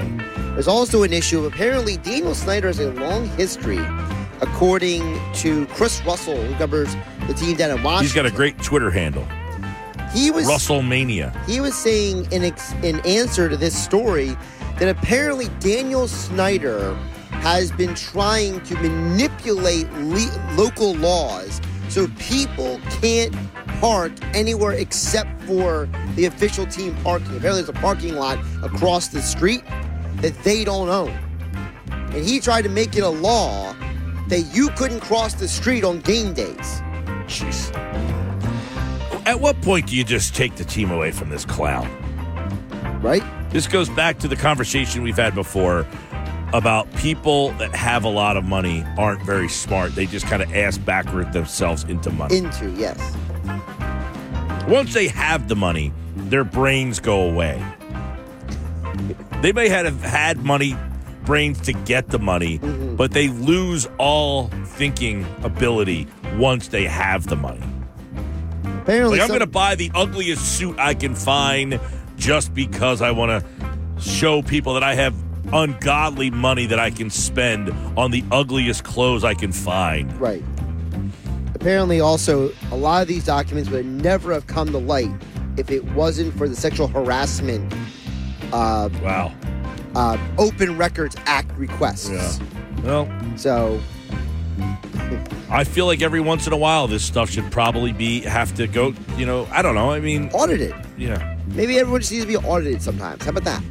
There's also an issue of apparently Daniel Snyder has a long history, according to Chris Russell, who covers the team down in Washington. He's got a great Twitter handle. He was Russell Mania. he was saying in, ex- in answer to this story that apparently Daniel Snyder has been trying to manipulate le- local laws so people can't park anywhere except for the official team parking. Apparently, there's a parking lot across the street that they don't own. And he tried to make it a law that you couldn't cross the street on game days. Jeez. At what point do you just take the team away from this clown? Right? This goes back to the conversation we've had before about people that have a lot of money aren't very smart. They just kind of ass backward themselves into money. Into, yes. Once they have the money, their brains go away. They may have had money, brains to get the money, mm-hmm. but they lose all thinking ability once they have the money. Apparently, Like, I'm some- going to buy the ugliest suit I can find just because I want to show people that I have ungodly money that I can spend on the ugliest clothes I can find. Right. Apparently, also, a lot of these documents would never have come to light if it wasn't for the Sexual Harassment uh, Wow. uh, Open Records Act requests. Yeah. Well, So, I feel like every once in a while this stuff should probably be have to go. You know, I don't know. I mean, audited. Yeah. Maybe everyone just needs to be audited sometimes. How about that?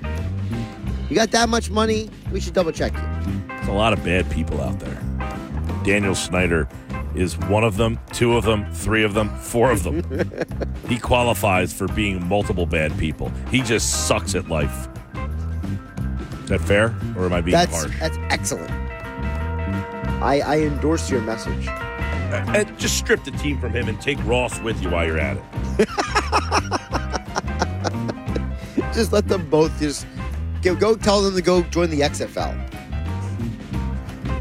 You got that much money? We should double check you. There's a lot of bad people out there. Daniel Snyder is one of them, two of them, three of them, four of them. he qualifies for being multiple bad people. He just sucks at life. Is that fair, or am I being That's harsh? that's excellent. I I endorse your message. Uh, just strip the team from him and take Ross with you while you're at it. just let them both just go, go tell them to go join the XFL.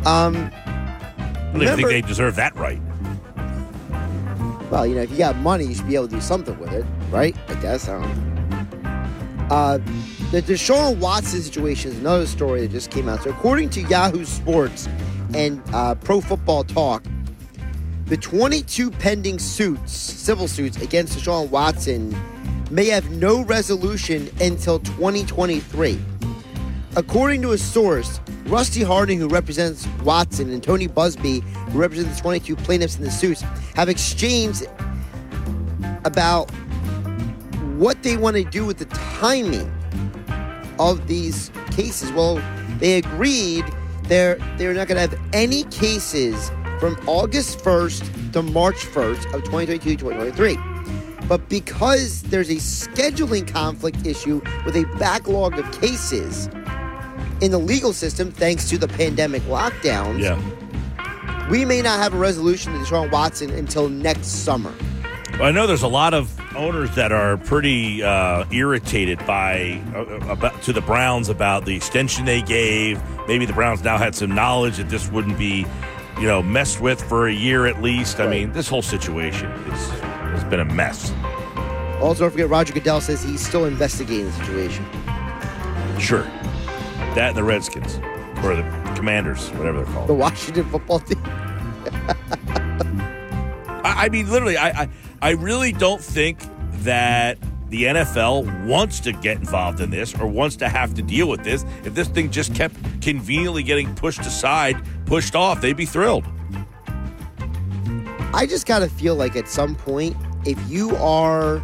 Um, I don't even think they deserve that right. well, you know, if you got money, you should be able to do something with it, right? I guess. I don't know. Uh, the Deshaun Watson situation is another story that just came out. So, according to Yahoo Sports and uh, Pro Football Talk, the 22 pending suits, civil suits against Deshaun Watson, may have no resolution until 2023. According to a source, Rusty Hardin, who represents Watson, and Tony Buzbee, who represents the 22 plaintiffs in the suits, have exchanged about what they want to do with the timing of these cases. Well, they agreed they're they're not going to have any cases from August 1st to March 1st of 2022-2023. But because there's a scheduling conflict issue with a backlog of cases in the legal system thanks to the pandemic lockdowns, Yeah. we may not have a resolution to Deshaun Watson until next summer. I know there's a lot of owners that are pretty uh, irritated by uh, about to the Browns about the extension they gave. Maybe the Browns now had some knowledge that this wouldn't be, you know, messed with for a year at least. I mean, this whole situation is has been a mess. Also, don't forget Roger Goodell says he's still investigating the situation. Sure, that and the Redskins or the Commanders, whatever they're called. The Washington football team. I, I mean, literally, I, I I really don't think that the NFL wants to get involved in this or wants to have to deal with this. If this thing just kept conveniently getting pushed aside, pushed off, they'd be thrilled. I just gotta feel like at some point, if you are,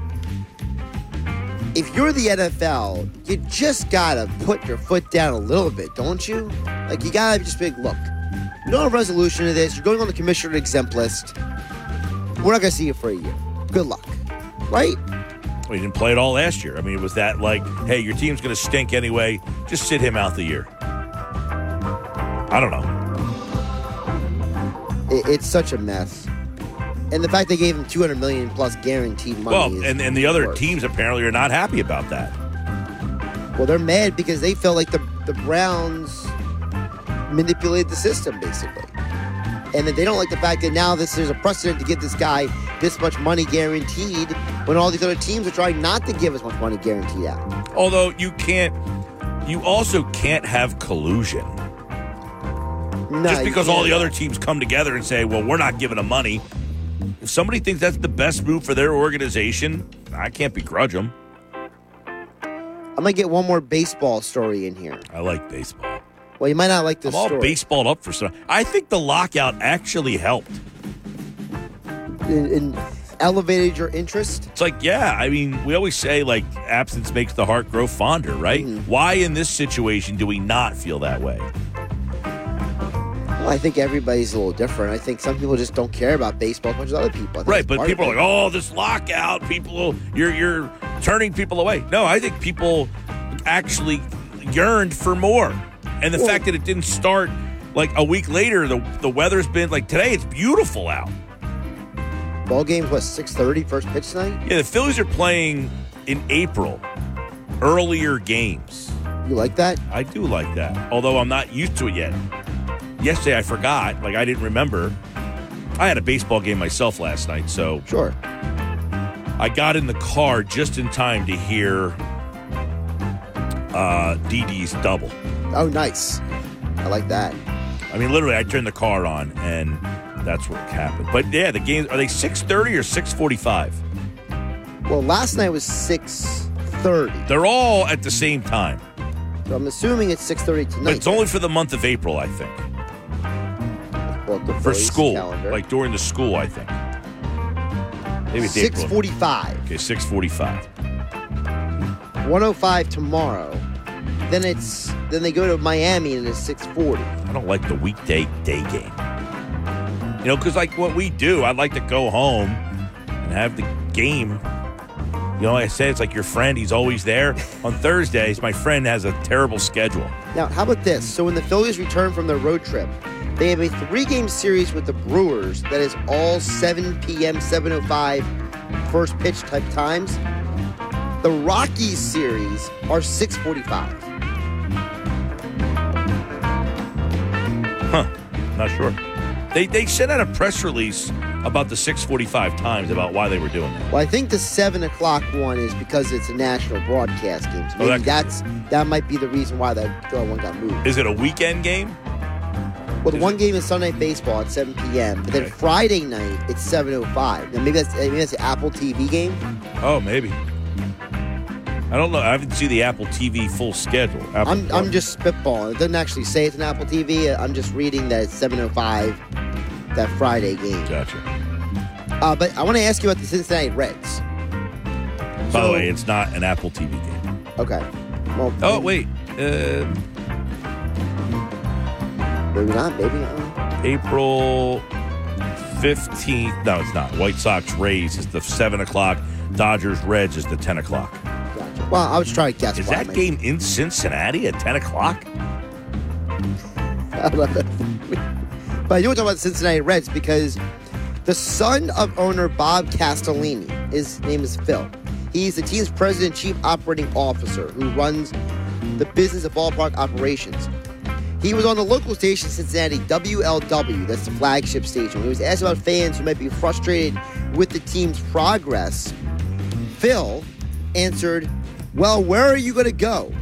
if you're the NFL, you just gotta put your foot down a little bit, don't you? Like you gotta just be like, look, we don't have a resolution to this. You're going on the commissioner exempt list. We're not gonna see you for a year. Good luck, right? We didn't play it all last year. I mean, was that like, hey, your team's to stink anyway? Just sit him out the year. I don't know. It's such a mess. And the fact they gave him 200 million plus guaranteed money. Well, and, and the other teams apparently are not happy about that. Well, they're mad because they felt like the the Browns manipulated the system basically, and that they don't like the fact that now this there's a precedent to give this guy this much money guaranteed when all these other teams are trying not to give as much money guaranteed out. Although you can't, you also can't have collusion. No, Just because all the other teams come together and say, well, we're not giving them money. If somebody thinks that's the best move for their organization, I can't begrudge them. I'm gonna get one more baseball story in here. I like baseball. Well, you might not like this I'm all story. baseballed up for some. I think the lockout actually helped. in, in elevated your interest. It's like, yeah, I mean, we always say like absence makes the heart grow fonder, right? Mm-hmm. Why in this situation do we not feel that way? Well, I think everybody's a little different. I think some people just don't care about baseball as much as other people. Right, but people are like, "Oh, this lockout, people, you're you're turning people away." No, I think people actually yearned for more, and the Well- fact that it didn't start like a week later, the the weather's been like today. It's beautiful out. ball games. What 6:30 first pitch tonight? Yeah, the Phillies are playing in April, earlier games. You like that? I do like that, although I'm not used to it yet. Yesterday I forgot, like I didn't remember. I had a baseball game myself last night, so Sure. I got in the car just in time to hear uh Didi's double. Oh, nice. I like that. I mean, literally, I turned the car on, and that's what happened. But yeah, the games are they six thirty or six forty five? Well, last night was 6:30. They're all at the same time, So I'm assuming it's 6:30 but tonight. it's only for the month of April, I think. For school, calendar. like during the school, I think. Maybe it's six April. Okay, six forty-five. 105 tomorrow. Then it's then they go to Miami and it's 640. I don't like the weekday day game. You know, because like what we do, I'd like to go home and have the game. You know, like I said, it's like your friend. He's always there. On Thursdays, my friend has a terrible schedule. Now, how about this? So when the Phillies return from their road trip, they have a three-game series with the Brewers that is all 7 p.m., 7:05 first pitch type times. The Rockies series are 6:45. Huh. Not sure. They, they sent out a press release about the 645 times about why they were doing that. Well, I think the seven o'clock one is because it's a national broadcast game. So Oh, that- that's that might be the reason why that one got moved. Is it a weekend game? Well, the one game is Sunday Night Baseball at 7 p.m. But then Friday night it's 7:05. And maybe that's maybe that's the Apple TV game. Oh, maybe. I don't know. I haven't seen the Apple TV full schedule. Apple I'm I'm just spitballing. It doesn't actually say it's an Apple TV. I'm just reading that it's 7:05 that Friday game. Gotcha. Uh, but I want to ask you about the Cincinnati Reds. By the way, it's not an Apple TV game. Okay. Well. Oh, wait. Uh, maybe not. Maybe not. April 15th. No, it's not. White Sox Rays is the 7 o'clock. Dodgers Reds is the 10 o'clock. Well, I was trying to guess. Is that game in Cincinnati at 10 o'clock? I love it. But I do want to talk about the Cincinnati Reds because the son of owner Bob Castellini, his name is Phil. He's the team's president and chief operating officer who runs the business of ballpark operations. He was on the local station Cincinnati WLW, that's the flagship station. He was asked about fans who might be frustrated with the team's progress, Phil answered, Well, where are you going to go?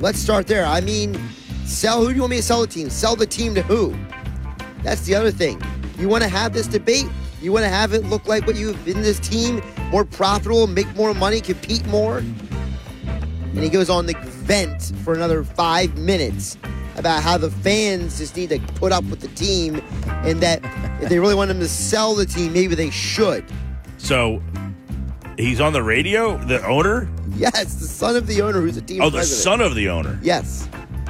Let's start there. I mean, sell who do you want me to sell the team? Sell the team to who? That's the other thing. You want to have this debate? You want to have it look like what you've been this team, more profitable, make more money, compete more? And he goes on the vent for another five minutes about how the fans just need to put up with the team and that if they really want them to sell the team, maybe they should. So he's on the radio, the owner? Yes, the son of the owner who's a team Oh, the son of the owner. Yes,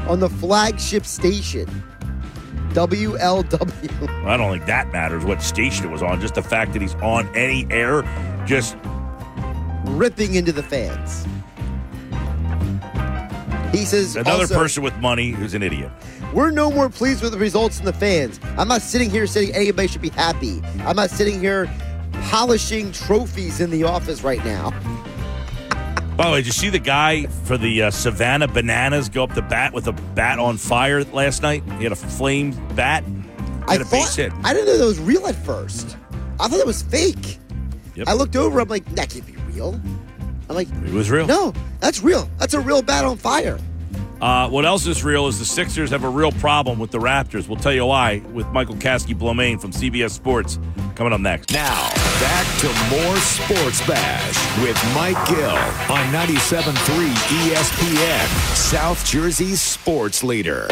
on the flagship station, WLW. I don't think that matters what station it was on. Just the fact that he's on any air, just ripping into the fans. He says another also, person with money who's an idiot. We're no more pleased with the results than the fans. I'm not sitting here saying anybody should be happy. I'm not sitting here polishing trophies in the office right now. By the way, did you see the guy for the uh, Savannah Bananas go up the bat with a bat on fire last night? He had a flame bat. I thought. I didn't know that was real at first. I thought it was fake. Yep. I looked over. I'm like, that can't be real. I'm like, It was real. no, that's real. That's a real bat on fire. Uh, what else is real is the Sixers have a real problem with the Raptors. We'll tell you why with Michael Kaskey Blomain from CBS Sports coming up next. Now, back to more Sports Bash with Mike Gill on 97.3 ESPN, South Jersey's sports leader.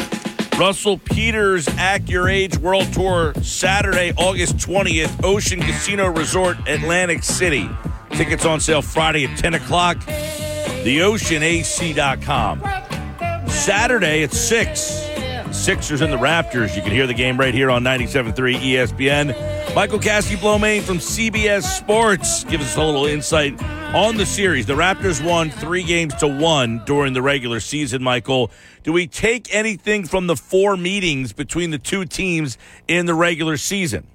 Russell Peters Act Your Age World Tour Saturday, August 20th, Ocean Casino Resort, Atlantic City. Tickets on sale Friday at 10 o'clock. TheOceanAC.com. Saturday at 6. Sixers and the Raptors. You can hear the game right here on 97.3 ESPN. Michael Kaskey Blomain from CBS Sports gives us a little insight on the series. The Raptors won three games to one during the regular season, Michael. Do we take anything from the four meetings between the two teams in the regular season?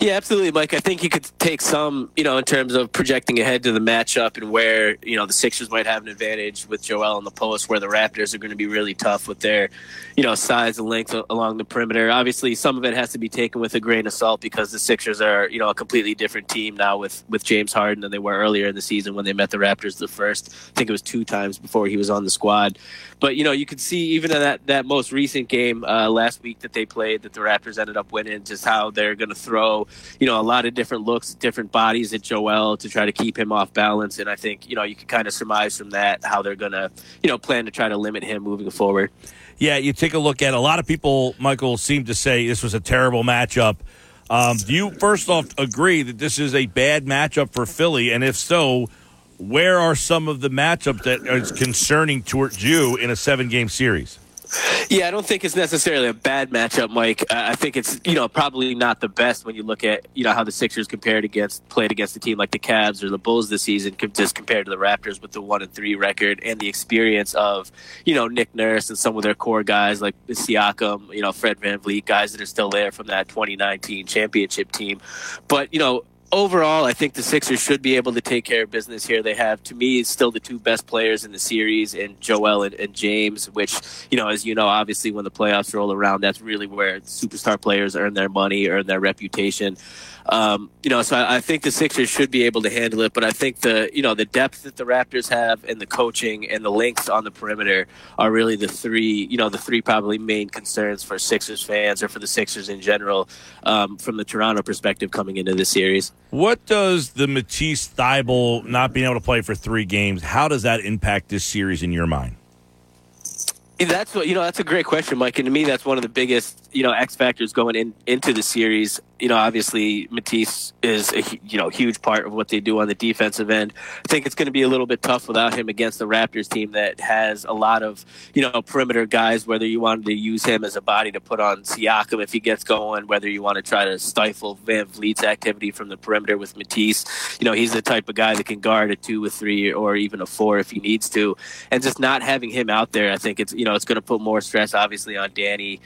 Yeah, absolutely, Mike. I think you could take some, you know, in terms of projecting ahead to the matchup and where, you know, the Sixers might have an advantage with Joel in the post, where the Raptors are going to be really tough with their, you know, size and length along the perimeter. Obviously, some of it has to be taken with a grain of salt because the Sixers are, you know, a completely different team now with with James Harden than they were earlier in the season when they met the Raptors the first. I think it was two times before he was on the squad. But you know, you could see even in that that most recent game uh, last week that they played, that the Raptors ended up winning, just how they're going to throw, you know, a lot of different looks, different bodies at Joel to try to keep him off balance. And I think, you know, you can kind of surmise from that how they're going to, you know, plan to try to limit him moving forward. Yeah, you take a look at a lot of people, Michael, seem to say this was a terrible matchup. Um, do you first off agree that this is a bad matchup for Philly? And if so, where are some of the matchups that is concerning towards you in a seven game series? Yeah, I don't think it's necessarily a bad matchup, Mike. Uh, I think it's you know probably not the best when you look at you know how the Sixers compared against played against a team like the Cavs or the Bulls this season, just compared to the Raptors with the one and three record and the experience of you know Nick Nurse and some of their core guys like Siakam, you know Fred VanVleet, guys that are still there from that 2019 championship team. But you know overall, I think the Sixers should be able to take care of business here. They have, to me, still the two best players in the series, and Joel and, and, James. Which, you know, as you know, obviously when the playoffs roll around, that's really where superstar players earn their money, earn their reputation. Um, you know, so I, I, think the Sixers should be able to handle it, but I think the you know the depth that the Raptors have and the coaching and the length on the perimeter are really the three you know the three probably main concerns for Sixers fans or for the Sixers in general um, from the Toronto perspective coming into this series. What does the Matisse Thybulle not being able to play for three games? How does that impact this series in your mind? That's what you know. That's a great question, Mike. And to me, that's one of the biggest you know X factors going in into the series you know, obviously Matisse is a you know huge part of what they do on the defensive end. I think it's going to be a little bit tough without him against the Raptors team that has a lot of you know perimeter guys. Whether you wanted to use him as a body to put on Siakam if he gets going, whether you want to try to stifle VanVleet's activity from the perimeter with Matisse, you know he's the type of guy that can guard a two, a three, or even a four if he needs to. And just not having him out there, I think it's you know it's going to put more stress obviously on Danny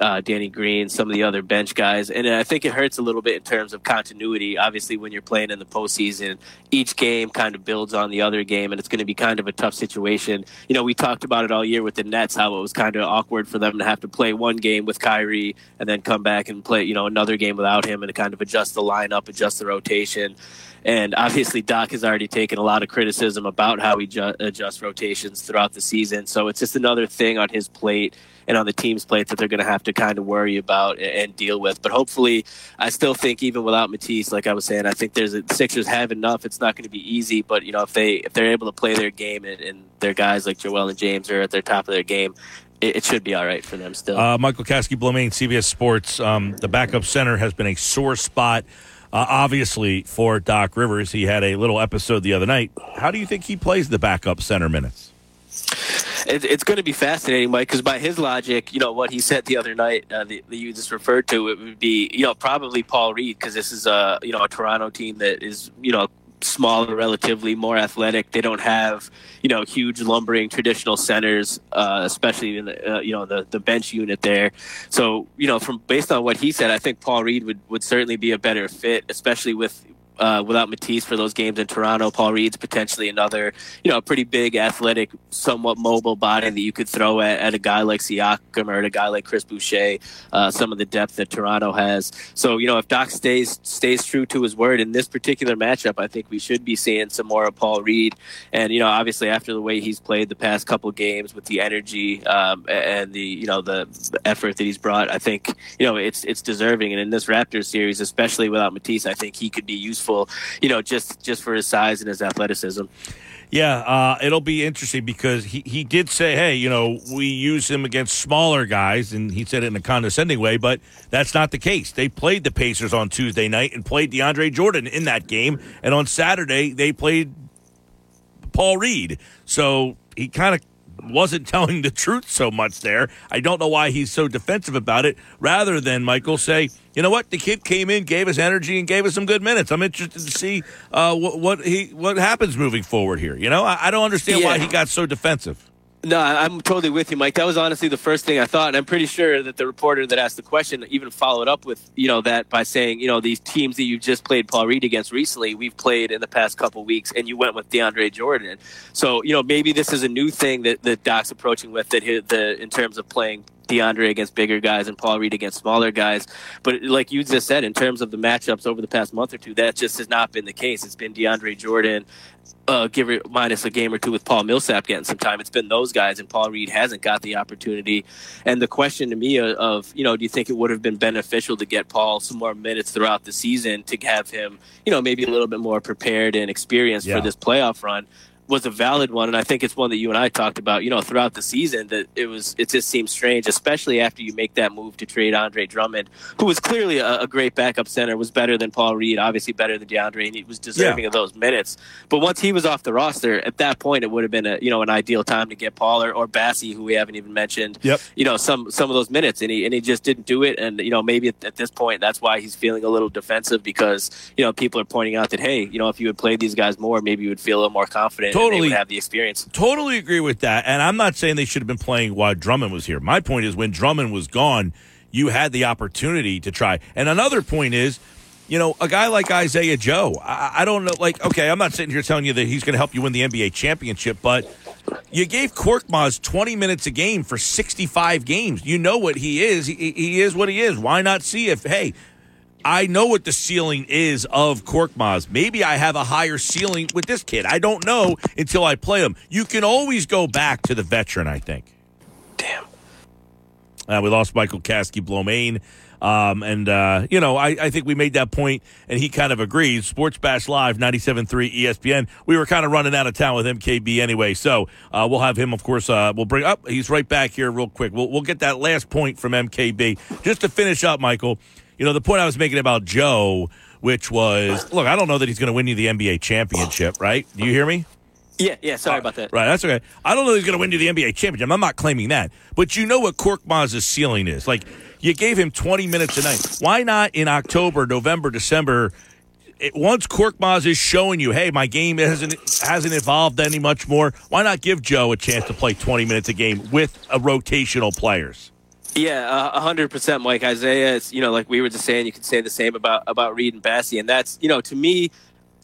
uh, Danny Green, some of the other bench guys, and I think it hurts a little bit in terms of continuity. Obviously, when you're playing in the postseason, each game kind of builds on the other game, and it's going to be kind of a tough situation. You know, we talked about it all year with the Nets, how it was kind of awkward for them to have to play one game with Kyrie and then come back and play, you know, another game without him, and to kind of adjust the lineup, adjust the rotation. And obviously, Doc has already taken a lot of criticism about how he ju- adjusts rotations throughout the season. So it's just another thing on his plate and on the team's plate that they're going to have to kind of worry about and deal with. But hopefully, I still think even without Matisse, like I was saying, I think there's a, the Sixers have enough. It's not going to be easy, but you know if they if they're able to play their game and, and their guys like Joel and James are at their top of their game, it, should be all right for them still. Uh, Michael Kaskey, Blomain, CBS Sports. Um, the backup center has been a sore spot. Uh, obviously, for Doc Rivers, he had a little episode the other night. How do you think he plays the backup center minutes? It, it's going to be fascinating, Mike, because by his logic, you know what he said the other night uh, that, you just referred to, it would be you know probably Paul Reed because this is a you know a Toronto team that is you know smaller, relatively more athletic. They don't have you know huge lumbering traditional centers, uh, especially in the uh, you know the the bench unit there. So you know from based on what he said, I think Paul Reed would would certainly be a better fit, especially with uh, without Matisse for those games in Toronto. Paul Reed's potentially another, you know, pretty big, athletic, somewhat mobile body that you could throw at, at a guy like Siakam or at a guy like Chris Boucher. Uh, some of the depth that Toronto has. So you know, if Doc stays stays true to his word in this particular matchup, I think we should be seeing some more of Paul Reed. And you know, obviously after the way he's played the past couple games with the energy um, and the you know the effort that he's brought, I think you know it's it's deserving. And in this Raptors series, especially without Matisse, I think he could be useful useful, you know, just just for his size and his athleticism. Yeah, uh, it'll be interesting because he, he did say, hey, you know, we use him against smaller guys, and he said it in a condescending way, but that's not the case. They played the Pacers on Tuesday night and played DeAndre Jordan in that game, and on Saturday they played Paul Reed. So he kind of wasn't telling the truth so much there. I don't know why he's so defensive about it, rather than Michael say, you know what, the kid came in, gave us energy, and gave us some good minutes. I'm interested to see uh, what, what, he what happens moving forward here. You know, I, I don't understand yeah. why he got so defensive. No, I'm totally with you, Mike. That was honestly the first thing I thought, and I'm pretty sure that the reporter that asked the question even followed up with you know that by saying you know these teams that you've just played Paul Reed against recently, we've played in the past couple weeks, and you went with DeAndre Jordan. So you know maybe this is a new thing that that Doc's approaching with that the in terms of playing DeAndre against bigger guys and Paul Reed against smaller guys. But like you just said, in terms of the matchups over the past month or two, that just has not been the case. It's been DeAndre Jordan, uh, give it minus a game or two with Paul Millsap getting some time. It's been those guys, and Paul Reed hasn't got the opportunity. And the question to me of, of, you know, do you think it would have been beneficial to get Paul some more minutes throughout the season to have him, you know, maybe a little bit more prepared and experienced Yeah. for this playoff run? Was a valid one, and I think it's one that you and I talked about. You know, throughout the season, that it was it just seems strange, especially after you make that move to trade Andre Drummond, who was clearly a, a great backup center, was better than Paul Reed, obviously better than DeAndre, and he was deserving Yeah. of those minutes. But once he was off the roster, at that point, it would have been a you know an ideal time to get Paul or, or Bassey, who we haven't even mentioned. Yep. You know some some of those minutes, and he and he just didn't do it. And you know maybe at, at this point, that's why he's feeling a little defensive because you know people are pointing out that hey, you know if you had played these guys more, maybe you would feel a little more confident. Totally. have the experience. Totally agree with that. And I'm not saying they should have been playing while Drummond was here. My point is when Drummond was gone, you had the opportunity to try. And another point is, you know, a guy like Isaiah Joe, I, I don't know, like, okay, I'm not sitting here telling you that he's going to help you win the NBA championship, but you gave Korkmaz 20 minutes a game for 65 games. You know what he is. He, he is what he is. Why not see if, hey, I know what the ceiling is of Korkmaz. Maybe I have a higher ceiling with this kid. I don't know until I play him. You can always go back to the veteran, I think. Damn. Uh, we lost Michael Kaskey Blomain. Um, and, uh, you know, I, I think we made that point, and he kind of agrees. Sports Bash Live, 97.3 ESPN. We were kind of running out of town with MKB anyway, so uh, we'll have him, of course, uh, we'll bring up. he's right back here real quick. We'll, we'll get that last point from MKB. Just to finish up, Michael, you know, the point I was making about Joe, which was, uh, look, I don't know that he's going to win you the NBA championship, right? Do you hear me? Yeah, yeah. Sorry about that. Right, that's okay. I don't know he's going to win you the NBA championship. I'm not claiming that. But you know what Korkmaz's ceiling is. Like, you gave him 20 minutes a night. Why not in October, November, December? It, once Korkmaz is showing you, hey, my game hasn't hasn't evolved any much more. Why not give Joe a chance to play 20 minutes a game with a rotational players? Yeah, a hundred percent, Mike. Isaiah, is, you know, like we were just saying, you could say the same about about Reed and Bassey, and that's you know, to me,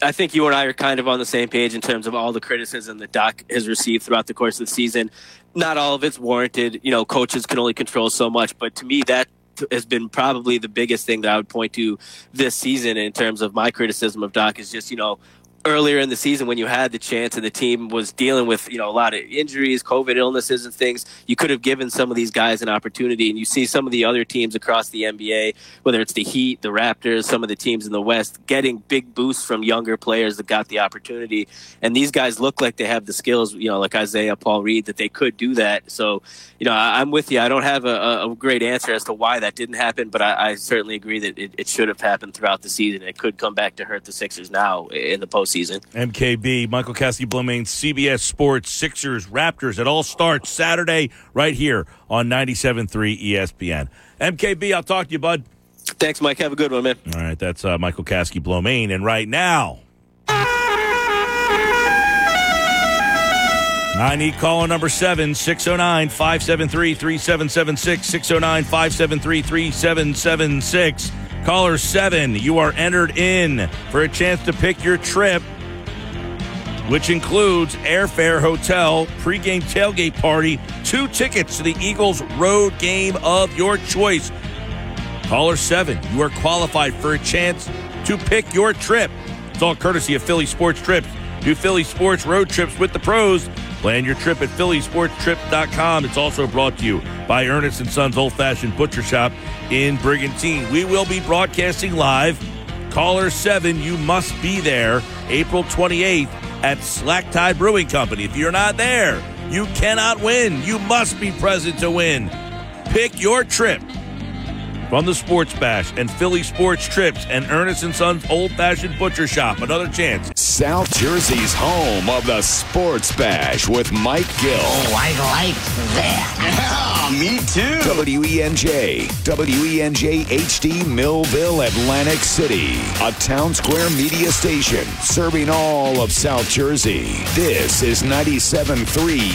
I think you and I are kind of on the same page in terms of all the criticism that Doc has received throughout the course of the season. Not all of it's warranted. You know, coaches can only control so much, but to me, that has been probably the biggest thing that I would point to this season in terms of my criticism of Doc is just you know earlier in the season when you had the chance and the team was dealing with you know a lot of injuries covid illnesses and things you could have given some of these guys an opportunity. And you see some of the other teams across the nba whether it's the heat the raptors some of the teams in the west getting big boosts from younger players that got the opportunity. And these guys look like they have the skills you know like isaiah paul reed that they could do that. So you know I, i'm with you. I don't have a, a- great answer as to why that didn't happen but i, I certainly agree that it, it should have happened throughout the season. It could come back to hurt the sixers now in the postseason MKB, Michael Kaskey Blomain, CBS Sports, Sixers, Raptors. It all starts Saturday right here on 97.3 ESPN. MKB, I'll talk to you, bud. Thanks, Mike. Have a good one, man. All right, that's uh, Michael Kaskey Blomain. And right now, I need caller number seven, 609 573 3776. 609 573 3776. Caller seven, you are entered in for a chance to pick your trip, which includes airfare, hotel, pregame tailgate party, two tickets to the Eagles road game of your choice. Caller 7, you are qualified for a chance to pick your trip. It's all courtesy of Philly Sports Trips. Do Philly Sports road trips with the pros. Plan your trip at phillysportstrip.com. It's also brought to you by Ernest and Sons Old Fashioned Butcher Shop in Brigantine. We will be broadcasting live. Caller 7, you must be there April 28th at Slack Tide Brewing Company. If you're not there, you cannot win. You must be present to win. Pick your trip from the Sports Bash and Philly Sports Trips and Ernest and Sons Old Fashioned Butcher Shop. Another chance. South Jersey's home of the Sports Bash with Mike Gill. Oh, I like that. Yeah, me too. WENJ, WENJ HD Millville, Atlantic City. A Townsquare Media station serving all of South Jersey. This is 97.3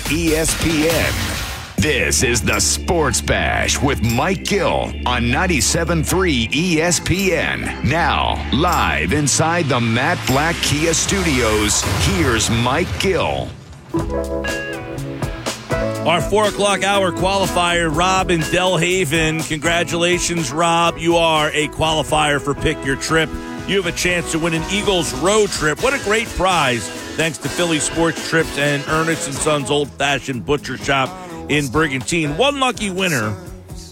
ESPN. This is the Sports Bash with Mike Gill on 97.3 ESPN. Now, live inside the Matt Blatt Kia Studios, here's Mike Gill. Our four o'clock hour qualifier, Rob in Delhaven. Congratulations, Rob. You are a qualifier for Pick Your Trip. You have a chance to win an Eagles road trip. What a great prize! Thanks to Philly Sports Trips and Ernest and Sons Old Fashioned Butcher Shop in Brigantine. One lucky winner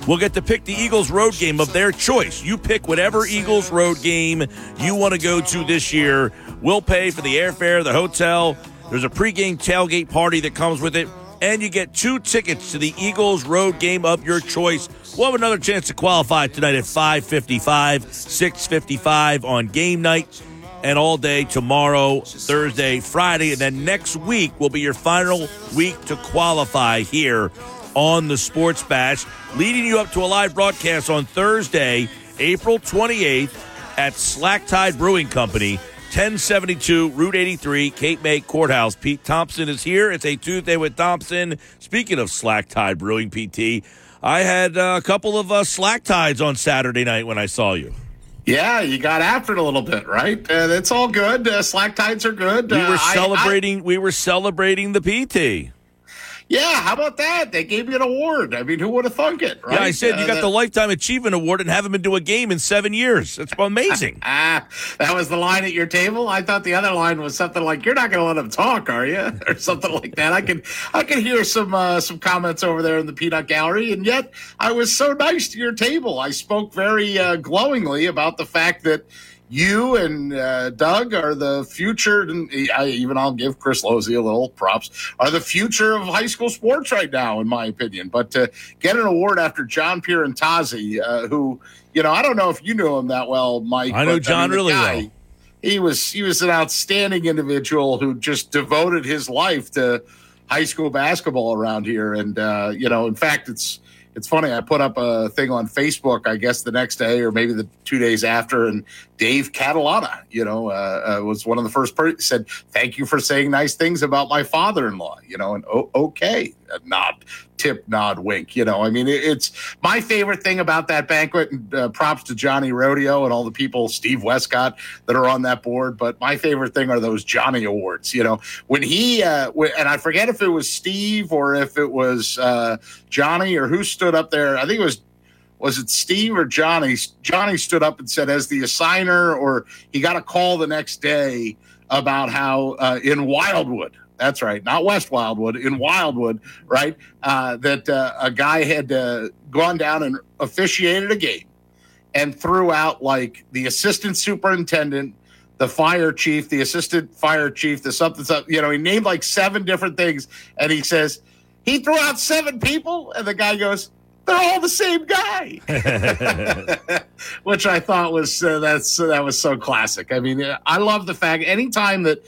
will get to pick the Eagles road game of their choice. You pick whatever Eagles road game you want to go to this year. We'll pay for the airfare, the hotel. There's a pregame tailgate party that comes with it and you get two tickets to the Eagles road game of your choice. We'll have another chance to qualify tonight at 555, 655 on game night, and all day tomorrow, Thursday, Friday, and then next week will be your final week to qualify here on the Sports Bash, leading you up to a live broadcast on Thursday, April 28th at Slack Tide Brewing Company. 1072 Route 83, Cape May Courthouse. Pete Thompson is here. It's a Tuesday with Thompson. Speaking of Slack Tide Brewing, PT, I had a couple of uh, Slack Tides on Saturday night when I saw you. Yeah, you got after it a little bit, right? Uh, it's all good. Uh, slack tides are good. We were Uh, I- celebrating. we were celebrating the PT. Yeah, how about that? They gave you an award. I mean, who would have thunk it, right? Yeah, I said you Uh, got that- the Lifetime Achievement Award and haven't been to a game in seven years. That's amazing. Ah, that was the line at your table. I thought the other line was something like, "You're not going to let them talk, are you?" or something like that. I can I can hear some uh, some comments over there in the peanut gallery, and yet I was so nice to your table. I spoke very uh, glowingly about the fact that. You and uh, Doug are the future, and I, even I'll give Chris Losey a little props. Are the future of high school sports right now, in my opinion. But to get an award after John Pierantazzi, uh, who you know, I don't know if you knew him that well, Mike. I know John the really guy- well. he was he was an outstanding individual who just devoted his life to high school basketball around here and uh, you know in fact it's it's funny i put up a thing on facebook i guess the next day or maybe the two days after and dave catalana you know uh, uh, was one of the first per- said thank you for saying nice things about my father-in-law you know and oh, okay nod tip nod wink you know i mean it, it's my favorite thing about that banquet and uh, props to johnny rodeo and all the people steve westcott that are on that board but my favorite thing are those johnny awards you know when he uh, w- and i forget if it was steve or if it was uh, johnny or who stood up there i think it was was it Steve or Johnny? Johnny stood up and said, as the assigner, or he got a call the next day about how uh, in Wildwood, that's right, not West Wildwood, in Wildwood, right, uh, that uh, a guy had uh, gone down and officiated a game and threw out like the assistant superintendent, the fire chief, the assistant fire chief, the something, something, you know, he named like seven different things. And he says, he threw out seven people. And the guy goes, they're all the same guy which I thought was uh, that's that was so classic. I mean, I love the fact anytime that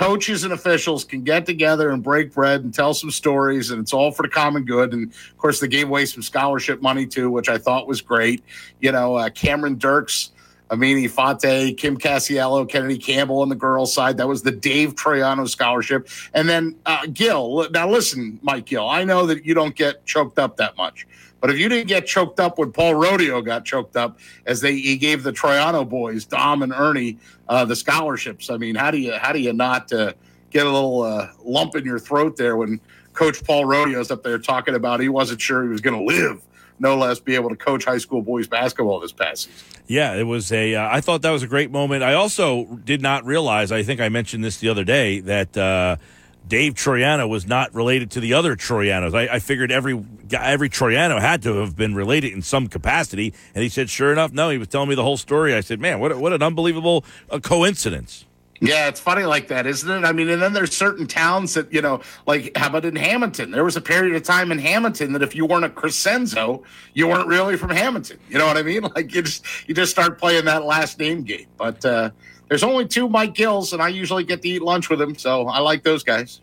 coaches and officials can get together and break bread and tell some stories, and it's all for the common good. And of course, they gave away some scholarship money too, which I thought was great. You know, uh, Cameron Dirks. Amini Fate, Kim Casiello, Kennedy Campbell on the girls' side. That was the Dave Troiano scholarship. And then uh, Gil. Now, listen, Mike Gill, I know that you don't get choked up that much. But if you didn't get choked up when Paul Rodeo got choked up, as they he gave the Troiano boys, Dom and Ernie, uh, the scholarships. I mean, how do you how do you not uh, get a little uh, lump in your throat there when Coach Paul Rodeo's up there talking about he wasn't sure he was going to live, no less be able to coach high school boys basketball this past season. Yeah, it was a. Uh, I thought that was a great moment. I also did not realize. I think I mentioned this the other day that uh, Dave Troiano was not related to the other Troianos. I, I figured every every Troiano had to have been related in some capacity, and he said, "Sure enough, no." He was telling me the whole story. I said, "Man, what what an unbelievable uh, coincidence." Yeah, it's funny like that, isn't it? I mean, and then there's certain towns that, you know, like how about in Hamilton? There was a period of time in Hamilton that if you weren't a Crescenzo, you weren't really from Hamilton. You know what I mean? Like you just you just start playing that last name game. But uh there's only two Mike Gills, and I usually get to eat lunch with them, so I like those guys.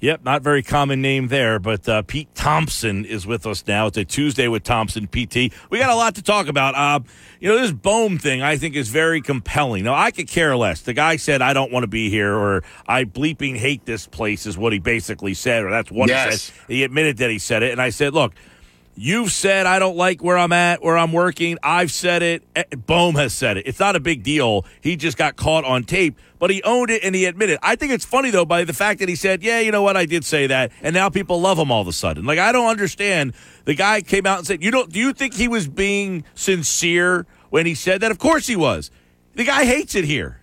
Yep, not very common name there, but uh, Pete Thompson is with us now. It's a Tuesday with Thompson PT. We got a lot to talk about. Uh, you know, this Bohm thing I think is very compelling. Now, I could care less. The guy said, I don't want to be here, or I bleeping hate this place, is what he basically said, or that's what he said. He admitted that he said it, and I said, look, You've said I don't like where I'm at, where I'm working. I've said it. Eh, Bohm has said it. It's not a big deal. He just got caught on tape, but he owned it and he admitted. I think it's funny though by the fact that he said, "Yeah, you know what? I did say that," and now people love him all of a sudden. Like I don't understand. The guy came out and said, "You don't? Do you think he was being sincere when he said that? Of course he was. The guy hates it here."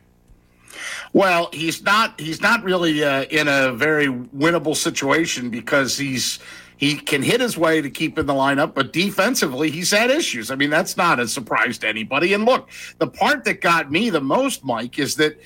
Well, he's not. He's not really uh, in a very winnable situation because he's he can hit his way to keep in the lineup, but defensively, he's had issues. I mean, that's not a surprise to anybody. And look, the part that got me the most, Mike, is that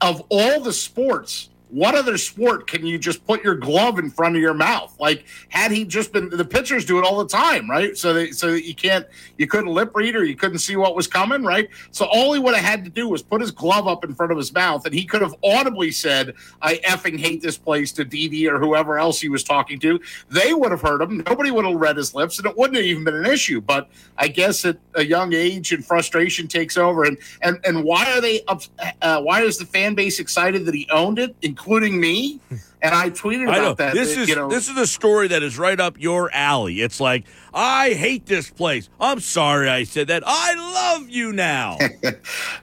of all the sports, what other sport can you just put your glove in front of your mouth? Like, had he just been the pitchers do it all the time, right? So that so that you can't you couldn't lip read or you couldn't see what was coming, right? So all he would have had to do was put his glove up in front of his mouth, and he could have audibly said, "I effing hate this place" to Didi or whoever else he was talking to. They would have heard him. Nobody would have read his lips, and it wouldn't have even been an issue. But I guess at a young age and frustration takes over. And and and why are they up? Uh, why is the fan base excited that he owned it, me? And I tweeted I about that. This that, is you know, this is a story that is right up your alley. It's like I hate this place. I'm sorry I said that. I love you now.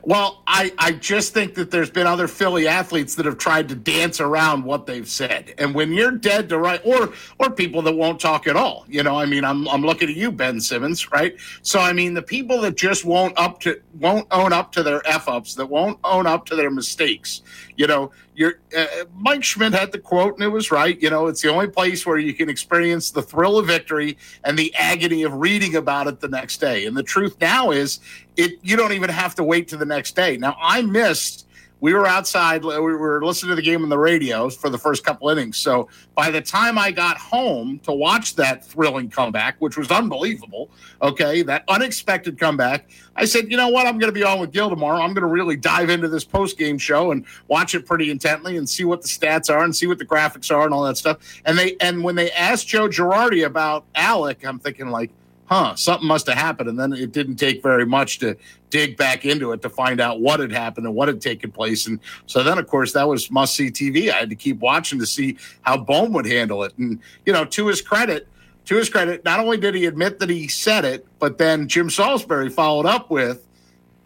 Well, I, I just think that there's been other Philly athletes that have tried to dance around what they've said. And when you're dead to right or or people that won't talk at all, you know, I mean, I'm I'm looking at you, Ben Simmons, right? So I mean the people that just won't up to won't own up to their F ups, that won't own up to their mistakes. You know, you're uh, Mike Schmidt had the quote and it was right. You know, it's the only place where you can experience the thrill of victory and the agony of reading about it the next day. And the truth now is it you don't even have to wait to the next day. Now I missed we were outside we were listening to the game on the radio for the first couple innings. So by the time i got home to watch that thrilling comeback which was unbelievable okay that unexpected comeback i said you know what? I'm going to be on with gil tomorrow. I'm going to really dive into this post game show and watch it pretty intently and see what the stats are and see what the graphics are and all that stuff. And they and when they asked joe girardi about alec i'm thinking like huh, something must have happened. And then it didn't take very much to dig back into it to find out what had happened and what had taken place. And so then, of course, that was must see TV. I had to keep watching to see how Bohm would handle it. And, you know, to his credit, to his credit, not only did he admit that he said it, but then Jim Salisbury followed up with,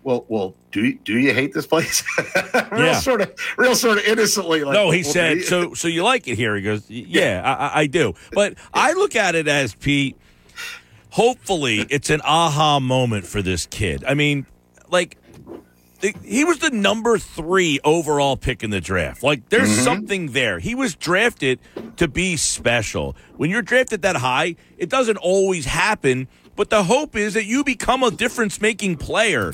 well, well, do you, do you hate this place? real Yeah. sort of, real sort of innocently. Like, no, he well, said so. So you like it here? He goes, yeah, I, I- I do. But I look at it as Pete. Hopefully, it's an aha moment for this kid. I mean, like he was the number three overall pick in the draft. Like, there's Mm-hmm. something there. He was drafted to be special. When you're drafted that high, it doesn't always happen. But the hope is that you become a difference making player.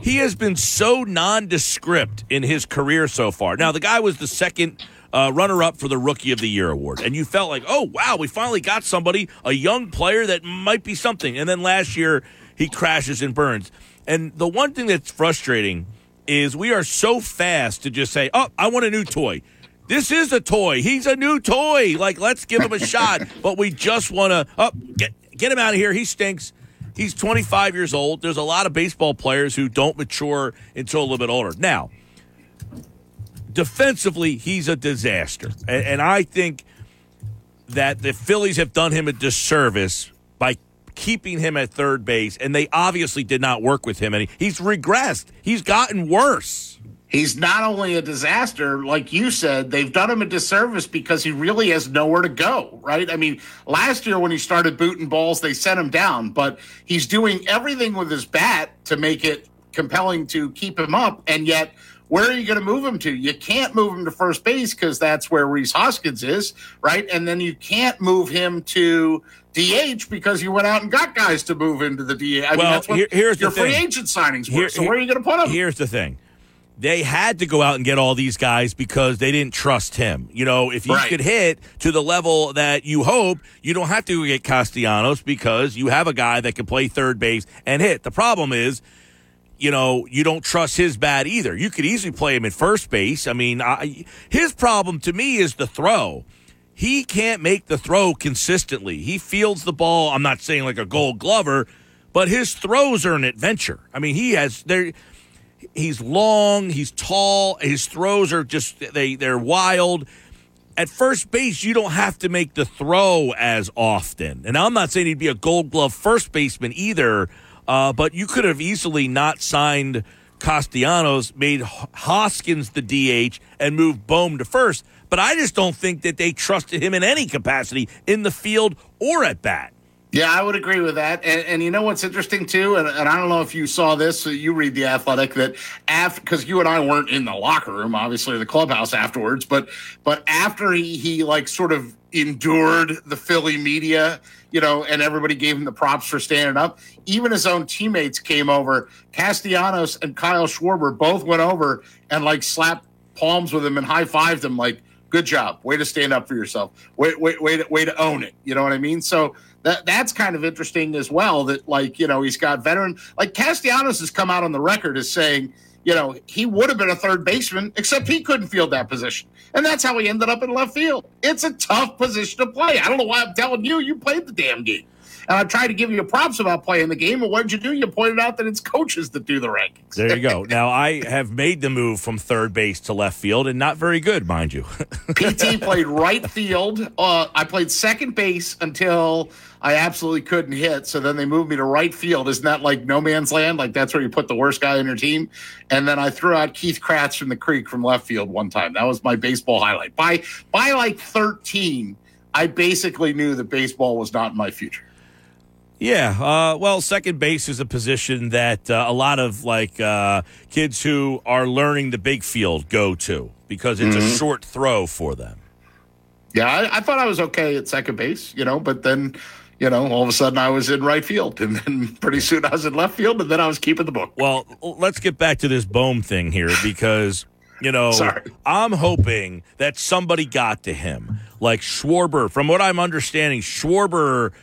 He has been so nondescript in his career so far. Now, the guy was the second uh, runner up for the Rookie of the Year award. And you felt like, oh, wow, we finally got somebody, a young player that might be something. And then last year, he crashes and burns. And the one thing that's frustrating is we are so fast to just say, oh, I want a new toy. This is a toy. He's a new toy. Like, let's give him a shot. But we just want to, oh, get, get him out of here. He stinks. He's 25 years old. There's a lot of baseball players who don't mature until a little bit older. Now, defensively, he's a disaster. And, and I think that the Phillies have done him a disservice by keeping him at third base, and they obviously did not work with him. And he, he's regressed. He's gotten worse. He's not only a disaster, like you said, they've done him a disservice because he really has nowhere to go, right? I mean, last year when he started booting balls, they sent him down, but he's doing everything with his bat to make it compelling to keep him up. And yet, where are you going to move him to? You can't move him to first base because that's where Rhys Hoskins is, right? And then you can't move him to DH because you went out and got guys to move into the DH. I mean, Well, that's what here- here's your free agent signings were. Here- so where are you going to put him? Here's the thing. They had to go out and get all these guys because they didn't trust him. You know, if you Right. could hit to the level that you hope, you don't have to get Castellanos because you have a guy that can play third base and hit. The problem is, you know, you don't trust his bat either. You could easily play him at first base. I mean, I, his problem to me is the throw. He can't make the throw consistently. He fields the ball. I'm not saying like a gold glover, but his throws are an adventure. I mean, he has there he's long, he's tall, his throws are just they they're wild. at first base, you don't have to make the throw as often. And I'm not saying he'd be a gold glove first baseman either, uh, but you could have easily not signed Castellanos, made Hoskins the DH, and moved Bohm to first. But I just don't think that they trusted him in any capacity in the field or at bat. Yeah, I would agree with that. And, and you know what's interesting too, and, and, I don't know if you saw this. So you read the Athletic that after because you and I weren't in the locker room, obviously the clubhouse afterwards, but but after he he like sort of endured the Philly media, you know, and everybody gave him the props for standing up. Even his own teammates came over. Castellanos and Kyle Schwarber both went over and like slapped palms with him and high fived him like good job way to stand up for yourself wait wait wait way to own it you know what i mean so that that's kind of interesting as well. That like you know he's got veteran like Castellanos has come out on the record as saying you know he would have been a third baseman except he couldn't field that position, and that's how he ended up in left field. It's a tough position to play. I don't know why I'm telling you. You played the damn game. And I tried to give you props about playing the game, but what did you do? You pointed out that it's coaches that do the rankings. There you go. now I have made the move from third base to left field, and not very good, mind you. PT played right field. Uh, I played second base until I absolutely couldn't hit. So then they moved me to right field. Isn't that like no man's land? Like that's where you put the worst guy on your team. And then I threw out Keith Kratz from the creek from left field one time. That was my baseball highlight. By by like 13, I basically knew that baseball was not my future. Yeah, uh, well, second base is a position that uh, a lot of like uh, kids who are learning the big field go to because it's mm-hmm. a short throw for them. Yeah, I, I, thought I was okay at second base, you know, but then, you know, all of a sudden I was in right field, and then pretty soon I was in left field, and then I was keeping the book. Well, let's get back to this Bohm thing here because. You know, Sorry. I'm hoping that somebody got to him. Like Schwarber, from what I'm understanding, Schwarber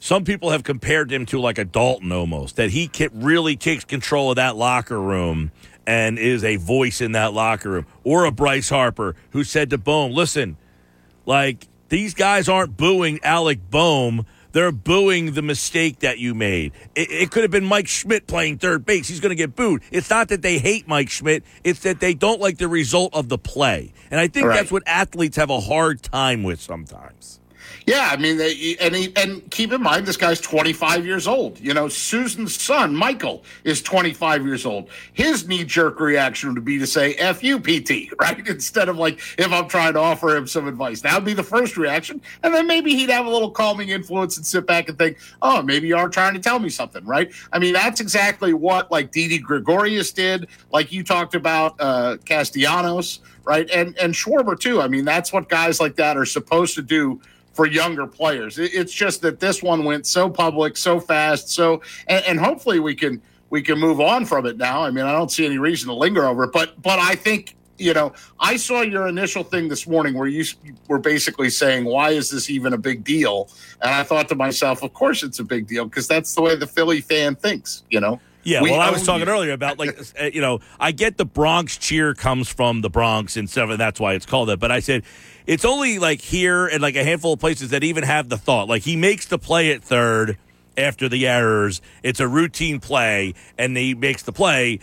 some people have compared him to like a Daulton almost, that he really takes control of that locker room and is a voice in that locker room. Or a Bryce Harper who said to Bohm, listen, like these guys aren't booing Alec Bohm. They're booing the mistake that you made. It, it could have been Mike Schmidt playing third base. He's going to get booed. It's not that they hate Mike Schmidt. It's that they don't like the result of the play. And I think right. that's what athletes have a hard time with sometimes. Yeah, I mean, they, and he, and keep in mind, this guy's 25 years old. You know, Susan's son, Michael, is 25 years old. His knee jerk reaction would be to say "F you, PT," right? Instead of like, if I'm trying to offer him some advice, that would be the first reaction, and then maybe he'd have a little calming influence and sit back and think, "Oh, maybe you are trying to tell me something," right? I mean, that's exactly what like Didi Gregorius did, like you talked about uh, Castellanos, right? And and Schwarber too. I mean, that's what guys like that are supposed to do for younger players. It's just that this one went so public, so fast, so and, and, hopefully we can we can move on from it now. I mean, I don't see any reason to linger over it, but but I think you know I saw your initial thing this morning where you were basically saying why is this even a big deal, and I thought to myself, of course it's a big deal because that's the way the Philly fan thinks, you know. Yeah, we well, I was talking you. earlier about like uh, you know, I get the Bronx cheer comes from the Bronx and stuff, and that's why it's called that. But I said it's only like here and like a handful of places that even have the thought. Like he makes the play at third after the errors. It's a routine play, and he makes the play.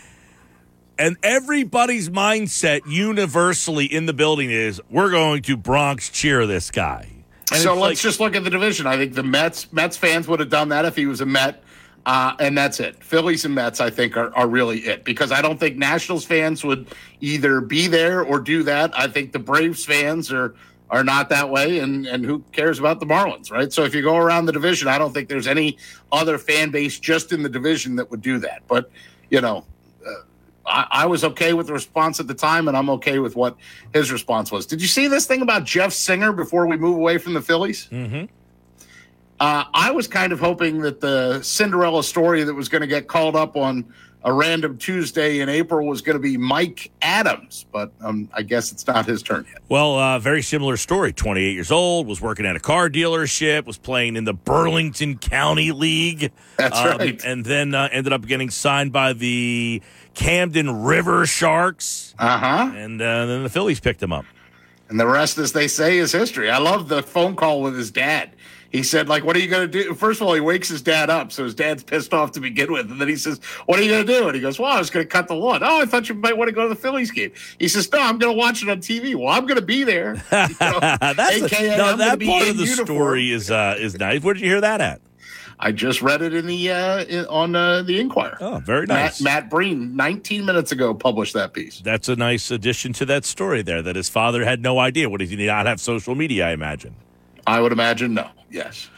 And everybody's mindset universally in the building is we're going to Bronx cheer this guy. And so let's like, just look at the division. I think the Mets Mets fans would have done that if he was a Met. Uh, and that's it. Phillies and Mets, I think, are, are really it because I don't think Nationals fans would either be there or do that. I think the Braves fans are are not that way, and and who cares about the Marlins, right? So if you go around the division, I don't think there's any other fan base just in the division that would do that. But you know, uh, I, I, was okay with the response at the time, and I'm okay with what his response was. Did you see this thing about Jeff Singer before we move away from the Phillies? Mm-hmm. Uh, I was kind of hoping that the Cinderella story that was going to get called up on a random Tuesday in April was going to be Mike Adams, but um, I guess it's not his turn yet. Well, uh, very similar story. 28 years old, was working at a car dealership, was playing in the Burlington County League. That's um, right. And then uh, ended up getting signed by the Camden Riversharks. Uh-huh. And uh, then the Phillies picked him up. And the rest, as they say, is history. I love the phone call with his dad he said, like, what are you going to do? First of all, he wakes his dad up, so his dad's pissed off to begin with, and then he says, "What are you going to do?" And he goes, "Well, I was going to cut the lawn." Oh, I thought you might want to go to the Phillies game. He says, "No, I'm going to watch it on TV." Well, I'm going to be there. You know, That's AKA, no, that part of the uniform. story is uh, is nice. Where did you hear that at? I just read it in the uh, in, on uh, the Inquirer. Oh, very Matt, nice. Matt Breen, 19 minutes ago, published that piece. That's a nice addition to that story there. That his father had no idea. What did he not have social media? I imagine. I would imagine no. Yes.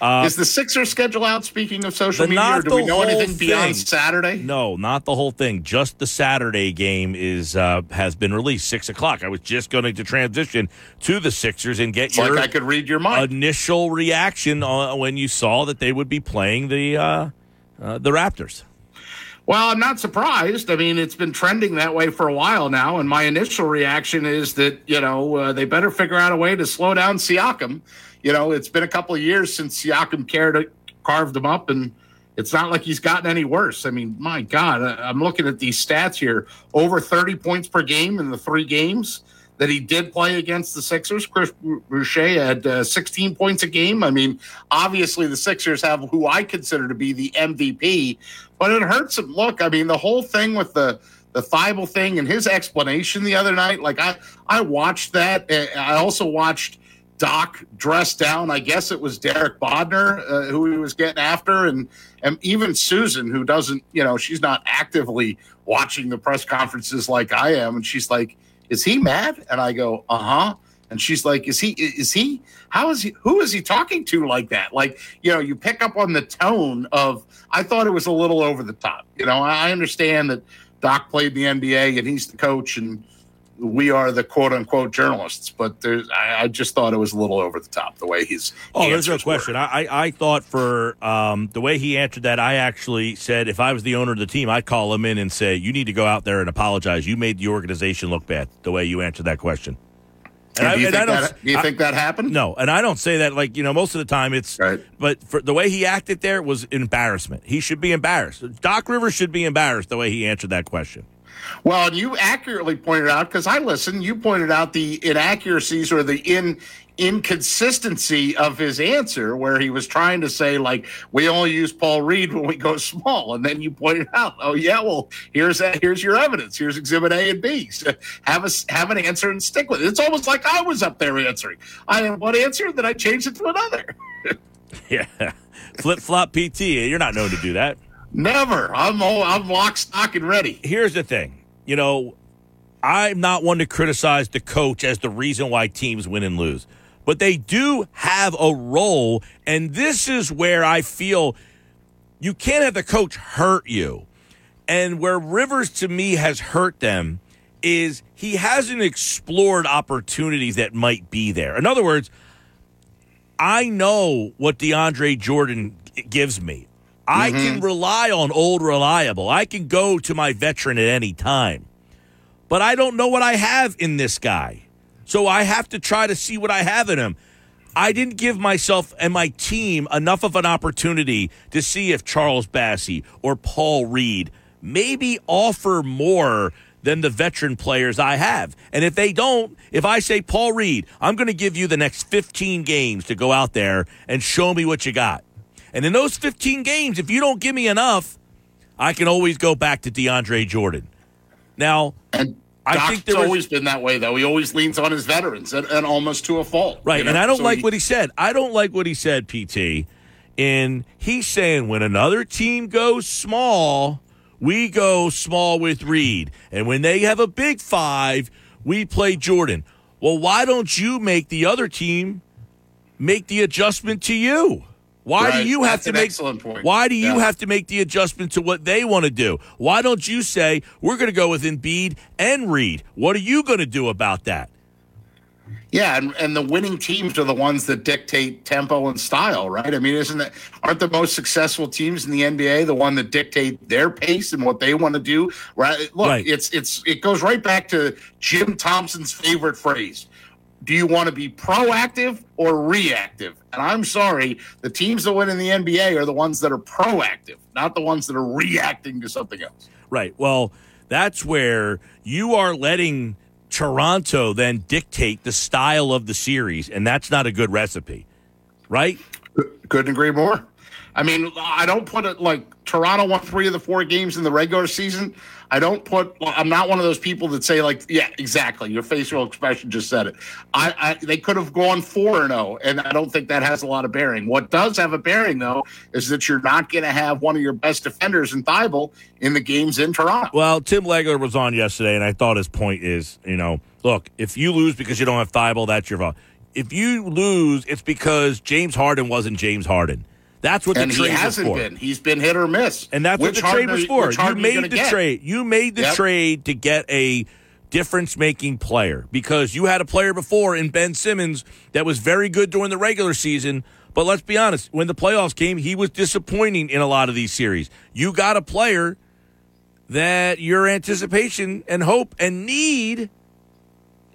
Uh, Is the Sixers schedule out? Speaking of social media, or do we know anything beyond. Saturday? No, not the whole thing. Just the Saturday game is uh, has been released six o'clock. I was just going to transition to the Sixers and get It's your like I could read your mind. initial reaction uh, when you saw that they would be playing the uh, uh, the Raptors. Well, I'm not surprised. I mean, it's been trending that way for a while now, and my initial reaction is that you know uh, they better figure out a way to slow down Siakam. You know, it's been a couple of years since Siakam cared, carved him up, and it's not like he's gotten any worse. I mean, my God, I'm looking at these stats here: over 30 points per game in the three games that he did play against the Sixers. Chris Boucher had uh, 16 points a game. I mean, obviously the Sixers have who I consider to be the MVP, but it hurts him. Look, I mean, the whole thing with the the Thybulle thing and his explanation the other night, like I I watched that. I also watched Doc dress down. I guess it was Derek Bodner uh, who he was getting after, and and even Susan, who doesn't, you know, she's not actively watching the press conferences like I am, and she's like, "Is he mad?" And I go, "Uh huh." And she's like, "Is he? Is he? How is he? Who is he talking to like that? Like, you know, you pick up on the tone of. I thought it was a little over the top. You know, I understand that Doc played the NBA and he's the coach, and we are the quote unquote journalists. But there's, I, I just thought it was a little over the top the way he's. Oh, there's no question. I, I I thought for um, the way he answered that, I actually said if I was the owner of the team, I'd call him in and say, "You need to go out there and apologize. You made the organization look bad the way you answered that question." And do you, and think, don't- that, do you think that happened? No, and I don't say that like you know most of the time it's right. But for the way he acted there was embarrassment. He should be embarrassed. Doc Rivers should be embarrassed the way he answered that question. Well, and you accurately pointed out because I listened. You pointed out the inaccuracies or the in inconsistency of his answer, where he was trying to say like we only use Paul Reed when we go small, and then you pointed out, oh yeah, well here's that, here's your evidence, here's Exhibit A and B. So have a have an answer and stick with it. It's almost like I was up there answering. I had one answer, then I changed it to another. Yeah, flip flop PT. You're not known to do that. Never. I'm all, I'm lock, stock, and ready. Here's the thing. You know, I'm not one to criticize the coach as the reason why teams win and lose, but they do have a role, and this is where I feel you can't have the coach hurt you. And where Rivers to me has hurt them is he hasn't explored opportunities that might be there. In other words, I know what DeAndre Jordan gives me. I mm-hmm. can rely on old reliable. I can go to my veteran at any time. But I don't know what I have in this guy. So I have to try to see what I have in him. I didn't give myself and my team enough of an opportunity to see if Charles Bassey or Paul Reed maybe offer more than the veteran players I have. And if they don't, if I say, Paul Reed, I'm going to give you the next 15 games to go out there and show me what you got. And in those 15 games, if you don't give me enough, I can always go back to DeAndre Jordan. Now, and I Doc's think there was- always been that way, though. He always leans on his veterans, and, and almost to a fault. Right. you know? And I don't So like he- what he said. I don't like what he said, PT. And he's saying when another team goes small, we go small with Reed. And when they have a big five, we play Jordan. Well, why don't you make the other team make the adjustment to you? Why Right. do you have That's to make excellent point. Why do you Yeah. have to make the adjustment to what they want to do? Why don't you say we're going to go with Embiid and Reed? What are you going to do about that? Yeah, and, and the winning teams are the ones that dictate tempo and style, right? I mean, isn't that aren't the most successful teams in the NBA the one that dictate their pace and what they want to do? Right? Look, Right. it's it's it goes right back to Jim Thompson's favorite phrase. Do you want to be proactive or reactive? And I'm sorry, the teams that win in the NBA are the ones that are proactive, not the ones that are reacting to something else. Right. Well, that's where you are letting Toronto then dictate the style of the series, and that's not a good recipe, right? Couldn't agree more. I mean, I don't put it like Toronto won three of the four games in the regular season. I don't put. I'm not one of those people that say like, yeah, exactly. Your facial expression just said it. I, I they could have gone four and zero, and I don't think that has a lot of bearing. What does have a bearing though is that you're not going to have one of your best defenders in Thybulle in the games in Toronto. Well, Tim Legler was on yesterday, and I thought his point is, you know, look, if you lose because you don't have Thybulle, that's your fault. If you lose, it's because James Harden wasn't James Harden. That's what and the trade he hasn't was for. been. He's been hit or miss. And that's Which what the trade was for. You Harden are you made the get? trade. You made the Yep. trade to get a difference making player because you had a player before in Ben Simmons that was very good during the regular season. But let's be honest, when the playoffs came, he was disappointing in a lot of these series. You got a player that your anticipation and hope and need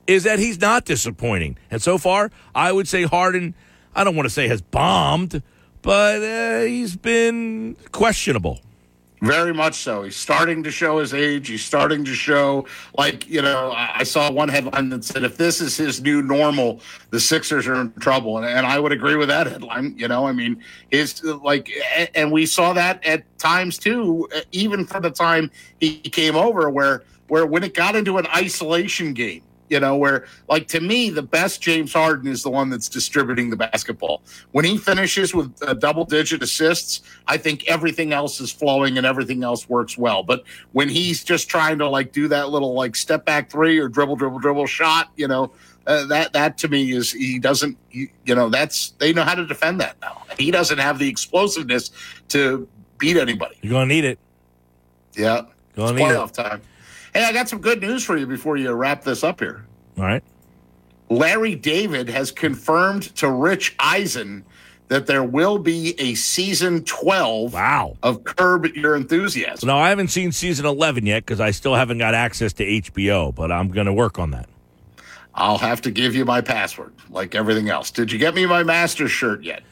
is that he's not disappointing. And so far, I would say Harden, I don't want to say has bombed, but uh, he's been questionable. Very much so. He's starting to show his age. He's starting to show, like, you know, I saw one headline that said, if this is his new normal, the Sixers are in trouble. And, and I would agree with that headline. You know, I mean, his, like, and we saw that at times too, even for the time he came over, where, where when it got into an isolation game, you know, where like to me, the best James Harden is the one that's distributing the basketball. When he finishes with uh, double digit assists, I think everything else is flowing and everything else works well. But when he's just trying to like do that little like step back three or dribble, dribble, dribble shot, you know, uh, that that to me is he doesn't, you, you know, that's they know how to defend that now. He doesn't have the explosiveness to beat anybody. You're going to need it. Yeah, Gonna it's need it. playoff time. Hey, I got some good news for you before you wrap this up here. All right. Larry David has confirmed to Rich Eisen that there will be a season 12 wow. of Curb Your Enthusiasm. Now I haven't seen season 11 yet because I still haven't got access to HBO, but I'm going to work on that. I'll have to give you my password, like everything else. Did you get me my master shirt yet?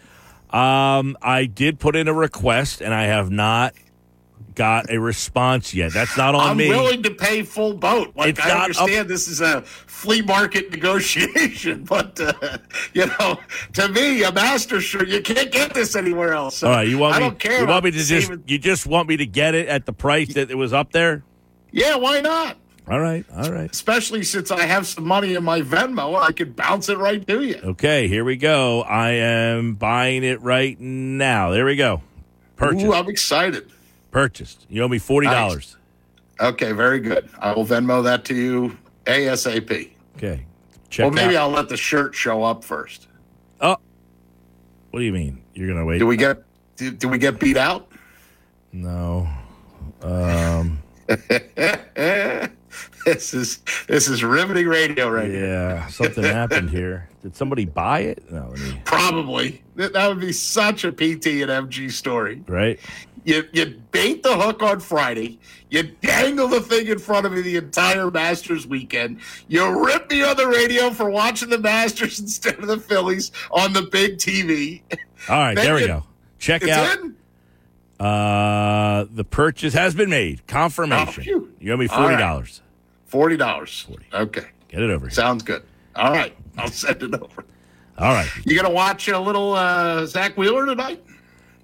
Um, I did put in a request and I have not got a response yet. That's not on me. I'm willing to pay full boat. Like It's I understand this is a flea market negotiation, but uh, you know, to me, a master shirt, you can't get this anywhere else. So All right, you want I me? don't care. you want me to just? You just want me to get it at the price that it was up there? Yeah, why not? All right, all right. Especially since I have some money in my Venmo, I could bounce it right to you. Okay, here we go. I am buying it right now. There we go. Purchased. Ooh, I'm excited. Purchased. You owe me forty dollars. Okay, very good. I will Venmo that to you ASAP. Okay. Check well, maybe out. I'll let the shirt show up first. Oh, what do you mean? You're gonna wait? Do we get? Do, do we get beat out? No. Um. this is this is riveting radio right here. Yeah, something happened here. Did somebody buy it? No, me. Probably that would be such a PT and MG story. Right. You you bait the hook on Friday. You dangle the thing in front of me the entire Masters weekend. You rip me on the radio for watching the Masters instead of the Phillies on the big TV. All right, Then there we you- go. Check out. in? Uh, the purchase has been made. Confirmation. you owe me forty right. dollars. Forty dollars. Okay. Get it over here. Sounds good. All right. I'll send it over. All right. You gonna watch a little uh, Zack Wheeler tonight?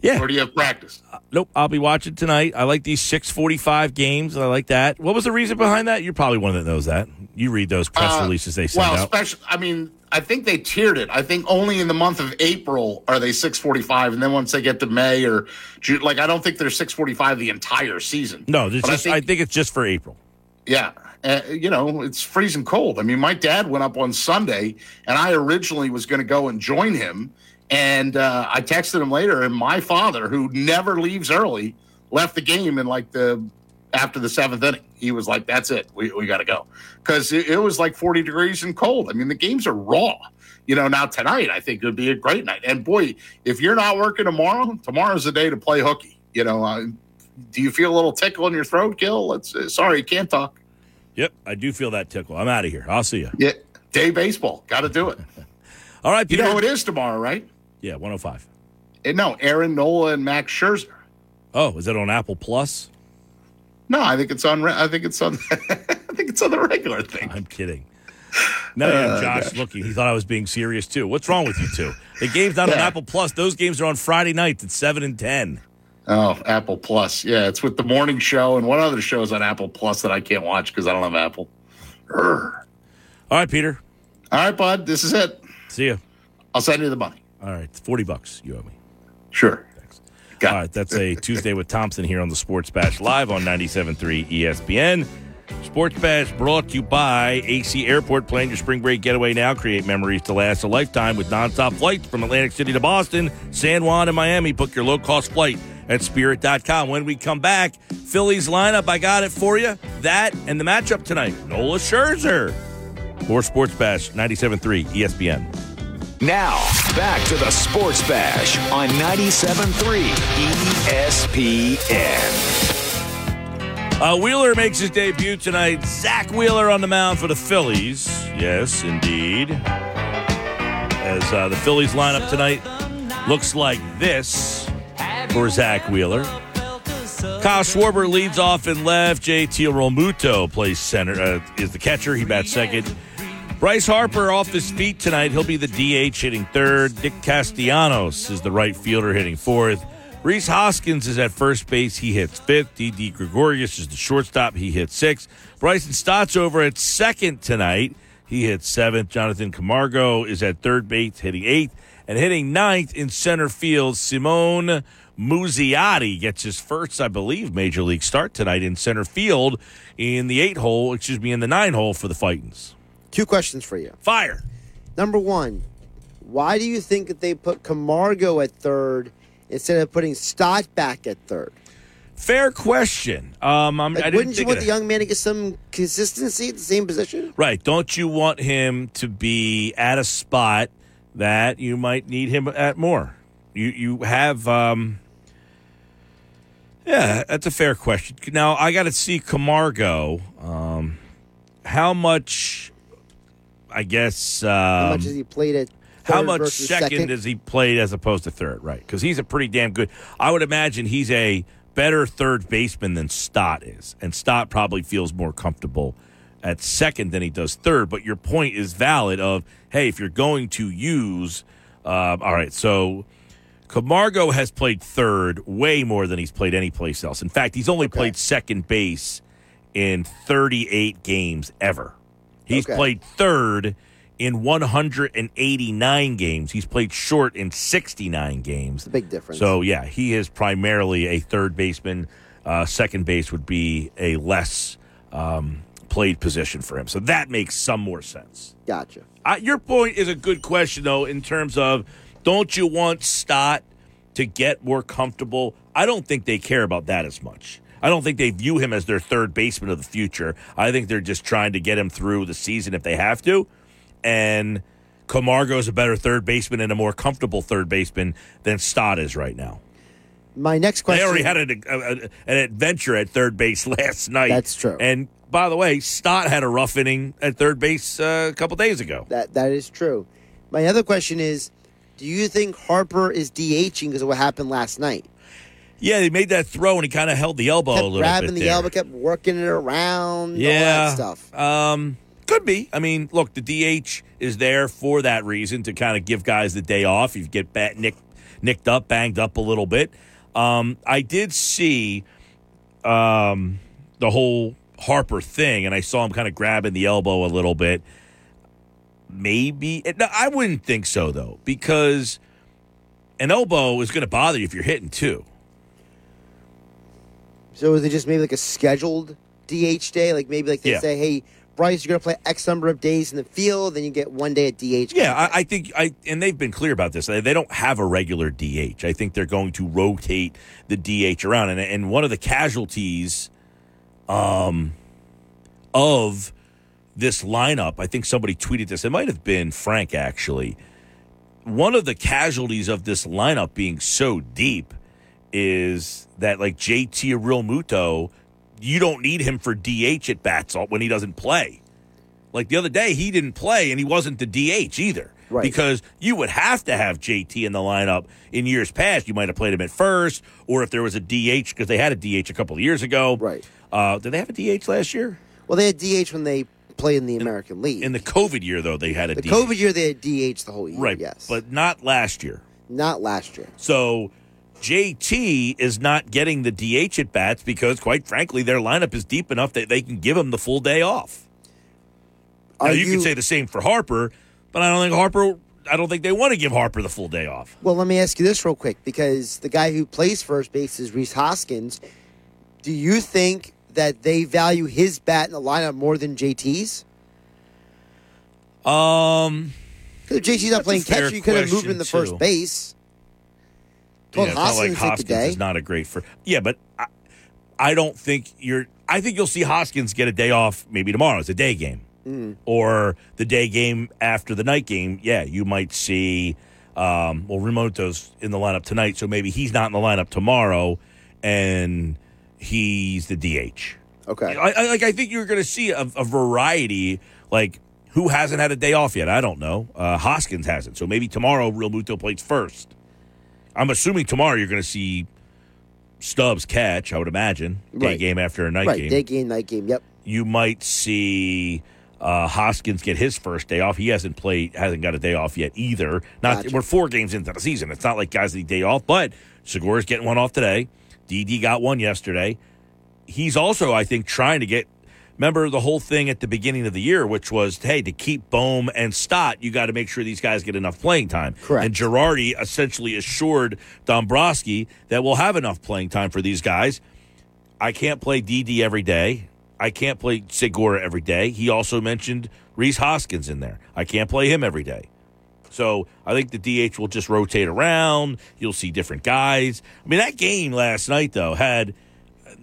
Yeah. Or do you have practice? Nope. I'll be watching tonight. I like these six forty-five games. I like that. What was the reason behind that? You're probably one that knows that. You read those press Uh, releases they send well, out. especially, I mean, I think they tiered it. I think only in the month of April are they 645, and then once they get to May or June, like I don't think they're 645 the entire season. no, it's But just, I, think, it's just for April. Yeah. Uh, you know, it's freezing cold. I mean, my dad went up on Sunday, and I originally was going to go and join him. And uh, I texted him later, and my father, who never leaves early, left the game in like the after the seventh inning. He was like, "That's it, we, we got to go," because it, it was like forty degrees and cold. I mean, the games are raw. You know, now tonight I think it would be a great night. And boy, if you're not working tomorrow, tomorrow's the day to play hooky. You know, uh, do you feel a little tickle in your throat, Gil? Let's uh, sorry, can't talk. Yep, I do feel that tickle. I'm out of here. I'll see you. Yeah, day baseball. Got to do it. All right, You know it is tomorrow, right? Yeah, 105. Eh, no, Aaron Nola and Max Scherzer. Oh, is that on Apple Plus? No, I think it's on. I think it's on. I think it's on the regular thing. I'm kidding. Now Uh, Josh looking. He thought I was being serious too. What's wrong with you two? The game's not on Yeah. Apple Plus. Those games are on Friday nights at seven and ten. Oh, Apple Plus. Yeah, it's with the morning show and one other shows on Apple Plus that I can't watch because I don't have Apple. Urgh. All right, Peter. All right, bud. This is it. See you. I'll send you the money. All right, forty bucks you owe me. Sure. thanks. All right, that's a Tuesday with Thompson here on the Sports Bash live on 97.3 ESPN. Sports Bash brought to you by AC Airport. Plan your spring break getaway now. Create memories to last a lifetime with nonstop flights from Atlantic City to Boston, San Juan, and Miami. Book your low cost flight at spirit.com. When we come back, Phillies lineup, I got it for you. That and the matchup tonight Nola Scherzer. More Sports Bash 97.3 ESPN. Now, back to the Sports Bash on 97.3 ESPN. Uh, Wheeler makes his debut tonight. Zack Wheeler on the mound for the Phillies. Yes, indeed. As uh, the Phillies lineup tonight looks like this for Zack Wheeler. Kyle Schwarber leads off in left. JT Realmuto plays center, uh, is the catcher. He bats second. Bryce Harper off his feet tonight. He'll be the DH hitting third. Nick Castellanos is the right fielder hitting fourth. Rhys Hoskins is at first base. He hits fifth. Didi Gregorius is the shortstop. He hits sixth. Bryson Stott's over at second tonight. He hits seventh. Johan Camargo is at third base, hitting eighth. And hitting ninth in center field, Simon Muzziotti gets his first, I believe, major league start tonight in center field in the eight hole, excuse me, in the nine hole for the Fightins. Two questions for you. Fire. Number one, why do you think that they put Camargo at third instead of putting Stott back at third? Fair question. Um, I'm, Like, I didn't wouldn't you want the young man to get some consistency at the same position? Right. Don't you want him to be at a spot that you might need him at more? You you have um Yeah, that's a fair question. Now I got to see Camargo um how much I guess um, How much has he played at how much second, second? has he played as opposed to third? Right, because he's a pretty damn good. I would imagine he's a better third baseman than Stott is, and Stott probably feels more comfortable at second than he does third. But your point is valid. Of hey, if you're going to use, uh, all right, so. Camargo has played third way more than he's played any place else. In fact, he's only played second base in 38 games ever. He's Okay. played third in 189 games. He's played short in 69 games. a big difference. So, yeah, he is primarily a third baseman. Uh, second base would be a less um, played position for him. So that makes some more sense. Gotcha. Uh, your point is a good question, though, in terms of don't you want Stott to get more comfortable? I don't think they care about that as much. I don't think they view him as their third baseman of the future. I think they're just trying to get him through the season if they have to. And Camargo's a better third baseman and a more comfortable third baseman than Stott is right now. My next question. They already had an, a, a- an adventure at third base last night. That's true. And by the way, Stott had a rough inning at third base uh, a couple days ago. That that is true. My other question is, do you think Harper is DHing because of what happened last night? Yeah, he made that throw and he kind of held the elbow a little grabbing bit Grabbing the there. elbow, kept working it around, all yeah, that stuff. Um, could be. I mean, look, the DH is there for that reason to kind of give guys the day off. You get bat nicked, nicked up, banged up a little bit. Um, I did see um, the whole Harper thing, and I saw him kind of grabbing the elbow a little bit. Maybe no, I wouldn't think so though, because an elbow is going to bother you if you're hitting too. So is it just maybe like a scheduled DH day? Like maybe like they Yeah. say, hey, Bryce, you're going to play X number of days in the field, then you get one day at DH. Yeah, I, I think I and they've been clear about this. They they don't have a regular DH. I think they're going to rotate the DH around, and and one of the casualties, um, of this lineup, I think somebody tweeted this. It might have been Frank actually. One of the casualties of this lineup being so deep is that like JT Realmuto, you don't need him for DH at bats when he doesn't play. Like the other day, he didn't play and he wasn't the DH either. Right. Because you would have to have JT in the lineup in years past. You might have played him at first, or if there was a DH, because they had a DH a couple of years ago. Right. Uh, did they have a DH last year? Well, they had DH when they played in the American League. In the COVID year, though, they had a the DH. COVID year, they had DH the whole year. right? Yes, but not last year. not last year. So JT is not getting the DH at bats because, quite frankly, their lineup is deep enough that they can give him the full day off. Now, you, you- could say the same for Harper, but I don't think Harper. I don't think they want to give Harper the full day off. Well, let me ask you this real quick because the guy who plays first base is Rhys Hoskins. Do you think that they value his bat in the lineup more than JT's? Um, If JT's not playing catcher, you could have moved him to too. first base. Yeah, it's not like Hoskins is not a great for. Yeah, but I, I don't think you're. I think you'll see Hoskins get a day off maybe tomorrow. It's a day game. Mm. or the day game after the night game, yeah, you might see. Um, well, Realmuto's in the lineup tonight, so maybe he's not in the lineup tomorrow, and he's the DH. Okay. I, I like. I think you're going to see a, a variety. Like who hasn't had a day off yet? I don't know. Uh, Hoskins hasn't, so maybe tomorrow Realmuto plays first. I'm assuming tomorrow you're going to see Stubbs catch. I would imagine day Right. game after a night right, game day game, night game. Yep. you might see uh, Hoskins get his first day off. He hasn't played, hasn't got a day off yet either. Not Gotcha. we're four games into the season. It's not like guys need day off, but Segura's getting one off today. Didi got one yesterday. He's also, I think, trying to get. Remember the whole thing at the beginning of the year, which was, hey, to keep Bohm and Stott, you got to make sure these guys get enough playing time. Correct. And Girardi essentially assured Dombrowski that we'll have enough playing time for these guys. I can't play Didi every day. I can't play Segura every day. He also mentioned Rhys Hoskins in there. I can't play him every day. So I think the DH will just rotate around. You'll see different guys. I mean, that game last night though had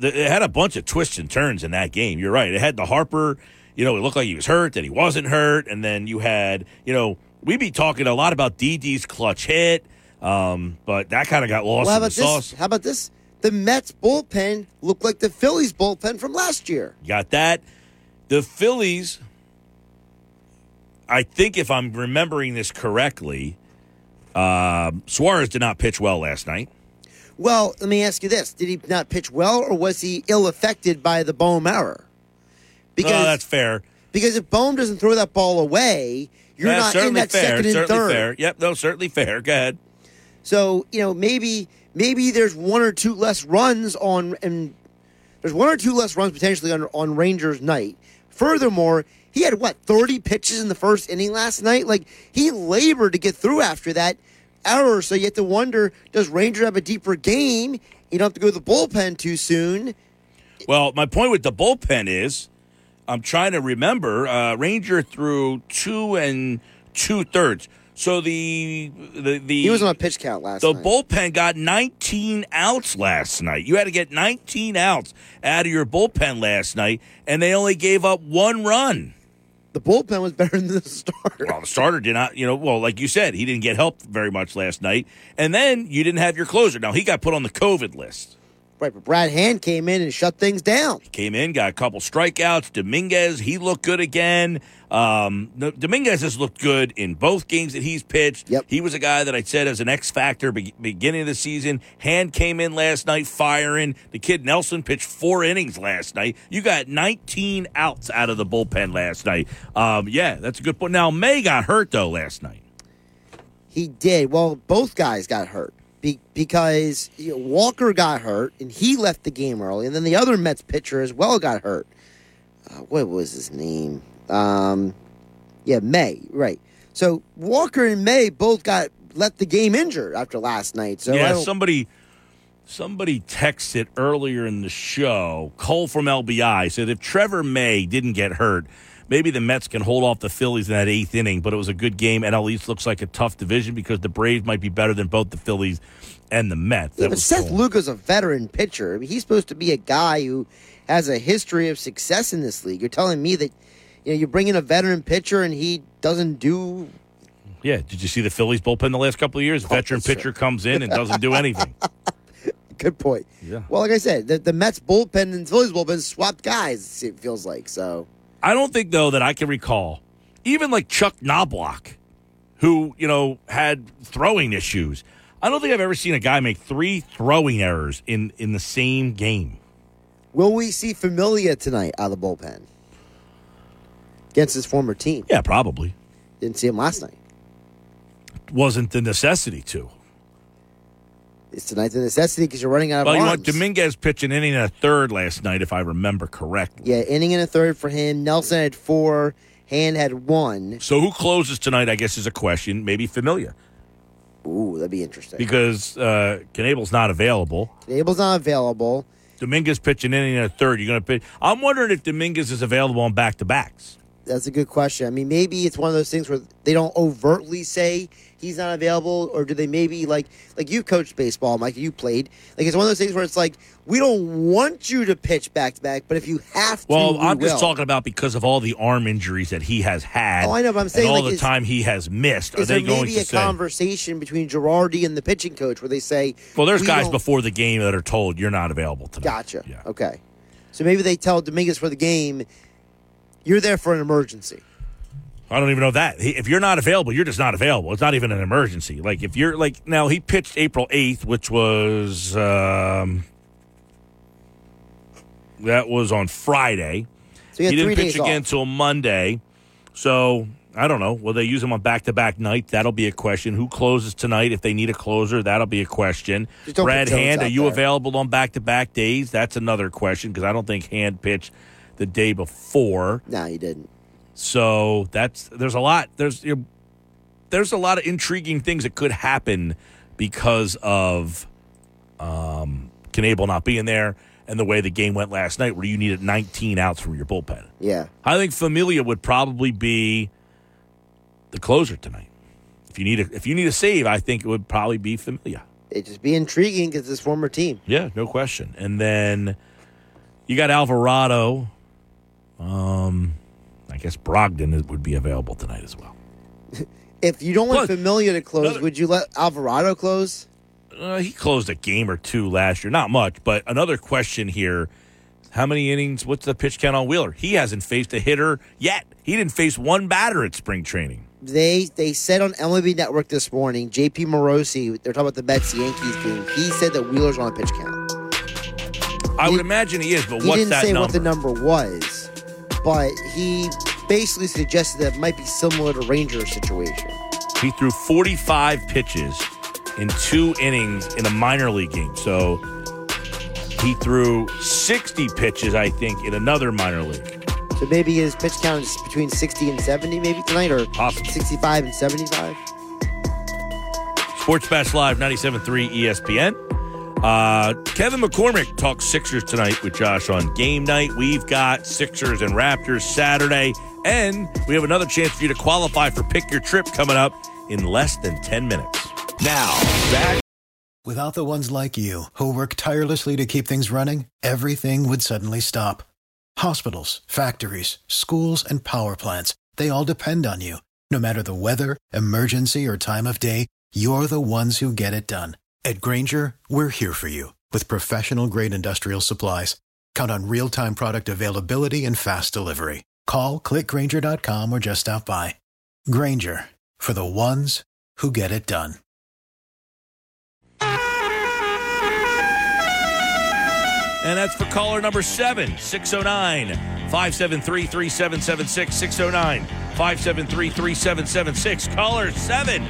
it had a bunch of twists and turns in that game. You're right. It had the Harper. You know, it looked like he was hurt, then he wasn't hurt, and then you had you know we be talking a lot about Didi's clutch hit, um, but that kind of got lost Well, how in the about this? sauce. How about this? The Mets bullpen looked like the Phillies bullpen from last year. You got that. The Phillies, I think if I'm remembering this correctly, um, Suarez did not pitch well last night. Well, let me ask you this: Did he not pitch well, or was he ill affected by the Bohm error? Oh, because oh, that's fair. because if Bohm doesn't throw that ball away, you're That's not in that fair. second and certainly third. fair. Yep, no, certainly fair. Go ahead. So you know maybe maybe there's one or two less runs on and there's one or two less runs potentially on on Rangers night. Furthermore, he had what 30 pitches in the first inning last night. Like he labored to get through after that error. So you have to wonder: Does Ranger have a deeper game? You don't have to go to the bullpen too soon. Well, my point with the bullpen is, I'm trying to remember. Uh, Ranger threw two and two thirds. So the the the He was on a pitch count last the night. bullpen got 19 outs last night. You had to get 19 outs out of your bullpen last night, and they only gave up one run. The bullpen was better than the starter. Well, the starter did not, you know, well, like you said, he didn't get help very much last night. And then you didn't have your closer. Now, he got put on the COVID list. Right, but Brad Hand came in and shut things down. Came in, got a couple strikeouts. Dominguez, he looked good again. Um, Dominguez has looked good in both games that he's pitched. Yep. He was a guy that I said as an X factor be- beginning of the season. Hand came in last night firing. The kid Nelson pitched four innings last night. You got 19 outs out of the bullpen last night. Um, yeah, that's a good point. Now May got hurt though last night. He did. Well, both guys got hurt be- because you know, Walker got hurt and he left the game early, and then the other Mets pitcher as well got hurt. Uh, what was his name? Um, yeah, May. Right. So Walker and May both got left the game injured after last night. So yeah, somebody somebody texted earlier in the show. Cole from LBI said if Trevor May didn't get hurt, maybe the Mets can hold off the Phillies in that eighth inning. But it was a good game, and at least looks like a tough division because the Braves might be better than both the Phillies and the Mets. Yeah, but Seth Cole. Lugo's a veteran pitcher. I mean, he's supposed to be a guy who has a history of success in this league. You're telling me that you know you bring in a veteran pitcher and he doesn't do Yeah, did you see the Phillies bullpen the last couple of years? Oh, veteran that's pitcher comes in and doesn't do anything. Good point. Yeah. Well, like I said, the, the Mets bullpen and Phillies bullpen swapped guys. It feels like so. I don't think though that I can recall even like Chuck Knoblauch, who you know had throwing issues. I don't think I've ever seen a guy make three throwing errors in in the same game. Will we see Familia tonight out of the bullpen? against his former team. Yeah, probably. Didn't see him last night. Wasn't the necessity to. It's tonight's a necessity because you're running out of Well, you want Dominguez pitching inning and a third last night, if I remember correctly. yeah, inning and a third for him. Nelson had four. Hand had one. So who closes tonight? I guess is a question. Maybe Familia Ooh, that'd be interesting. because uh, Knebel's not available. Abel's not available. Dominguez pitching inning and a third. You're going to pitch. I'm wondering if Dominguez is available on back to backs. That's a good question. I mean, maybe it's one of those things where they don't overtly say he's not available, or do they maybe like like you coached baseball, Mike? You played. Like it's one of those things where it's like we don't want you to pitch back to back, but if you have to, Well, we I'm just talking about because of all the arm injuries that he has had. Oh, I know, but I'm saying, all like, the is- time he has missed. Are Is they there going maybe to a say? conversation between Girardi and the pitching coach where they say, well, there's we guys before the game that are told you're not available tonight. Gotcha. Okay. So maybe they tell Dominguez for the game, you're there for an emergency. I don't even know that. If you're not available, you're just not available. It's not even an emergency. Like if you're like now, he pitched April 8th, which was um, that was on Friday. So had he didn't pitch again off. until Monday. So I don't know. Will they use him on back to back night? That'll be a question. Who closes tonight? If they need a closer, that'll be a question. Brad Hand, are you there. available on back to back days? That's another question because I don't think Hand pitched the day before. No, he didn't. So that's there's a lot there's you know, there's a lot of intriguing things that could happen because of um Knebel not being there and the way the game went last night where you needed 19 outs from your bullpen. Yeah. I think Familia would probably be the closer tonight. If you need a if you need a save, I think it would probably be Familia. It'd just be intriguing because his former team. Yeah, no question. And then you got Alvarado. Um, I guess Brogdon would be available tonight as well. If you don't want Plus, Familia to close, another- would you let Alvarado close? Uh, he closed a game or two last year, not much. But another question here: How many innings? What's the pitch count on Wheeler? He hasn't faced a hitter yet. He didn't face one batter at spring training. They they said on MLB Network this morning, JP Morosi, they're talking about the Mets Yankees game. He said that Wheeler's on a pitch count. I would imagine he is, but he what's didn't that say number? what the number was, but he basically suggested that it might be similar to Ranger's situation. He threw 45 pitches in two innings in a minor league game. So he threw 60 pitches, I think, in another minor league. So maybe his pitch count is between 60 and 70 maybe tonight, or Possibly. 65 and 75. Sports Bash Live 97.3 ESPN. Uh, Kevin McCormick talks Sixers tonight with Josh on game night. We've got Sixers and Raptors Saturday, and we have another chance for you to qualify for Pick Your Trip coming up in less than 10 minutes. Now, back. Without the ones like you, who work tirelessly to keep things running, everything would suddenly stop. Hospitals, factories, schools, and power plants, they all depend on you. No matter the weather, emergency, or time of day, you're the ones who get it done. At Grainger, we're here for you with professional grade industrial supplies. Count on real time product availability and fast delivery. Call clickgrainger.com or just stop by. Grainger for the ones who get it done. And that's for caller number seven, 609 573 3776. 609 573 3776. Caller seven.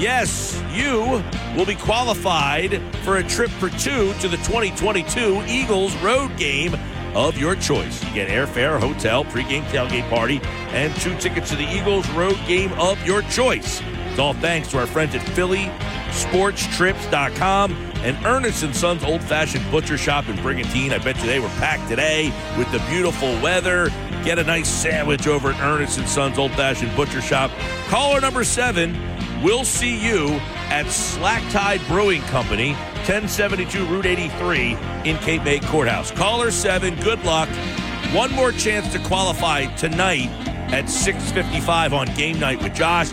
Yes, you will be qualified for a trip for two to the 2022 Eagles road game of your choice. You get airfare, hotel, pregame tailgate party, and two tickets to the Eagles road game of your choice. All thanks to our friends at PhillySportsTrips.com and Ernest and Sons Old Fashioned Butcher Shop in Brigantine. I bet you they were packed today with the beautiful weather. Get a nice sandwich over at Ernest and Sons Old Fashioned Butcher Shop. Caller number seven. We'll see you at Slack Tide Brewing Company, 1072 Route 83 in Cape May Courthouse. Caller seven. Good luck. One more chance to qualify tonight at 6:55 on Game Night with Josh.